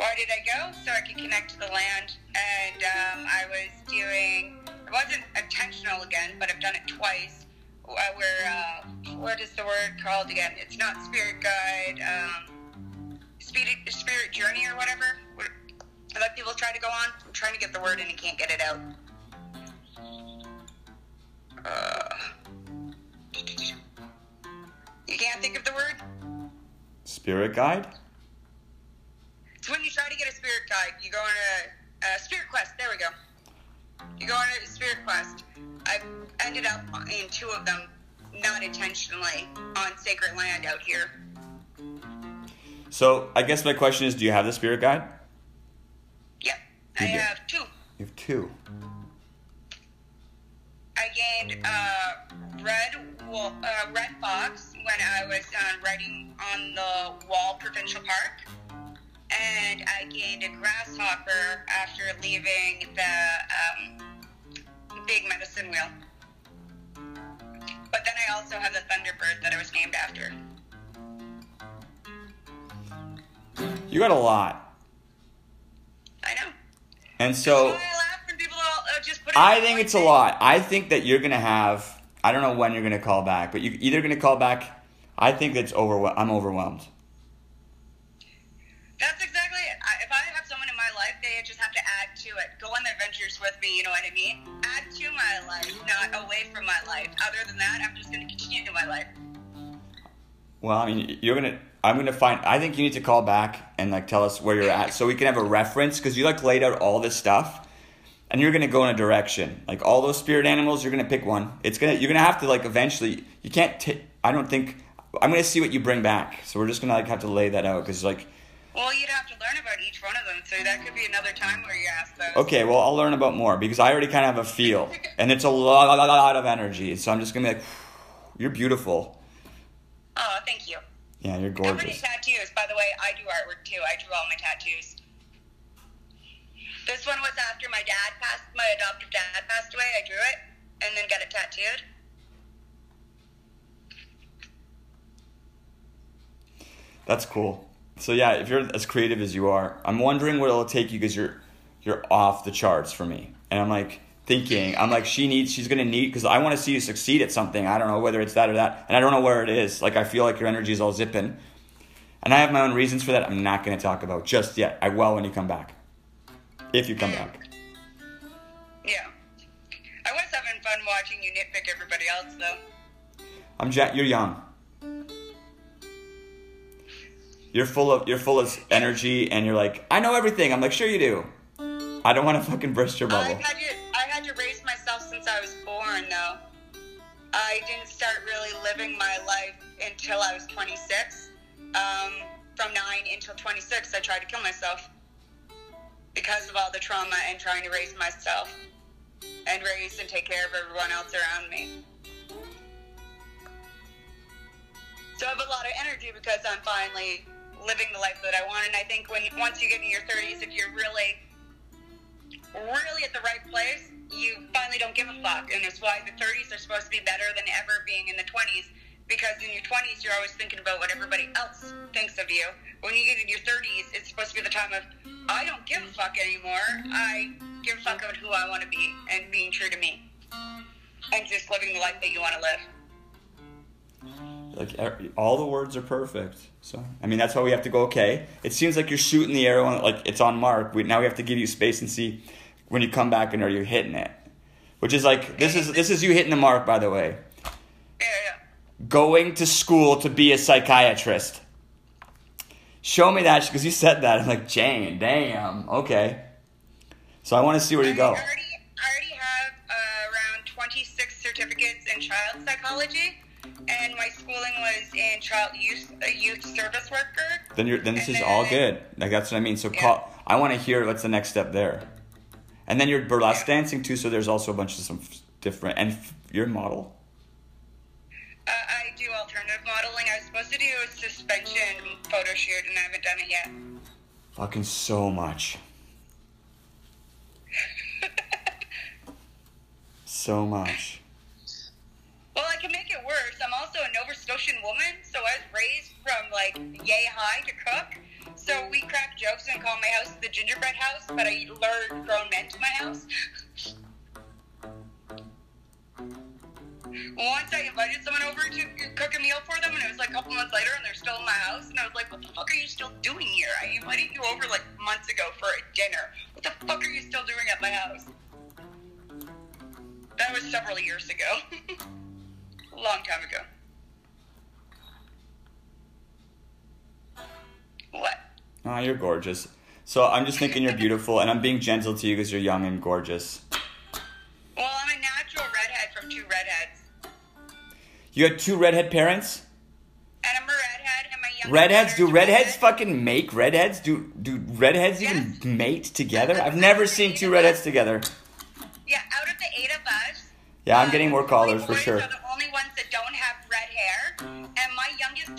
Why did I go? So I could connect to the land. And um, I was doing, it wasn't intentional again, but I've done it twice. Uh, where, uh, what is the word called again? It's not spirit guide, um, spirit, spirit journey or whatever. Let people try to go on. I'm trying to get the word and I can't get it out. Uh, you can't think of the word? Spirit guide? It's when you try to get a spirit guide. You go on a, a spirit quest. There we go. You go on a spirit quest. I ended up in two of them, not intentionally, on sacred land out here. So I guess my question is, do you have the spirit guide? Yep, I do. have two. You have two. I gained uh, red uh, red fox when I was uh, riding on the Wall Provincial Park, and I gained a grasshopper after leaving the um, big medicine wheel. But then I also have the Thunderbird that I was named after. You got a lot. I know. And so I laugh when people all, uh, just put it I in think it's a lot. I think that you're gonna have. I don't know when you're gonna call back, but you're either gonna call back. I think that's overwhelmed. I'm overwhelmed. That's exactly it. I, if I have someone in my life, they just have to add to it. Go on their adventures with me, you know what I mean? Add to my life, not away from my life. Other than that, I'm just going to continue to my life. Well, I mean, you're gonna. I'm gonna find. I think you need to call back and like tell us where you're at, so we can have a reference because you like laid out all this stuff, and you're gonna go in a direction. Like all those spirit animals, you're gonna pick one. It's gonna. You're gonna have to like eventually. You can't. T- I don't think. I'm gonna see what you bring back. So we're just gonna like have to lay that out because like. Well, you'd have to learn about each one of them, so that could be another time where you ask those. Okay, well, I'll learn about more because I already kind of have a feel, and it's a lot, lot, lot of energy. So I'm just gonna be like, "You're beautiful." Oh, thank you. Yeah, you're gorgeous. tattoos? By the way, I do artwork too. I drew all my tattoos. This one was after my dad passed, my adoptive dad passed away. I drew it and then got it tattooed. That's cool. So yeah, if you're as creative as you are, I'm wondering what it'll take you because you're you're off the charts for me. And I'm like thinking, I'm like she needs, she's gonna need because I want to see you succeed at something. I don't know whether it's that or that, and I don't know where it is. Like I feel like your energy is all zipping, and I have my own reasons for that. I'm not gonna talk about just yet. I will when you come back, if you come back. Yeah. I was having fun watching you nitpick everybody else, though. I'm Jack. You're young. You're full of you're full of energy, and you're like, I know everything. I'm like, sure you do. I don't want to fucking burst your bubble. I had to, I had to raise myself since I was born, though. I didn't start really living my life until I was 26. Um, from 9 until 26, I tried to kill myself because of all the trauma and trying to raise myself and raise and take care of everyone else around me. So I have a lot of energy because I'm finally living the life that I want. And I think when once you get in your 30s, if you're really really at the right place, you finally don't give a fuck. And it's why the 30s are supposed to be better than ever being in the 20s. Because in your 20s, you're always thinking about what everybody else thinks of you. When you get in your 30s, it's supposed to be the time of, I don't give a fuck anymore. I give a fuck about who I want to be and being true to me. And just living the life that you want to live. Like er- all the words are perfect. So I mean that's why we have to go. Okay, it seems like you're shooting the arrow and like it's on mark. We, now we have to give you space and see when you come back and are you hitting it, which is like this is this is you hitting the mark by the way. Yeah, yeah. Going to school to be a psychiatrist. Show me that because you said that. I'm like Jane, damn, okay. So I want to see where you I go. already, I already have uh, around 26 certificates in child psychology, and my schooling was in child youth, a youth service worker. Then you're then this And is all good. Like that's what I mean. So Yeah. call. I want to hear what's the next step there. And then you're burlesque dancing too. So there's also a bunch of some different. And f- you're model. Uh, I do alternative modeling. I was supposed to do a suspension photo shoot, and I haven't done it yet. Fucking so much. so much. Can make it worse. I'm also a Nova Scotian woman, so I was raised from like yay high to cook. So we crack jokes and call my house the gingerbread house, but I lured grown men to my house. Once I invited someone over to cook a meal for them, and it was like a couple months later, and they're still in my house, and I was like, "What the fuck are you still doing here? I invited you over like months ago for a dinner. What the fuck are you still doing at my house?" That was several years ago. long time ago. What? Ah, you're gorgeous. So I'm just thinking you're beautiful, and I'm being gentle to you because you're young and gorgeous. Well, I'm a natural redhead from two redheads. You had two redhead parents. And I'm a redhead, and my younger Redheads? Do redheads redhead. fucking make redheads? Do do redheads even mate together? I've never seen two redheads together. Yeah, out of the eight of us. Yeah, I'm uh, getting more callers for sure.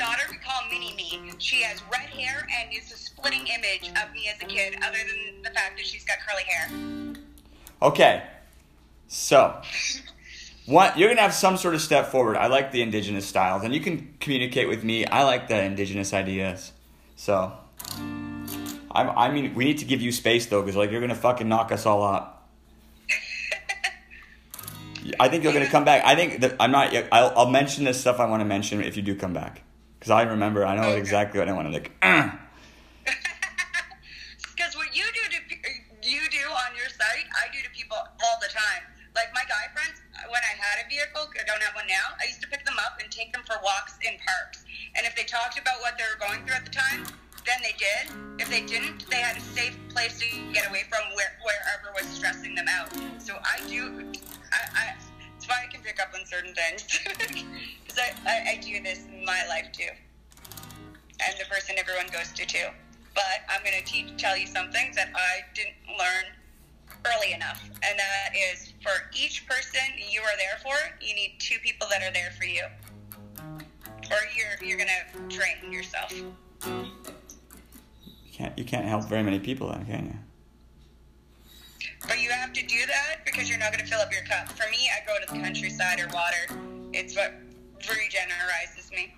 Daughter, we call Mini Me. She has red hair and is a splitting image of me as a kid, other than the fact that she's got curly hair. Okay, so what you're gonna have some sort of step forward. I like the indigenous styles, and you can communicate with me. I like the indigenous ideas. So, I'm, I mean, we need to give you space though, because like you're gonna fucking knock us all out. I think you're gonna come back. I think that I'm not. I'll, I'll mention this stuff I want to mention if you do come back, because I remember. I know Okay. exactly what I want to like. Uh. Because what you do to you do on your site, I do to people all the time. Like my guy friends, when I had a vehicle, I don't have one now. I used to pick them up and take them for walks in parks. And if they talked about what they were going through at the time, then they did. If they didn't, they had a safe place to get away from where, wherever was stressing them out. So I do. I, I that's why I can pick up on certain things because I, I, I do this in my life too. I'm the person everyone goes to too. But I'm going to tell you some things that I didn't learn early enough, and that is for each person you are there for, you need two people that are there for you, or you're you're going to drain yourself. You can't. You can't help very many people, then, can you? But you have to do that because you're not going to fill up your cup. For me, I go to the countryside or water. It's what regenerizes me.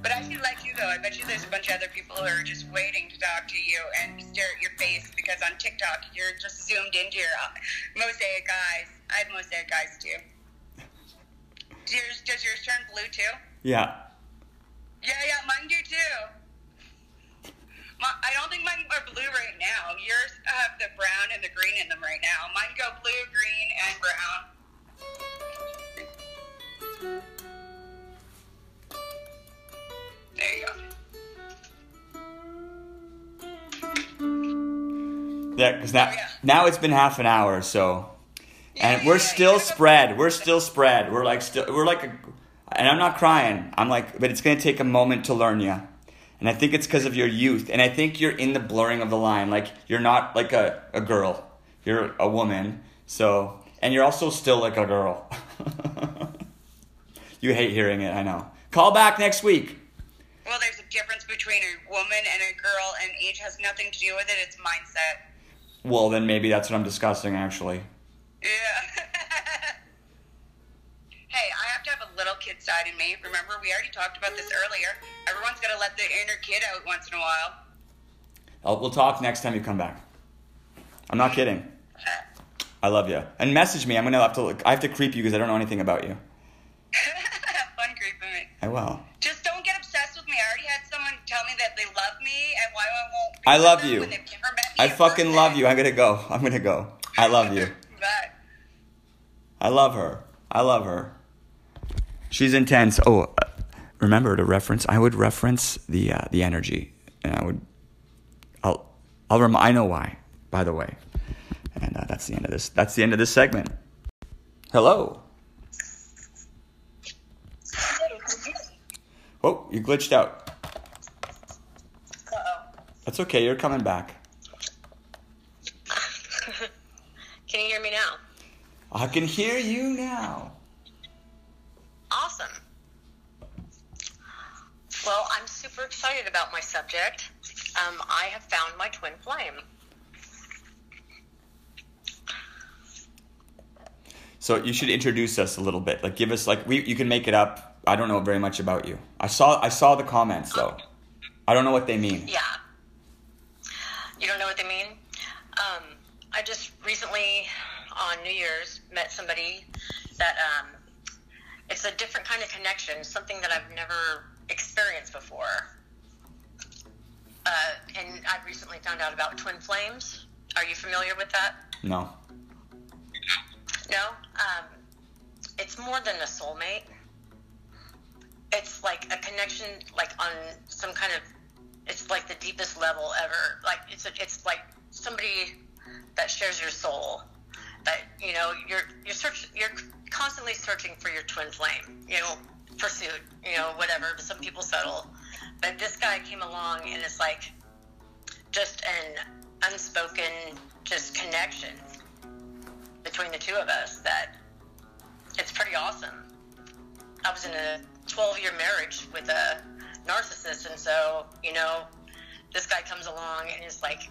But I should like you though. I bet you there's a bunch of other people who are just waiting to talk to you and stare at your face because on TikTok you're just zoomed into your uh, mosaic eyes. I have mosaic eyes too. Does yours, does yours turn blue too? Yeah. Yeah, yeah, mine do too. My, I don't think mine are blue right now. Yours have the brown and the green in them right now. Mine go blue, green, and brown. There you go. Yeah, because now Oh, yeah. now it's been half an hour, so and we're still spread. We're still spread. We're like still. We're like a, and I'm not crying. I'm like, but it's gonna take a moment to learn you, and I think it's because of your youth, and I think you're in the blurring of the line. Like you're not like a a girl. You're a woman. So and you're also still like a girl. you hate hearing it. I know. Call back next week. Well, there's a difference between a woman and a girl, and age has nothing to do with it. It's mindset. Well, then maybe that's what I'm discussing. Actually. Yeah. hey, I have to have a little kid side in me. Remember, we already talked about this earlier. Everyone's got to let the inner kid out once in a while. I'll, we'll talk next time you come back. I'm not kidding. I love you. And message me. I'm gonna have to. Look, I have to creep you because I don't know anything about you. Have fun creeping me. I will. Just don't get obsessed with me. I already had someone tell me that they love me and why I won't. Be I love you. when they've never met me I fucking love you. I'm gonna go. I'm gonna go. I love you. Bye. I love her. I love her. She's intense. Oh, uh, remember to reference. I would reference the uh, the energy, and I would. I'll. I'll rem- I know why. By the way, and uh, that's the end of this. That's the end of this segment. Hello. Oh, you glitched out. Uh-oh. That's okay. You're coming back. Can you hear me now? I can hear you now. Awesome. Well, I'm super excited about my subject. Um, I have found my twin flame. So you should introduce us a little bit. Like give us like we you can make it up. I don't know very much about you. I saw I saw the comments though. I don't know what they mean. Yeah. You don't know what they mean? Um, I just recently, on New Year's, met somebody that um, it's a different kind of connection, something that I've never experienced before. Uh, and I've recently found out about twin flames. Are you familiar with that? No. No. Um, it's more than a soulmate. It's like a connection, like on some kind of. It's like the deepest level ever. Like it's a, it's like somebody that shares your soul. That you know you're you're search you're constantly searching for your twin flame. You know, pursuit. You know, whatever. Some people settle, but this guy came along and it's like just an unspoken just connection between the two of us that it's pretty awesome. I was in a 12 year marriage with a narcissist, and so, you know, this guy comes along and it's like,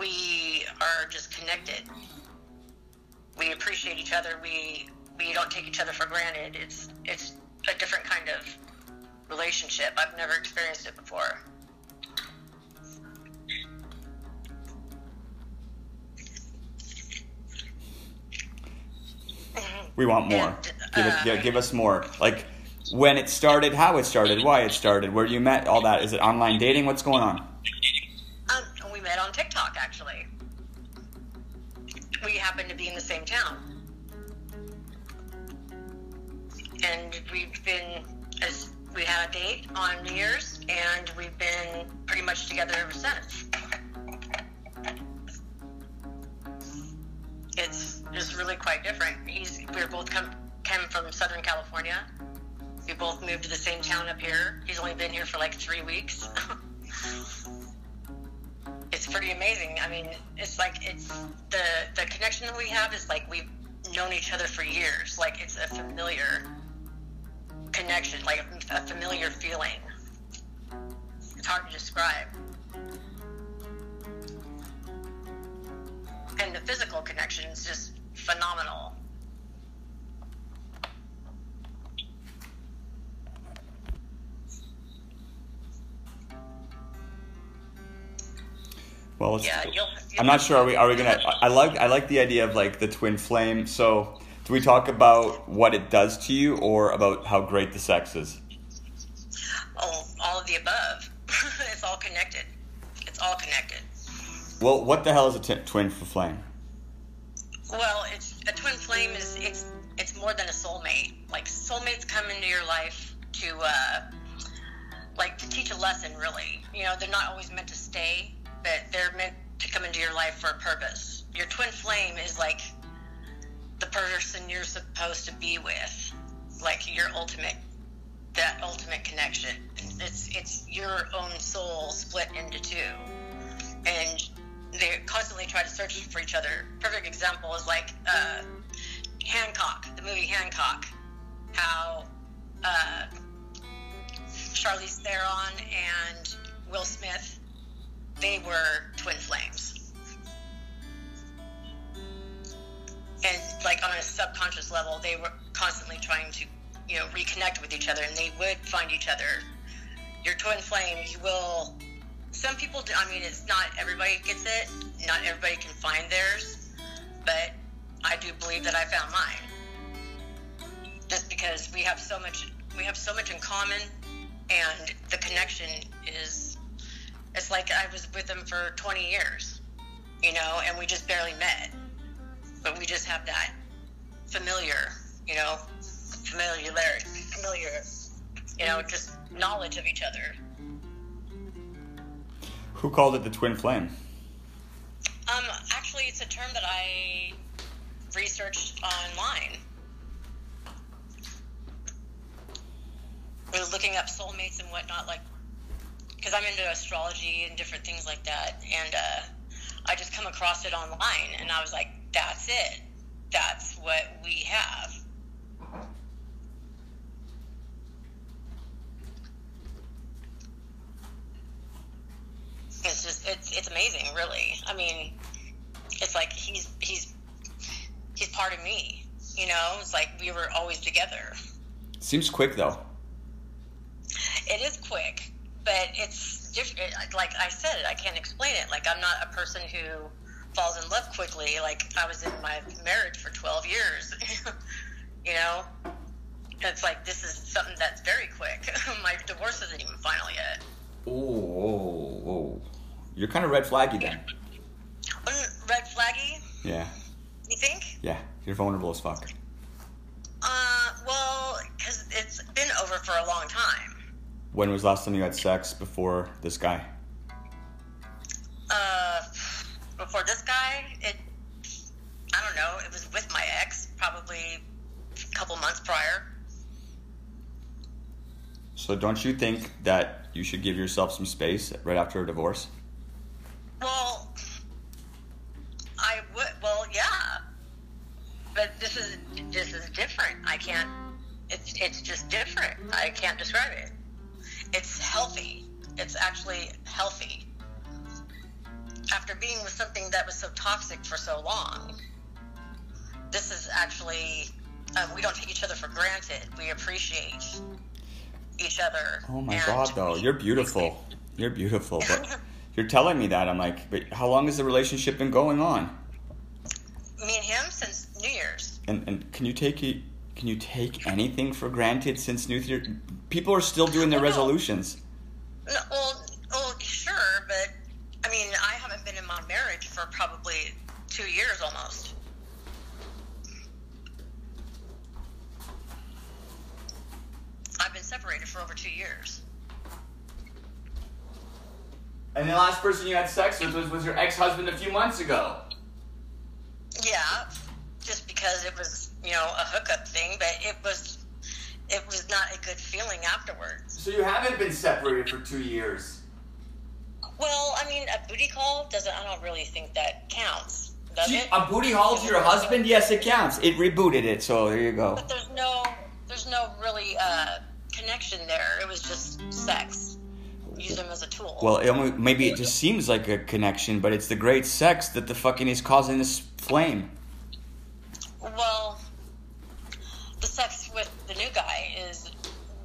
we are just connected. We appreciate each other. We we don't take each other for granted. It's it's a different kind of relationship. I've never experienced it before. We want more. And, give, it, uh, give, give us more. Like when it started, how it started, why it started, where you met, all that. Is it online dating? What's going on? Um, we met on TikTok, actually. We happened to be in the same town. And we've been, as we had a date on New Year's, and we've been pretty much together ever since. It's just really quite different. He's, we're both come, came from Southern California. We both moved to the same town up here. He's only been here for like three weeks. it's pretty amazing. I mean, it's like it's the the connection that we have is like we've known each other for years. Like it's a familiar connection, like a familiar feeling. It's hard to describe. And the physical connection is just phenomenal. Well, let's, Yeah, you'll, I'm not sure. Are we? Are we gonna? I like. I like the idea of like the twin flame. So, do we talk about what it does to you, or about how great the sex is? all, all of the above. it's all connected. It's all connected. Well, what the hell is a t- twin flame? Well, it's a twin flame is it's it's more than a soulmate. Like soulmates come into your life to uh, like to teach a lesson. Really, you know, they're not always meant to stay, but they're meant to come into your life for a purpose. Your twin flame is like the person you're supposed to be with, like your ultimate that ultimate connection. It's it's your own soul split into two, and they constantly try to search for each other. Perfect example is like uh, Hancock, the movie Hancock, how uh, Charlize Theron and Will Smith, they were twin flames. And like on a subconscious level, they were constantly trying to, you know, reconnect with each other, and they would find each other. Your twin flame, you will some people do, I mean, it's not everybody gets it. Not everybody can find theirs. but I do believe that I found mine. Just because we have so much, we have so much in common, and the connection is, it's like I was with him for 20 years, you know, and we just barely met, but we just have that familiar, you know, familiarity, familiar, you know, just knowledge of each other. Who called it the twin flame? Um, actually, it's a term that I researched online. I was looking up soulmates and whatnot, like, because I'm into astrology and different things like that, and uh, I just come across it online, and I was like, "That's it. That's what we have." It's just it's it's amazing, really. I mean, it's like he's he's he's part of me. You know, it's like we were always together. Seems quick though. It is quick, but it's different. Like I said, I can't explain it. Like I'm not a person who falls in love quickly. Like I was in my marriage for 12 years. you know, it's like this is something that's very quick. my divorce isn't even final yet. Oh. You're kind of red flaggy then. Mm, Red flaggy, Yeah, you think? yeah. You're vulnerable as fuck. Uh, well, because it's been over for a long time. When was the last time you had sex before this guy? Uh, before this guy, it, I don't know, it was with my ex, probably a couple months prior. So don't you think that you should give yourself some space right after a divorce? You're beautiful. You're beautiful, but you're telling me that I'm like, but how long has the relationship been going on? Me and him since New Year's. And and can you take it? Can you take anything for granted since New Year? People are still doing their resolutions. No, well, well, sure, but I mean, I haven't been in my marriage for probably two years almost. I've been separated for over two years. And the last person you had sex with was, was your ex-husband a few months ago. Yeah, just because it was, you know, a hookup thing, but it was, it was not a good feeling afterwards. So you haven't been separated for two years. Well, I mean, a booty call doesn't. I don't really think that counts, does Gee, it? a booty call to your husband? Yes, it counts. It rebooted it, so there you go. But there's no, there's no really uh, connection there. It was just sex. Use him as a tool. Well, it maybe it just seems like a connection, but it's the great sex that the fucking is causing this flame. Well, the sex with the new guy is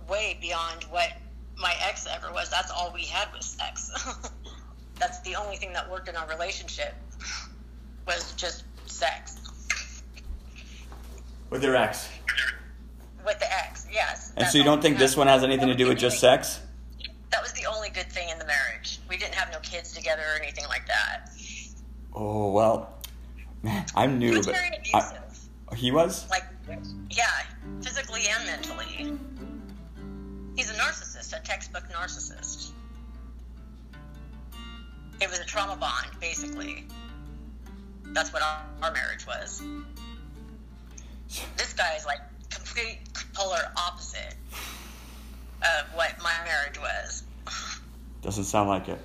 way beyond what my ex ever was. That's all we had was sex. That's the only thing that worked in our relationship was just sex With your ex. with the ex. Yes. And so you don't think this one has anything to do with just sex? That was the only good thing in the marriage. We didn't have no kids together or anything like that. Oh, well. Man, I'm new. He was but. very I, abusive. he was? like yeah physically and mentally he's a narcissist a textbook narcissist it was a trauma bond basically that's what our, our marriage was this guy is like complete polar opposite of what my marriage was Doesn't sound like it.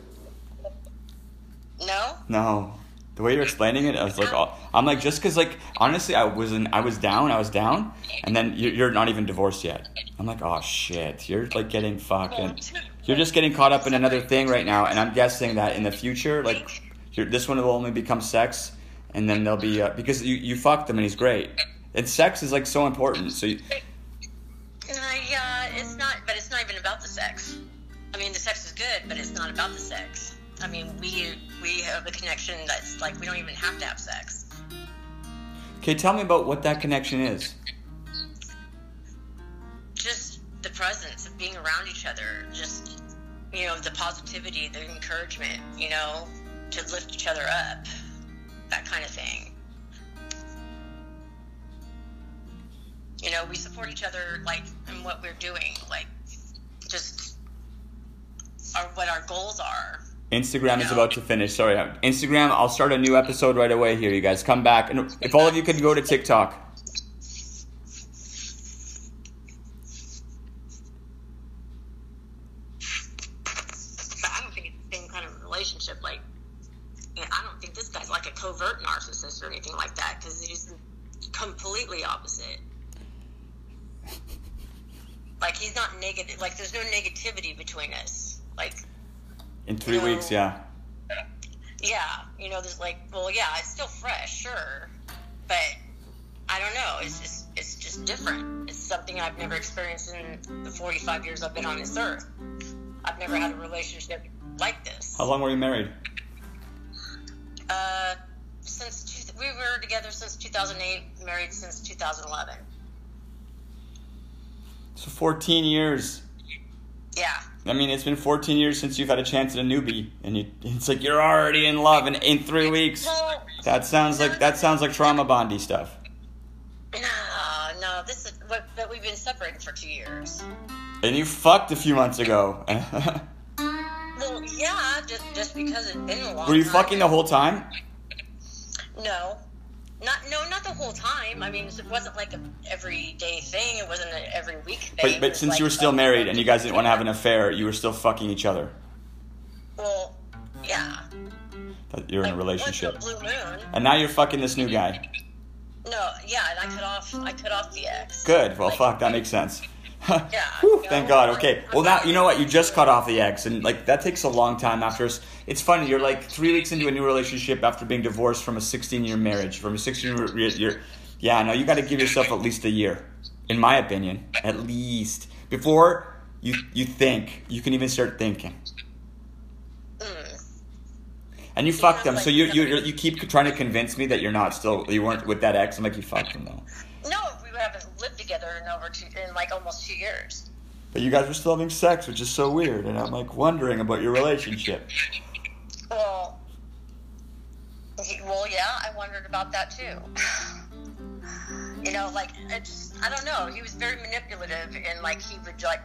no No. The way you're explaining it, I was like, I'm like, just because, like, honestly, I was in, I was down, I was down, and then you're, you're not even divorced yet. I'm like, oh shit, you're like getting fucking, you're just getting caught up in another thing right now, and I'm guessing that in the future, like, you're, this one will only become sex, and then there'll be uh, because you you fucked him and he's great, and sex is like so important. So you, Uh, yeah, sex. I mean, the sex is good, but it's not about the sex. I mean, we we have a connection that's like we don't even have to have sex. Okay, tell me about what that connection is. Just the presence of being around each other, just, you know, the positivity, the encouragement, you know, to lift each other up, that kind of thing. You know, we support each other, like, in what we're doing, like, just our, what our goals are. Instagram is about to finish. Sorry, Instagram. I'll start a new episode right away here. You guys come back, and if all of you could go to TikTok. But I don't think it's the same kind of relationship. Like, you know, I don't think this guy's like a covert narcissist or anything like that because he's completely opposite. Like, he's not negative. Like, there's no negativity between us. Like, In three weeks, yeah. yeah, you know, there's like, well, yeah, it's still fresh, sure, but I don't know. It's just, it's just different. It's something I've never experienced in the 45 years I've been on this earth. I've never had a relationship like this. How long were you married? Uh, since two, we were together since 2008, married since 2011. So 14 years. Yeah, I mean, it's been 14 years since you've had a chance at a newbie, and you, it's like you're already in love in, in three weeks. That sounds like that sounds like trauma bondy stuff. no, no, this is, but, but we've been separated for two years. And you fucked a few months ago. Well, yeah, just just because it's been a long. Were you time. fucking the whole time? No, not no, not the whole time. I mean, it wasn't like an everyday thing. It wasn't an every week thing. But but since like- you were still uh, married and you guys didn't want to have an affair, you were still fucking each other. well, yeah, you're in a relationship. Blue moon. And now you're fucking this new guy. No, yeah, and I cut off. I cut off the ex. Good. Well, Like, fuck, that makes sense. Yeah, Whew, thank God. Okay. Well, now you know what? You just cut off the ex, and like that takes a long time. After s- it's funny. You're like three weeks into a new relationship after being divorced from a 16 year marriage, from a 16 year. year yeah, no, you got to give yourself at least a year, in my opinion, at least before you you think you can even start thinking. Mm. And you fucked know, them, so you you you keep trying to convince me that you're not still you weren't with that ex. I'm like you fucked them though. No, we haven't lived together in over two, in like almost two years. But you guys were still having sex, which is so weird, and I'm like wondering about your relationship. Well, he- well, yeah, I wondered about that too. you know, like it just, I don't know. He was very manipulative, and like he would like,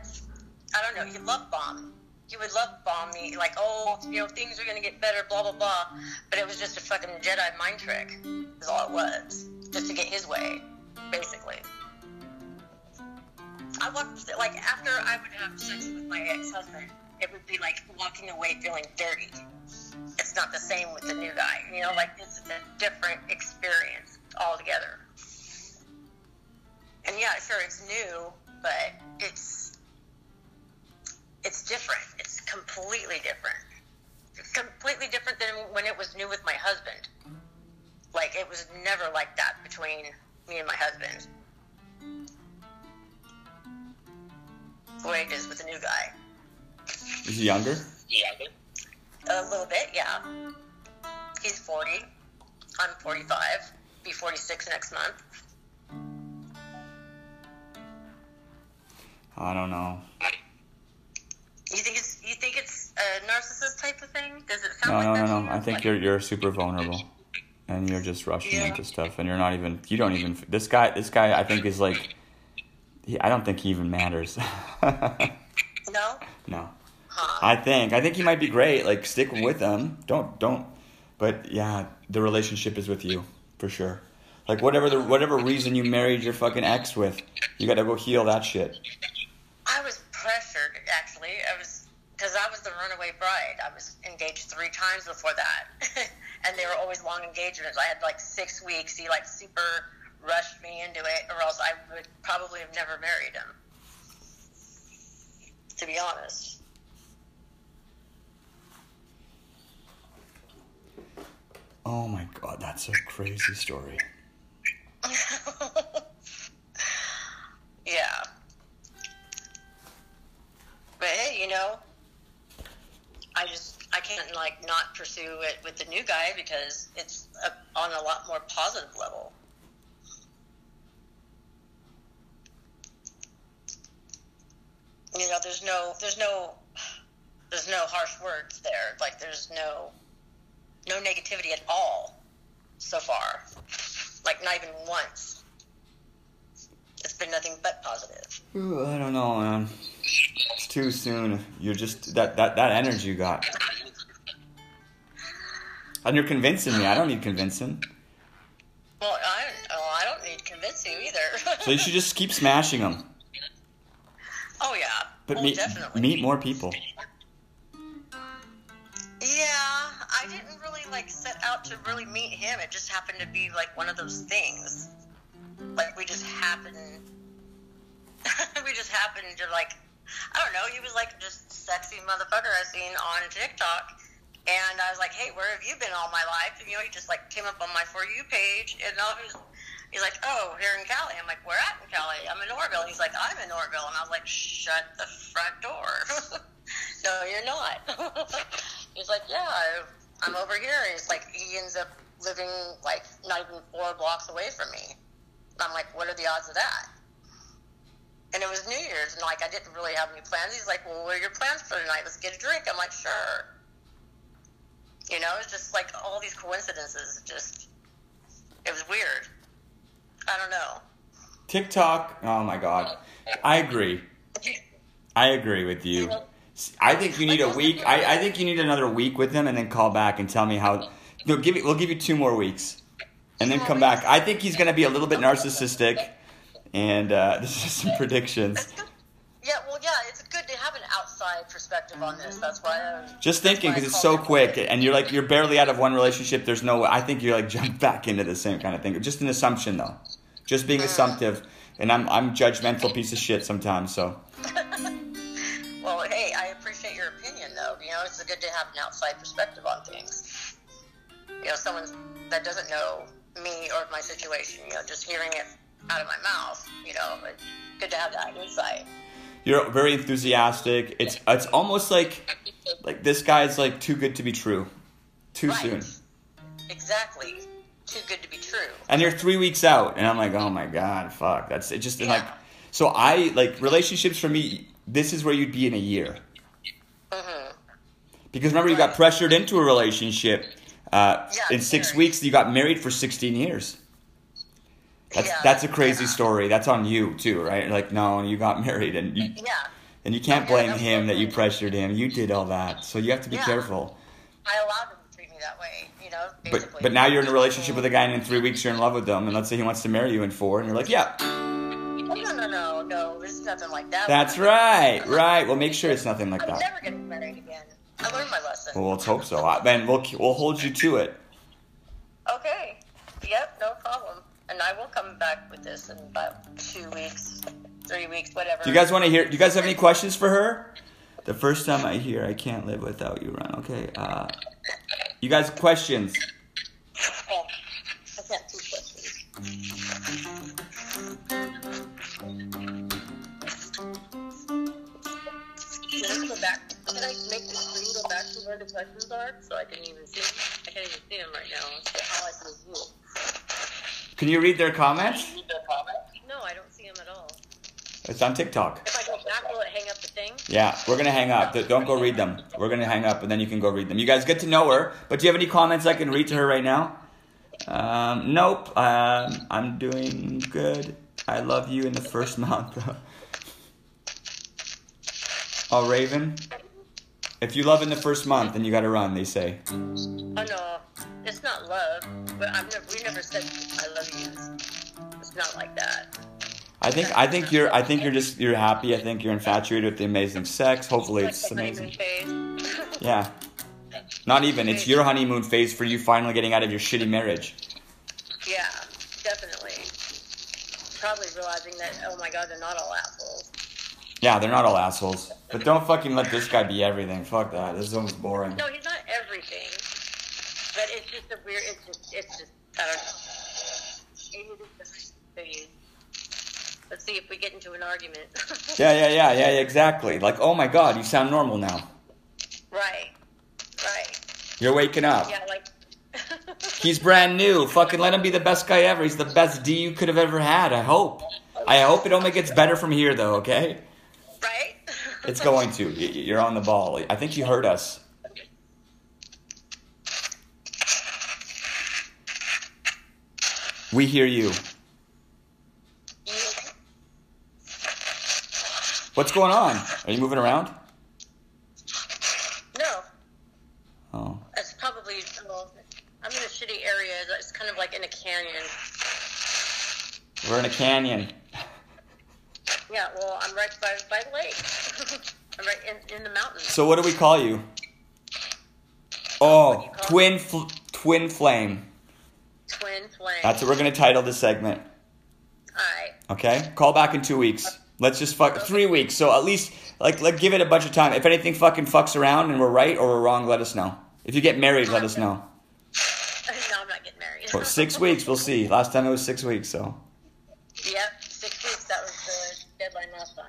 I don't know. He loved bomb. He would love bomb me, like, oh, you know, things are gonna get better, blah blah blah. But it was just a fucking Jedi mind trick. Is all it was, just to get his way, basically. I walked like after I would have sex with my ex-husband, it would be like walking away feeling dirty it's not the same with the new guy. You know, like this is a different experience altogether. And yeah, sure, it's new, but it's it's different. It's completely different. It's completely different than when it was new with my husband. Like it was never like that between me and my husband. Way with the new guy. Is he younger? Yeah. A little bit, yeah. He's 40. I'm 45. Be 46 next month. I don't know. You think it's you think it's a narcissist type of thing? Does it sound No, like no, that? no, no. I think Like- you're you're super vulnerable, and you're just rushing Yeah. into stuff, and you're not even. You don't even. This guy. This guy. I think is like. He, I don't think he even matters. no. no. Huh. I think. I think he might be great. Like stick with him. Don't don't. But yeah, the relationship is with you for sure. Like whatever the whatever reason you married your fucking ex with, you got to go heal that shit. I was pressured actually. I was because I was the runaway bride. I was engaged three times before that, and they were always long engagements. I had like six weeks. He like super rushed me into it, or else I would probably have never married him. To be honest. Oh my god, that's a crazy story. yeah. But hey, you know, I just I can't like not pursue it with the new guy because it's a, on a lot more positive level. There's no, there's no, there's no harsh words there. Like there's no, no negativity at all so far. Like not even once. It's been nothing but positive. Ooh, I don't know, man. It's too soon. You're just that that that energy you got. And you're convincing me. I don't need convincing. Well, I, oh, I don't need convincing either. So you should just keep smashing them. Oh yeah. But oh, meet definitely. meet more people. Yeah, I didn't really like set out to really meet him. It just happened to be like one of those things. Like we just happened. we just happened to like, I don't know. He was like just sexy motherfucker I seen on TikTok, and I was like, hey, where have you been all my life? And you know, he just like came up on my for you page, and I was. He's like, oh, here in Cali. I'm like, where at in Cali? I'm in Oroville. He's like, I'm in Oroville. And I was like, shut the front door. no, you're not. He's like, yeah, I'm over here. It's like, he ends up living like not even four blocks away from me. I'm like, what are the odds of that? And it was New Year's, and like, I didn't really have any plans. He's like, well, what are your plans for tonight? Let's get a drink. I'm like, sure. You know, it's just like all these coincidences. Just, it was weird. I don't know. TikTok. Oh my god. I agree. I agree with you. I think you need a week. I, I think you need another week with him, and then call back and tell me how. No, give it. We'll give you two more weeks, and then come back. I think he's gonna be a little bit narcissistic, and uh, this is some predictions. Yeah, well, yeah, it's good to have an outside perspective on this. That's why I Just thinking because it's so quick, and you're like you're barely out of one relationship. There's no. I think you're like jump back into the same kind of thing. Just an assumption though. Just being uh. assumptive, and I'm I'm judgmental piece of shit sometimes. So Well, hey, I appreciate your opinion, though. You know, it's good to have an outside perspective on things. You know, someone that doesn't know me or my situation, you know, just hearing it out of my mouth, you know, it's good to have that insight. you're very enthusiastic. It's it's almost like like this guy's like too good to be true, too Right. soon. Exactly. Too good to be true. And you're three weeks out, and I'm like, oh my god, fuck. That's it. Just Yeah. like so. I like relationships for me. This is where you'd be in a year. hmm Because remember, you got pressured into a relationship. Uh, Yeah, in six very. weeks, you got married for 16 years. That's Yeah, that's a crazy story. That's on you too, right? Like, no, you got married, and you Yeah. and you can't blame him that you pressured him. You did all that, so you have to be Yeah. careful. I allowed him to treat me that way, you know, But basically. but now you're in a relationship with a guy, and in three weeks you're in love with them, and let's say he wants to marry you in four, and you're like, yeah, Oh, no, no, no, no. There's nothing like that. that's right, right. Well, make sure it's nothing like I'm that. never getting married again. I learned my lesson. Well, let's hope so. I- Then we'll we'll hold you to it. Okay. Yep, no problem. And I will come back with this in about two weeks, three weeks, whatever. Do you guys want to hear? Do you guys have any questions for her? The first time I hear, I can't live without you, Ron. Okay. Uh, you guys questions? Oh, I got two questions. Can I go back? Can I make the screen go back to where the questions are so I can even see them? I can't even see them right now. All I is you. Can you read their comments? No, I don't see them at all. It's on TikTok. If I go back, will it hang up the thing? Yeah, we're gonna hang up. Don't go read them. We're gonna hang up, and then you can go read them. You guys get to know her, but do you have any comments I can read to her right now? Um, nope. Um, I'm doing good. I love you in the first month. oh, Raven. If you love in the first month, then you gotta run. They say. Oh no, it's not love. But I've never, we never said I love you. It's not like that. I think I think you're I think you're just you're happy. I think you're infatuated with the amazing sex. Hopefully it's amazing. Yeah. Not even. It's your honeymoon phase for you finally getting out of your shitty marriage. yeah, definitely. Probably realizing that oh my god, they're not all assholes. Yeah, they're not all assholes. But don't fucking let this guy be everything. Fuck that. This is almost boring. No, he's not everything. But it's just a weird. It's just. It's just. I don't know. Maybe it's just a phase. Let's see if we get into an argument. Yeah, yeah, yeah, yeah, exactly. Like, oh my god, you sound normal now. Right. Right. You're waking up. Yeah, like. He's brand new. Fucking let him be the best guy ever. He's the best D you could have ever had. I hope. I hope it only gets better from here, though. Okay. right. It's going to. You're on the ball. I think you heard us. We hear you. What's going on? Are you moving around? No, Oh. it's probably. Well, I'm in a shitty area. It's kind of like in a canyon. We're in a canyon. Yeah, well, I'm right by by the lake. I'm right in, in the mountains. So what do we call you? Oh, you call twin fl- twin flame. Twin flame. That's what we're gonna title the segment. Alright. Okay, call back in two weeks. Let's just fuck three weeks. So at least like let give it a bunch of time. If anything fucking fucks around and we're right or we're wrong, let us know. If you get married, let us know. no, I'm not getting married. Well, six weeks, we'll see. Last time it was six weeks, so Yep, six weeks. That was the deadline last time.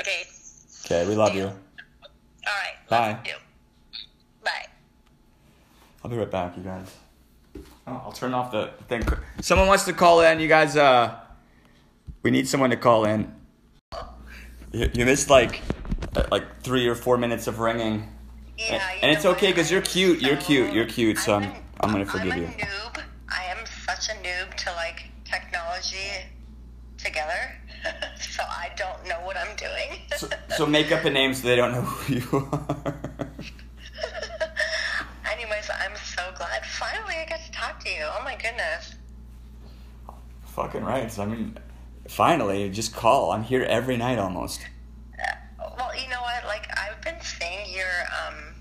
Okay. okay, we love you. All right. Bye. Bye. I'll be right back, you guys. Oh, I'll turn off the thing. Someone wants to call in. You guys, uh, we need someone to call in. You, you missed like, uh, like three or four minutes of ringing. Yeah, And- and it's okay because you're cute, you're cute, you're cute, so I'm- I'm gonna forgive you. I'm a noob. I am such a noob to like technology together, so I don't know what I'm doing. So, so make up a name so they don't know who you are. Anyways, I'm so glad finally I get to talk to you. Oh my goodness. Fucking right. So, I mean, finally, just call. I'm here every night almost. Uh, Well, you know what? Like I've been seeing your um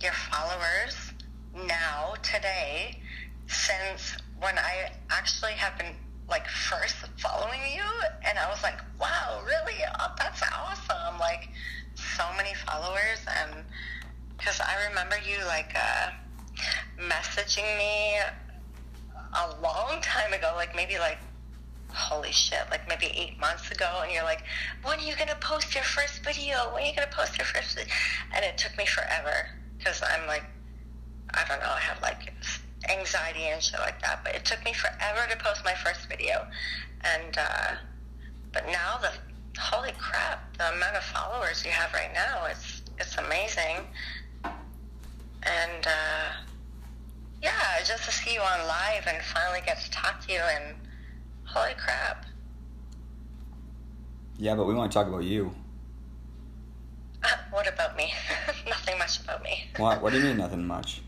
your followers now today since when I actually have been like first following you, and I was like, wow, really? Oh, that's awesome! Like so many followers, and because I remember you like uh, messaging me a long time ago, like maybe like holy shit, like maybe eight months ago, and you're like, when are you gonna post your first video? When are you gonna post your first? Video? And it took me forever because I'm like, I don't know, I have like anxiety and shit like that. But it took me forever to post my first video, and uh, but now the holy crap, the amount of followers you have right now, it's it's amazing, and. uh yeah, just to see you on live and finally get to talk to you and holy crap. Yeah, but we want to talk about you. what about me? Nothing much about me. What? What do you mean nothing much?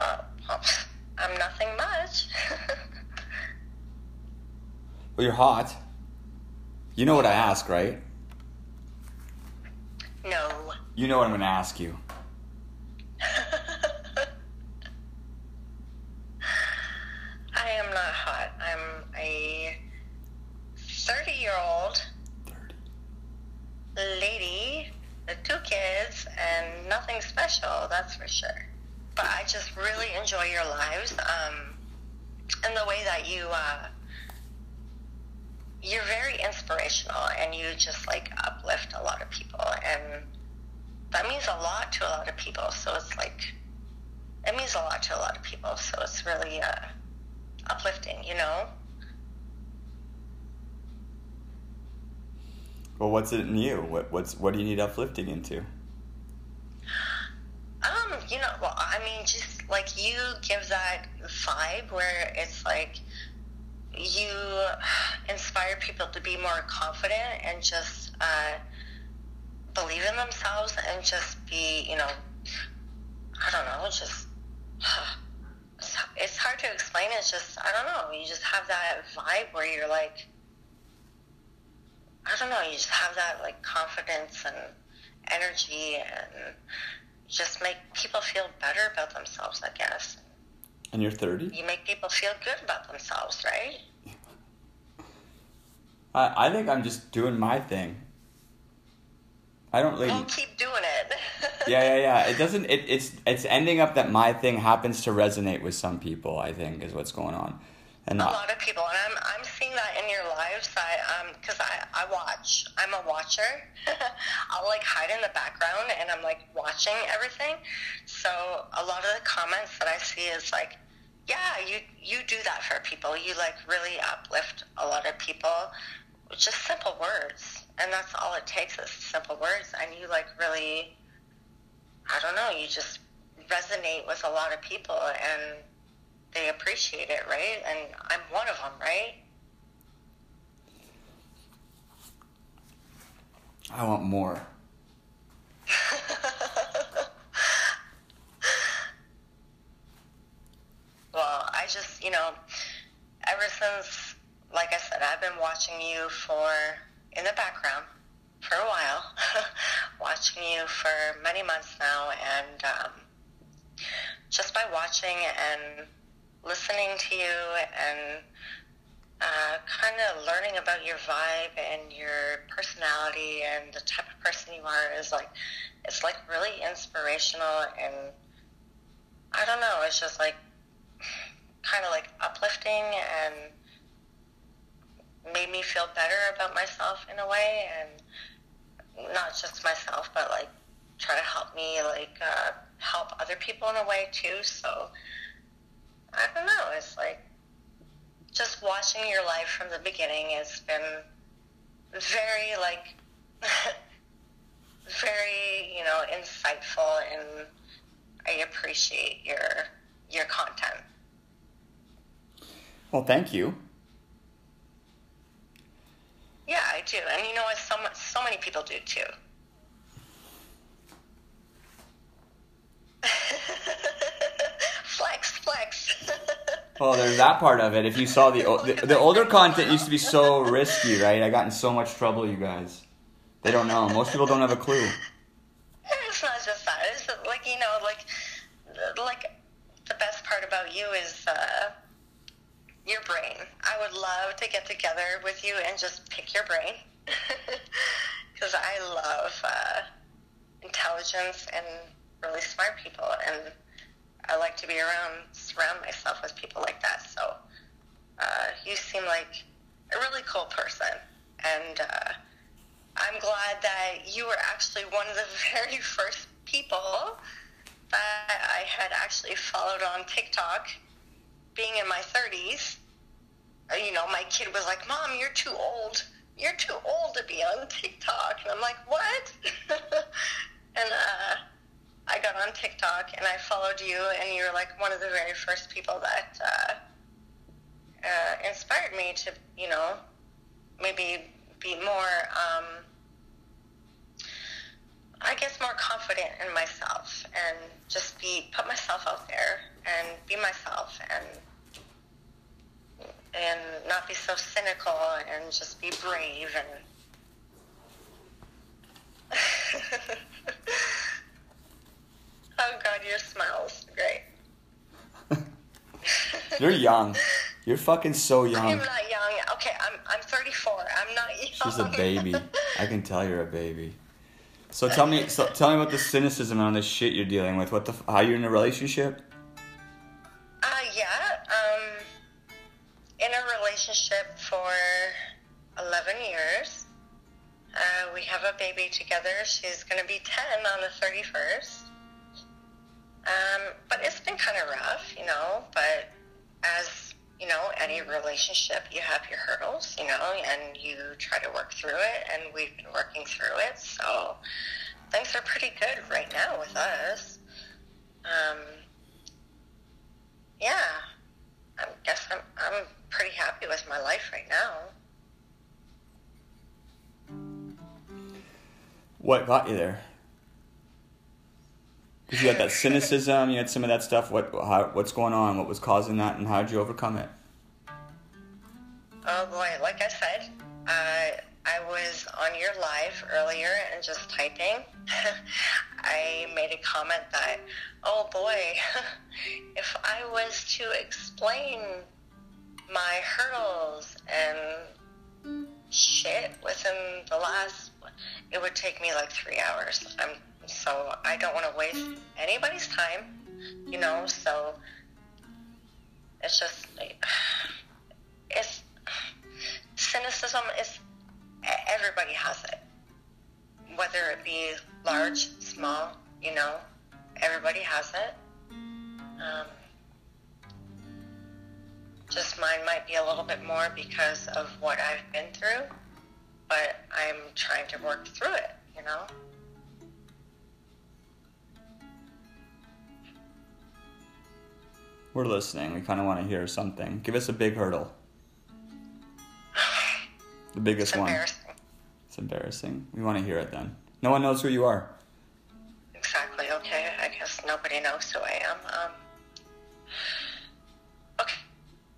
Uh, well, I'm nothing much. Well, you're hot. You know what I ask, right? no. You know what I'm going to ask you. I am not hot. I'm a 30 year old 30. lady with two kids and nothing special, that's for sure. But I just really enjoy your lives um, and the way that you, uh, you're very inspirational and you just like uplift a lot of people. And that means a lot to a lot of people. So it's like, it means a lot to a lot of people. So it's really uh, uplifting, you know? Well, what's it in you? What what's what do you need uplifting into? Um, you know, well, I mean, just like you give that vibe where it's like you inspire people to be more confident and just uh, believe in themselves and just be, you know, I don't know, just it's, it's hard to explain. It's just I don't know. You just have that vibe where you're like, I don't know. You just have that like confidence and energy and just make people feel better about themselves, I guess. And you're 30? You make people feel good about themselves, right? I I think I'm just doing my thing. I don't really. Well, keep doing it. Yeah, yeah, yeah. It doesn't. It, it's it's ending up that my thing happens to resonate with some people. I think is what's going on, and A lot of people, and I'm, I'm seeing that in your lives. I um, because I, I watch. I'm a watcher. I'll like hide in the background, and I'm like watching everything. So a lot of the comments that I see is like, yeah, you you do that for people. You like really uplift a lot of people with just simple words, and that's all it takes is simple words, and you like really, I don't know, you just resonate with a lot of people, and they appreciate it, right? And I'm one of them, right? I want more. well, I just, you know, ever since, like I said, I've been watching you for in the background for a while, watching you for many months now, and um, just by watching and listening to you and uh, kind of learning about your vibe and your personality and the type of person you are is like it's like really inspirational and I don't know, it's just like kind of like uplifting and made me feel better about myself in a way and not just myself but like try to help me like uh, help other people in a way too so I don't know it's like just watching your life from the beginning has been very like very you know insightful and I appreciate your your content. Well, thank you. Yeah, I do, and you know what? So much, so many people do too. flex, flex. Well, there's that part of it. If you saw the, the the older content used to be so risky, right? I got in so much trouble, you guys. They don't know. Most people don't have a clue. it's not just that. It's like you know, like like the best part about you is uh, your brain. I would love to get together with you and just pick your brain because I love uh, intelligence and really smart people, and I like to be around, surround myself with people like that. So uh, you seem like a really cool person, and uh, I'm glad that you were actually one of the very first people that I had actually followed on TikTok. Being in my 30s, uh, you know, my kid was like, "Mom, you're too old. You're too old to be on TikTok," and I'm like, "What?" and uh, I got on TikTok and I followed you, and you were like one of the very first people that uh, uh, inspired me to, you know, maybe be more, um, I guess, more confident in myself and just be put myself out there and be myself and and not be so cynical and just be brave and. Oh God, your smile's great. You're young. You're fucking so young. I'm not young. Okay, I'm I'm 34. I'm not young. She's a baby. I can tell you're a baby. So tell me, so tell me about the cynicism on this shit you're dealing with. What the? How you're in a relationship? Uh, yeah. Um, in a relationship for 11 years. Uh, we have a baby together. She's going to be 10 on the 31st. Um, but it's been kind of rough, you know. But as you know, any relationship, you have your hurdles, you know, and you try to work through it. And we've been working through it, so things are pretty good right now with us. Um, yeah, I guess I'm I'm pretty happy with my life right now. What got you there? Because you had that cynicism, you had some of that stuff. What? How, what's going on? What was causing that, and how did you overcome it? Oh boy, like I said, uh, I was on your live earlier and just typing. I made a comment that, oh boy, if I was to explain my hurdles and shit within the last, it would take me like three hours. I'm so I don't want to waste anybody's time, you know. So it's just like it's cynicism is everybody has it, whether it be large, small, you know, everybody has it. Um, just mine might be a little bit more because of what I've been through, but I'm trying to work through it, you know? We're listening. We kind of want to hear something. Give us a big hurdle. The biggest It's one. embarrassing. It's embarrassing. We want to hear it then. No one knows who you are. Exactly. Okay. I guess nobody knows who I am. Um, okay.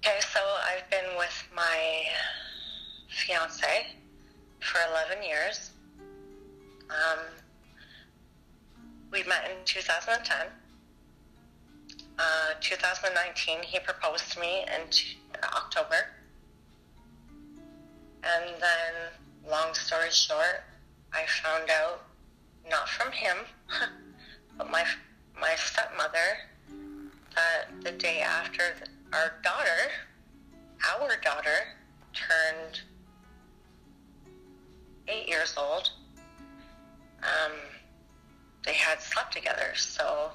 Okay. So I've been with my fiance for 11 years. Um, we met in 2010. Uh, 2019, he proposed to me in October. And then, long story short, I found out not from him, but my my stepmother, that the day after our daughter, our daughter, turned eight years old, um, they had slept together. So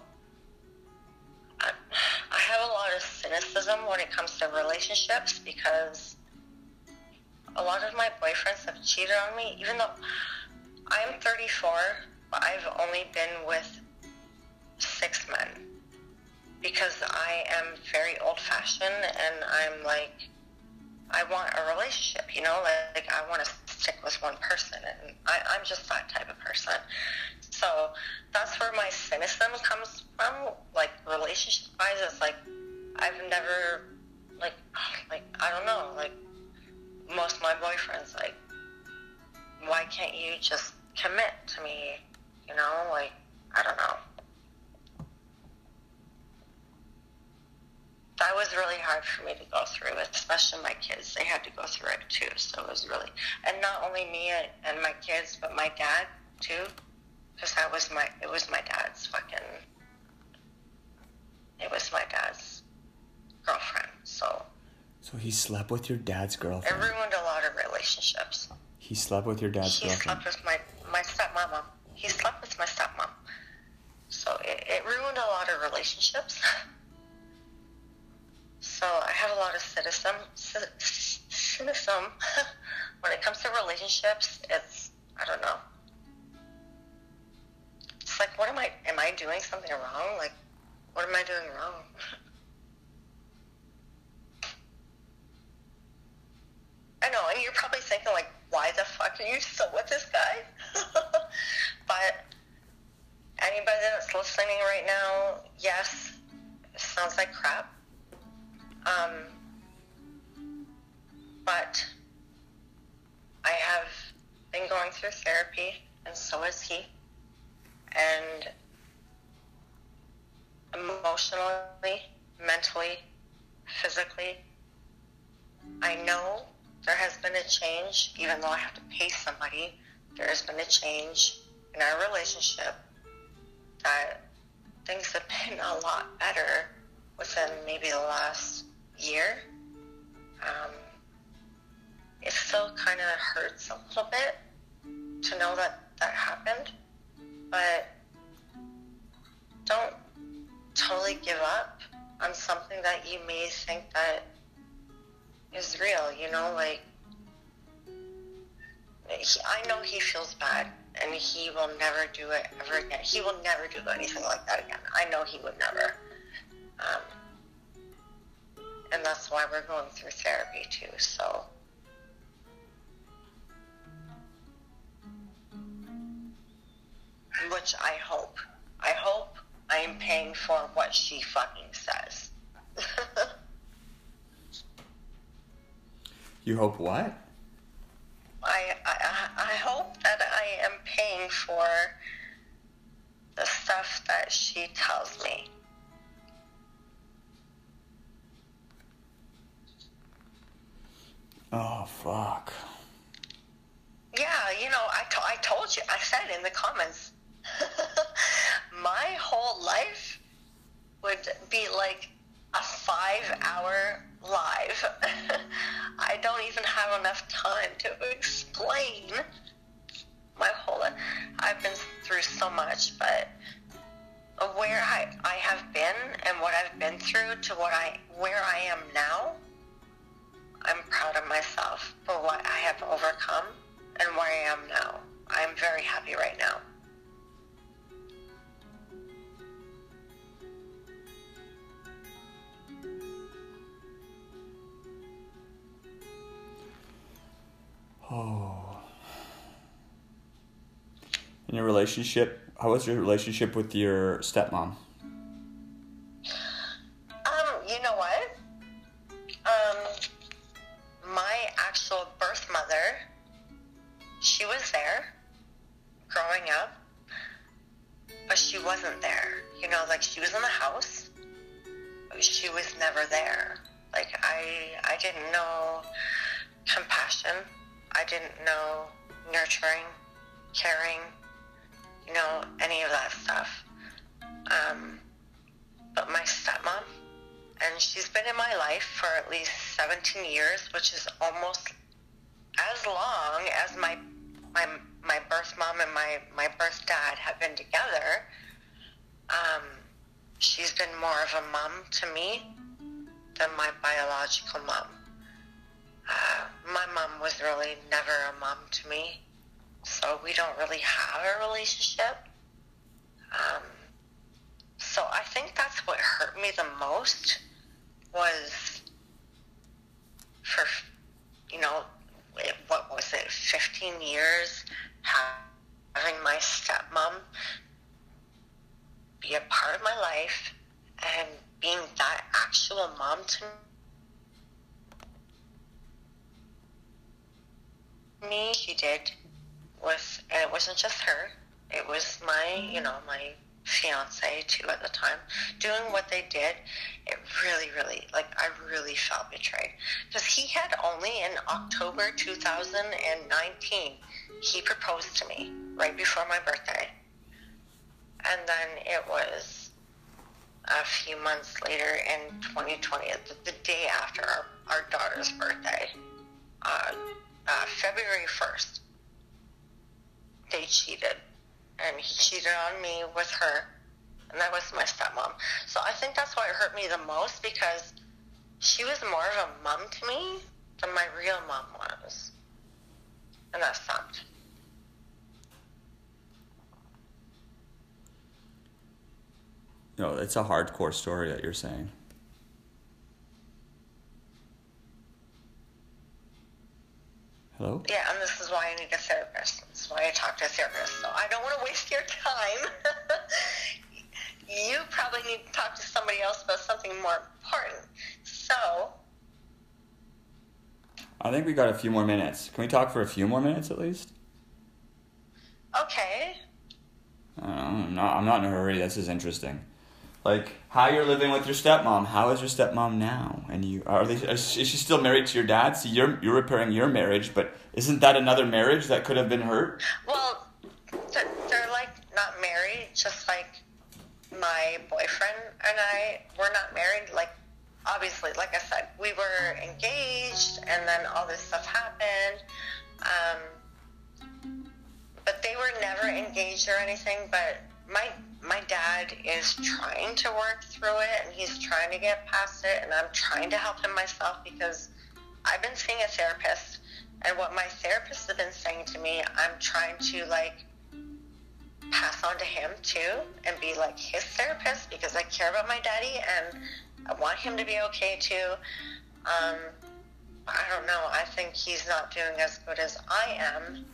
I, have a lot of cynicism when it comes to relationships because a lot of my boyfriends have cheated on me, even though I'm 34, but I've only been with six men because I am very old fashioned and I'm like, I want a relationship, you know, like, like I want to stick with one person and I, I'm just that type of person. So that's where my cynicism comes from, like relationship wise. It's like I've never, like, like I don't know, like most of my boyfriends, like, why can't you just commit to me? You know, like, I don't know. That was really hard for me to go through, especially my kids. They had to go through it too, so it was really, and not only me and, my kids, but my dad too, because that was my, it was my dad's fucking, it was my dad's girlfriend, so So he slept with your dad's girlfriend. it ruined a lot of relationships. He slept with your dad's he girlfriend. slept with my my stepmom. He slept with my stepmom. So it, it ruined a lot of relationships. So I have a lot of cynicism, cynicism when it comes to relationships. It's I don't know. It's like, what am I? Am I doing something wrong? Like, what am I doing wrong? I know, and you're probably thinking like, why the fuck are you still with this guy? but anybody that's listening right now, yes, sounds like crap. Um, but I have been going through therapy, and so is he. And emotionally, mentally, physically, I know there has been a change, even though I have to pay somebody. There has been a change in our relationship that things have been a lot better within maybe the last year. Um, it still kind of hurts a little bit to know that that happened, but don't totally give up on something that you may think that is real, you know, like he, I know he feels bad and he will never do it ever again. He will never do anything like that again. I know he would never. Um, and that's why we're going through therapy too, so. Which I hope. I hope I am paying for what she fucking says. You hope what? I, I, I hope that I am paying for the stuff that she tells me. Oh fuck. Yeah, you know, I, to- I told you, I said in the comments, my whole life would be like a five hour live. I don't even have enough time to explain my whole life. I've been through so much, but where I, I have been and what I've been through to what I where I am now, I'm proud of myself for what I have overcome and where I am now. I'm very happy right now. Oh. In your relationship, how was your relationship with your stepmom? Which is they did, it really, really, like, I really felt betrayed. Because he had only in October 2019, he proposed to me right before my birthday. And then it was a few months later in 2020, the, day after our, our daughter's birthday, uh, uh, February 1st, they cheated and he cheated on me with her, and that was my stepmom. So I think that's why it hurt me the most because she was more of a mom to me than my real mom was, and that sucked. No, it's a hardcore story that you're saying. Hello? Yeah, and this is why I need a therapist. This is why I talk to a therapist. So I don't want to waste your time. you probably need to talk to somebody else about something more important. So, I think we got a few more minutes. Can we talk for a few more minutes at least? okay. I don't know, I'm not, I'm not in a hurry. This is interesting. Like how you're living with your stepmom. How is your stepmom now? And you are they? Is she still married to your dad? So you're you're repairing your marriage, but isn't that another marriage that could have been hurt? Well, they're, they're like not married, just like my boyfriend and I were not married. Like, obviously, like I said, we were engaged, and then all this stuff happened. Um, but they were never engaged or anything. But my my dad is trying to work through it, and he's trying to get past it, and I'm trying to help him myself because I've been seeing a therapist, and what my therapist has been saying to me, I'm trying to like pass on to him too and be like his therapist because I care about my daddy and I want him to be okay too. Um, I don't know. I think he's not doing as good as I am,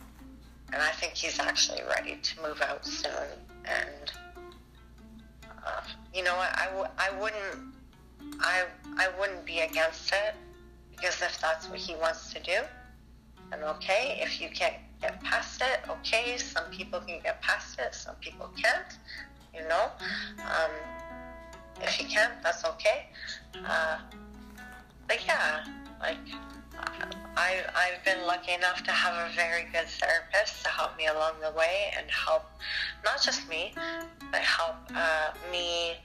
and I think he's actually ready to move out soon. And uh, you know? I, wouldn't I I wouldn't be against it because if that's what he wants to do, then okay. If you can't get past it, okay. Some people can get past it, some people can't. You know. Um, if you can't, that's okay. Uh, but yeah, like I I've been lucky enough to have a very good therapist to help me along the way and help not just me, but help uh, me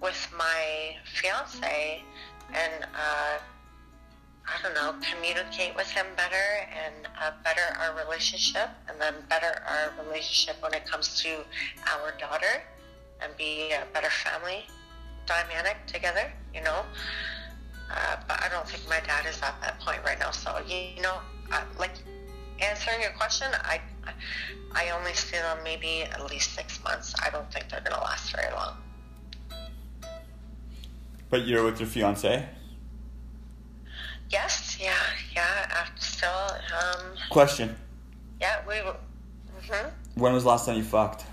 with my fiance and uh, I don't know communicate with him better and uh, better our relationship and then better our relationship when it comes to our daughter and be a better family dynamic together. You know. Uh, but I don't think my dad is at that point right now. So you know, uh, like answering your question, I I only see them maybe at least six months. I don't think they're gonna last very long. But you're with your fiance. Yes, yeah, yeah. After still, um, Question: yeah, we. hmm When was the last time you fucked?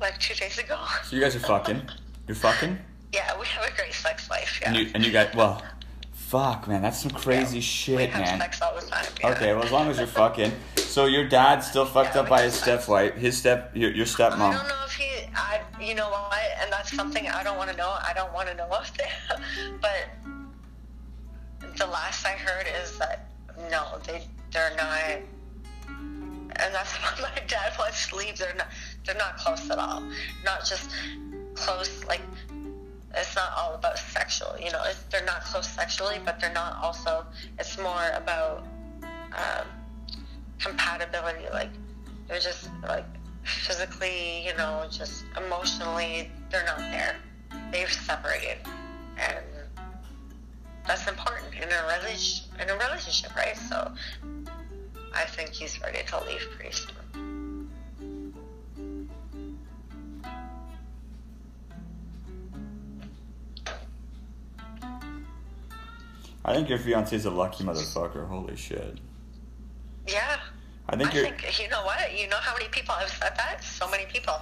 Like two days ago. So you guys are fucking. You're fucking? Yeah, we have a great sex life. Yeah. And you and you got well, fuck man, that's some crazy we shit, have man. sex all the time. Yeah. Okay, well as long as you're fucking. So your dad's still fucked Yeah, up by his stepwife, his step, your your I don't know if he, I, you know what, and that's something I don't want to know. I don't want to know of that. But the last I heard is that no, they they're not, and that's why my dad wants to leave. They're not, they're not close at all. Not just close, like it's not all about sexual. You know, they're not close sexually, but they're not also. It's more about um, compatibility. Like they're just like physically, you know, just emotionally, they're not there. They've separated, and that's important in a relation in a relationship, right? So, I think he's ready to leave pretty soon. I think your fiance's a lucky motherfucker. Holy shit. Yeah, I think you're think you know what? You know how many people have said that? So many people.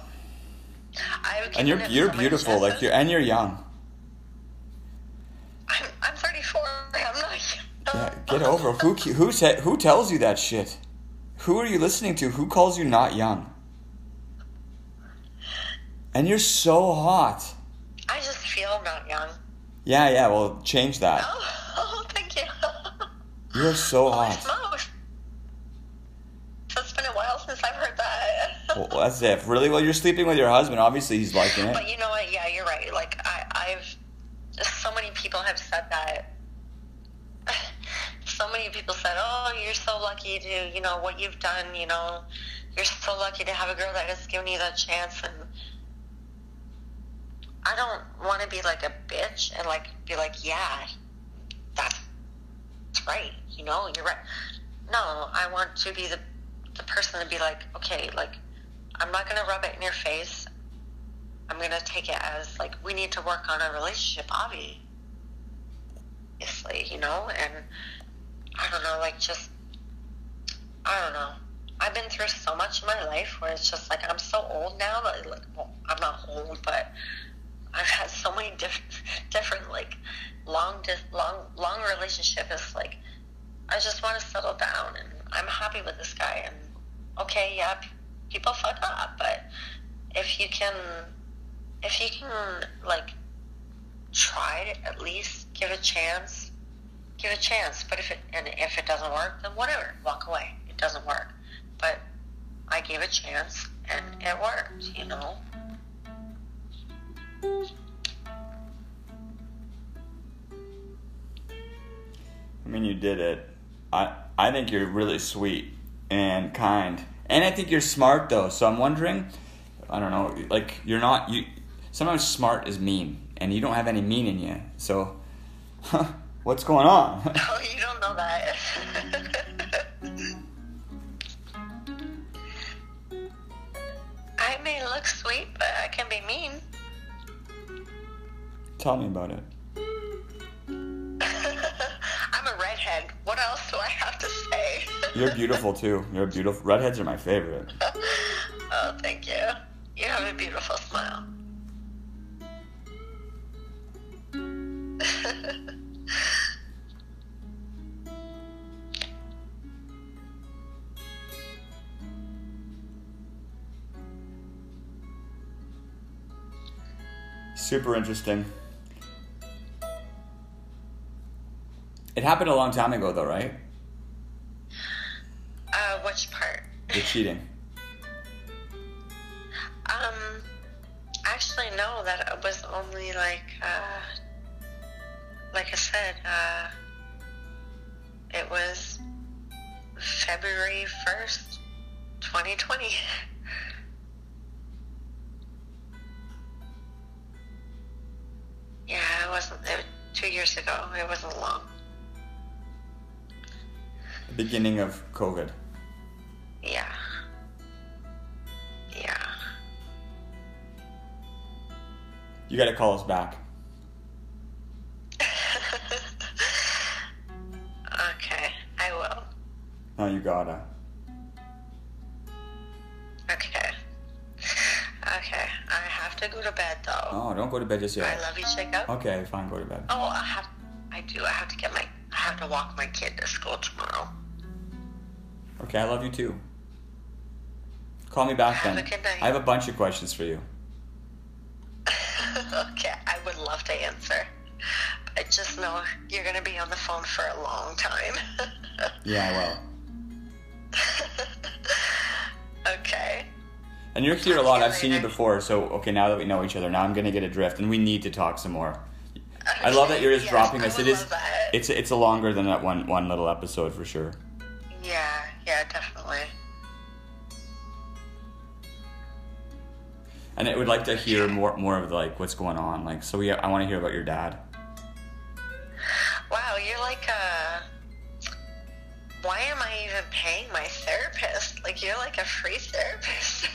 I've and you're you're so beautiful. Like you're and you're young. I'm, I'm 34. I'm not. Yeah, get over. it. Who who said who tells you that shit? Who are you listening to? Who calls you not young? And you're so hot. I just feel not young. Yeah, yeah. Well, change that. Oh, oh thank you. You're so Holy hot. It's been a while since I've heard that. Well, that's it. Really? Well, you're sleeping with your husband. Obviously, he's liking it. But you know what? Yeah, you're right. Like I, so many people have said that. So many people said, "Oh, you're so lucky to, you know, what you've done. You know, you're so lucky to have a girl that has given you that chance." And I don't want to be like a bitch and like be like, "Yeah, that's, right. You know, you're right." No, I want to be the the person to be like, "Okay, like, I'm not gonna rub it in your face." I'm gonna take it as like we need to work on a relationship, obviously, you know. And I don't know, like just I don't know. I've been through so much in my life where it's just like I'm so old now that like well, I'm not old, but I've had so many different, different like long, dis- long, long relationship. Like I just want to settle down, and I'm happy with this guy. And okay, yeah, people fuck up, but if you can if you can like try to at least give a chance, give a chance. But if it and if it doesn't work, then whatever, walk away. It doesn't work. But I gave a chance and it worked, you know. I mean, you did it. I I think you're really sweet and kind, and I think you're smart though. So I'm wondering, I don't know, like you're not you. Sometimes smart is mean, and you don't have any mean in you. So, what's going on? Oh, you don't know that. I may look sweet, but I can be mean. Tell me about it. I'm a redhead. What else do I have to say? You're beautiful too. You're beautiful. Redheads are my favorite. oh, thank you. You have a beautiful smile. Super interesting. It happened a long time ago, though, right? uh, which part? The cheating. Um, actually, no. That was only like, uh, like I said, uh, it was February first, twenty twenty. Yeah, it wasn't. It, two years ago. It wasn't long. The beginning of COVID. Yeah. Yeah. You got to call us back. Uganda. Okay. Okay. I have to go to bed though. Oh, don't go to bed just yet. I love you, Jacob. Okay, fine, go to bed. Oh, I have. I do. I have to get my. I have to walk my kid to school tomorrow. Okay, I love you too. Call me back have then. I have a bunch of questions for you. okay, I would love to answer. I just know you're going to be on the phone for a long time. yeah, I will. And you're here a lot. I've seen you before, so okay, now that we know each other, now I'm gonna get a drift, and we need to talk some more. I love that you're just dropping us. It is. It's it's a longer than that one one little episode for sure. Yeah, yeah, definitely. And I would like to hear more more of like what's going on. Like, so we I want to hear about your dad. Wow, you're like a. Why am I even paying my therapist? Like you're like a free therapist.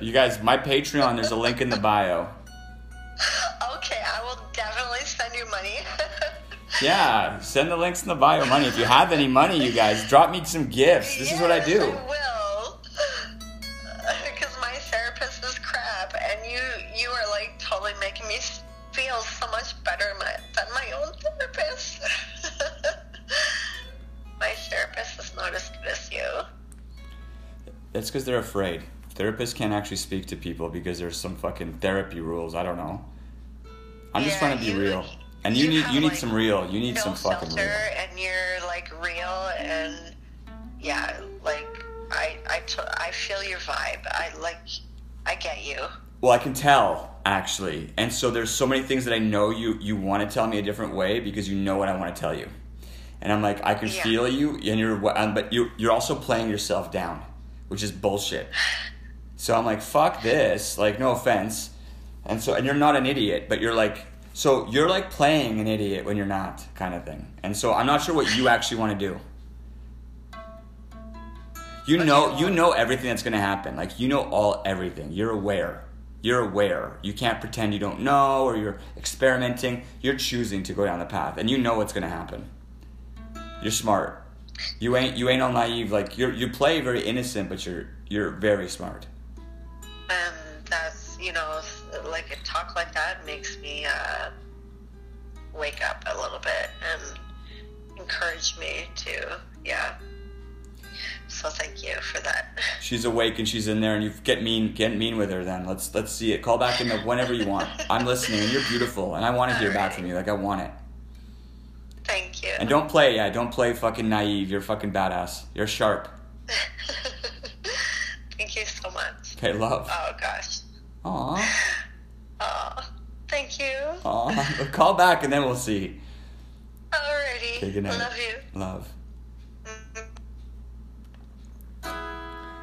You guys, my Patreon. There's a link in the bio. okay, I will definitely send you money. Yeah, send the links in the bio. Money. If you have any money, you guys, drop me some gifts. This is what I do. I That's because they're afraid. Therapists can't actually speak to people because there's some fucking therapy rules. I don't know. I'm just trying to be real. And you, need have, you need like, some real. You need no some fucking real. and you're like real, and yeah, like I I t- I feel your vibe. I like I get you. Well, I can tell actually, and so there's so many things that I know you you want to tell me a different way because you know what I want to tell you, and I'm like I can Yeah. feel you, and you're but you you're also playing yourself down, which is bullshit. So I'm like fuck this, like no offense, and so and you're not an idiot, but you're like so you're like playing an idiot when you're not kind of thing, and so I'm not sure what you actually want to do. You know, you know everything that's gonna happen. Like you know all everything. You're aware. You're aware. You can't pretend you don't know or you're experimenting. You're choosing to go down the path, and you know what's gonna happen. You're smart. You ain't you ain't all naive. Like you you play very innocent, but you're you're very smart. and that's you know like a talk like that makes me uh, wake up a little bit and encourage me to yeah so thank you for that She's awake and she's in there, and you get mean get mean with her. Then let's let's see it. Call back in the whenever you want. I'm listening, and you're beautiful, and I want to hear back from you. Like I want it. Thank you And don't play, yeah, don't play fucking naive. You're fucking badass. You're sharp. thank you so much Okay, love. oh gosh Aw. oh thank you Aw. Call back and then we'll see. alrighty Okay, good night. love you Love. Mhm.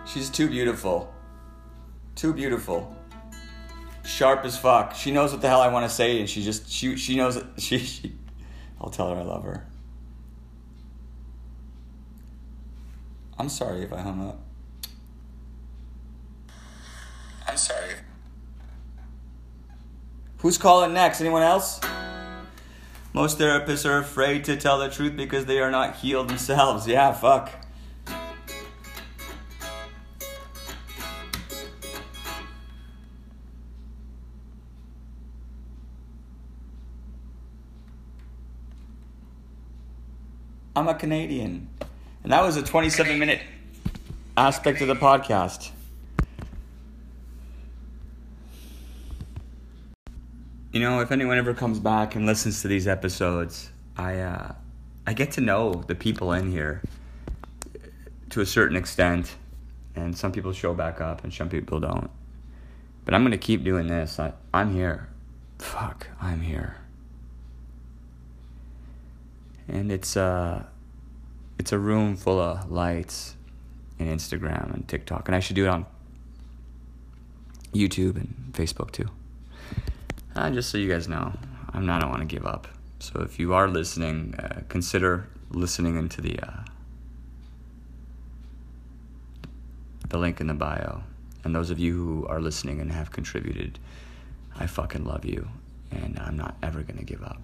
She's too beautiful. Too beautiful. Sharp as fuck. She knows what the hell I want to say, and she just she she knows. She, she I'll tell her I love her. I'm sorry if I hung up. I'm sorry. Who's calling next? Anyone else? Most therapists are afraid to tell the truth because they are not healed themselves. Yeah, fuck. I'm a Canadian. And that was a 27 minute aspect of the podcast. You know, if anyone ever comes back and listens to these episodes, I uh, I get to know the people in here to a certain extent, and some people show back up and some people don't. But I'm gonna keep doing this. I, I'm here. Fuck, I'm here. And it's uh it's a room full of lights and Instagram and TikTok, and I should do it on YouTube and Facebook too. Uh, just so you guys know, I'm not. I want to give up. So if you are listening, uh, consider listening into the uh, the link in the bio. And those of you who are listening and have contributed, I fucking love you, and I'm not ever gonna give up.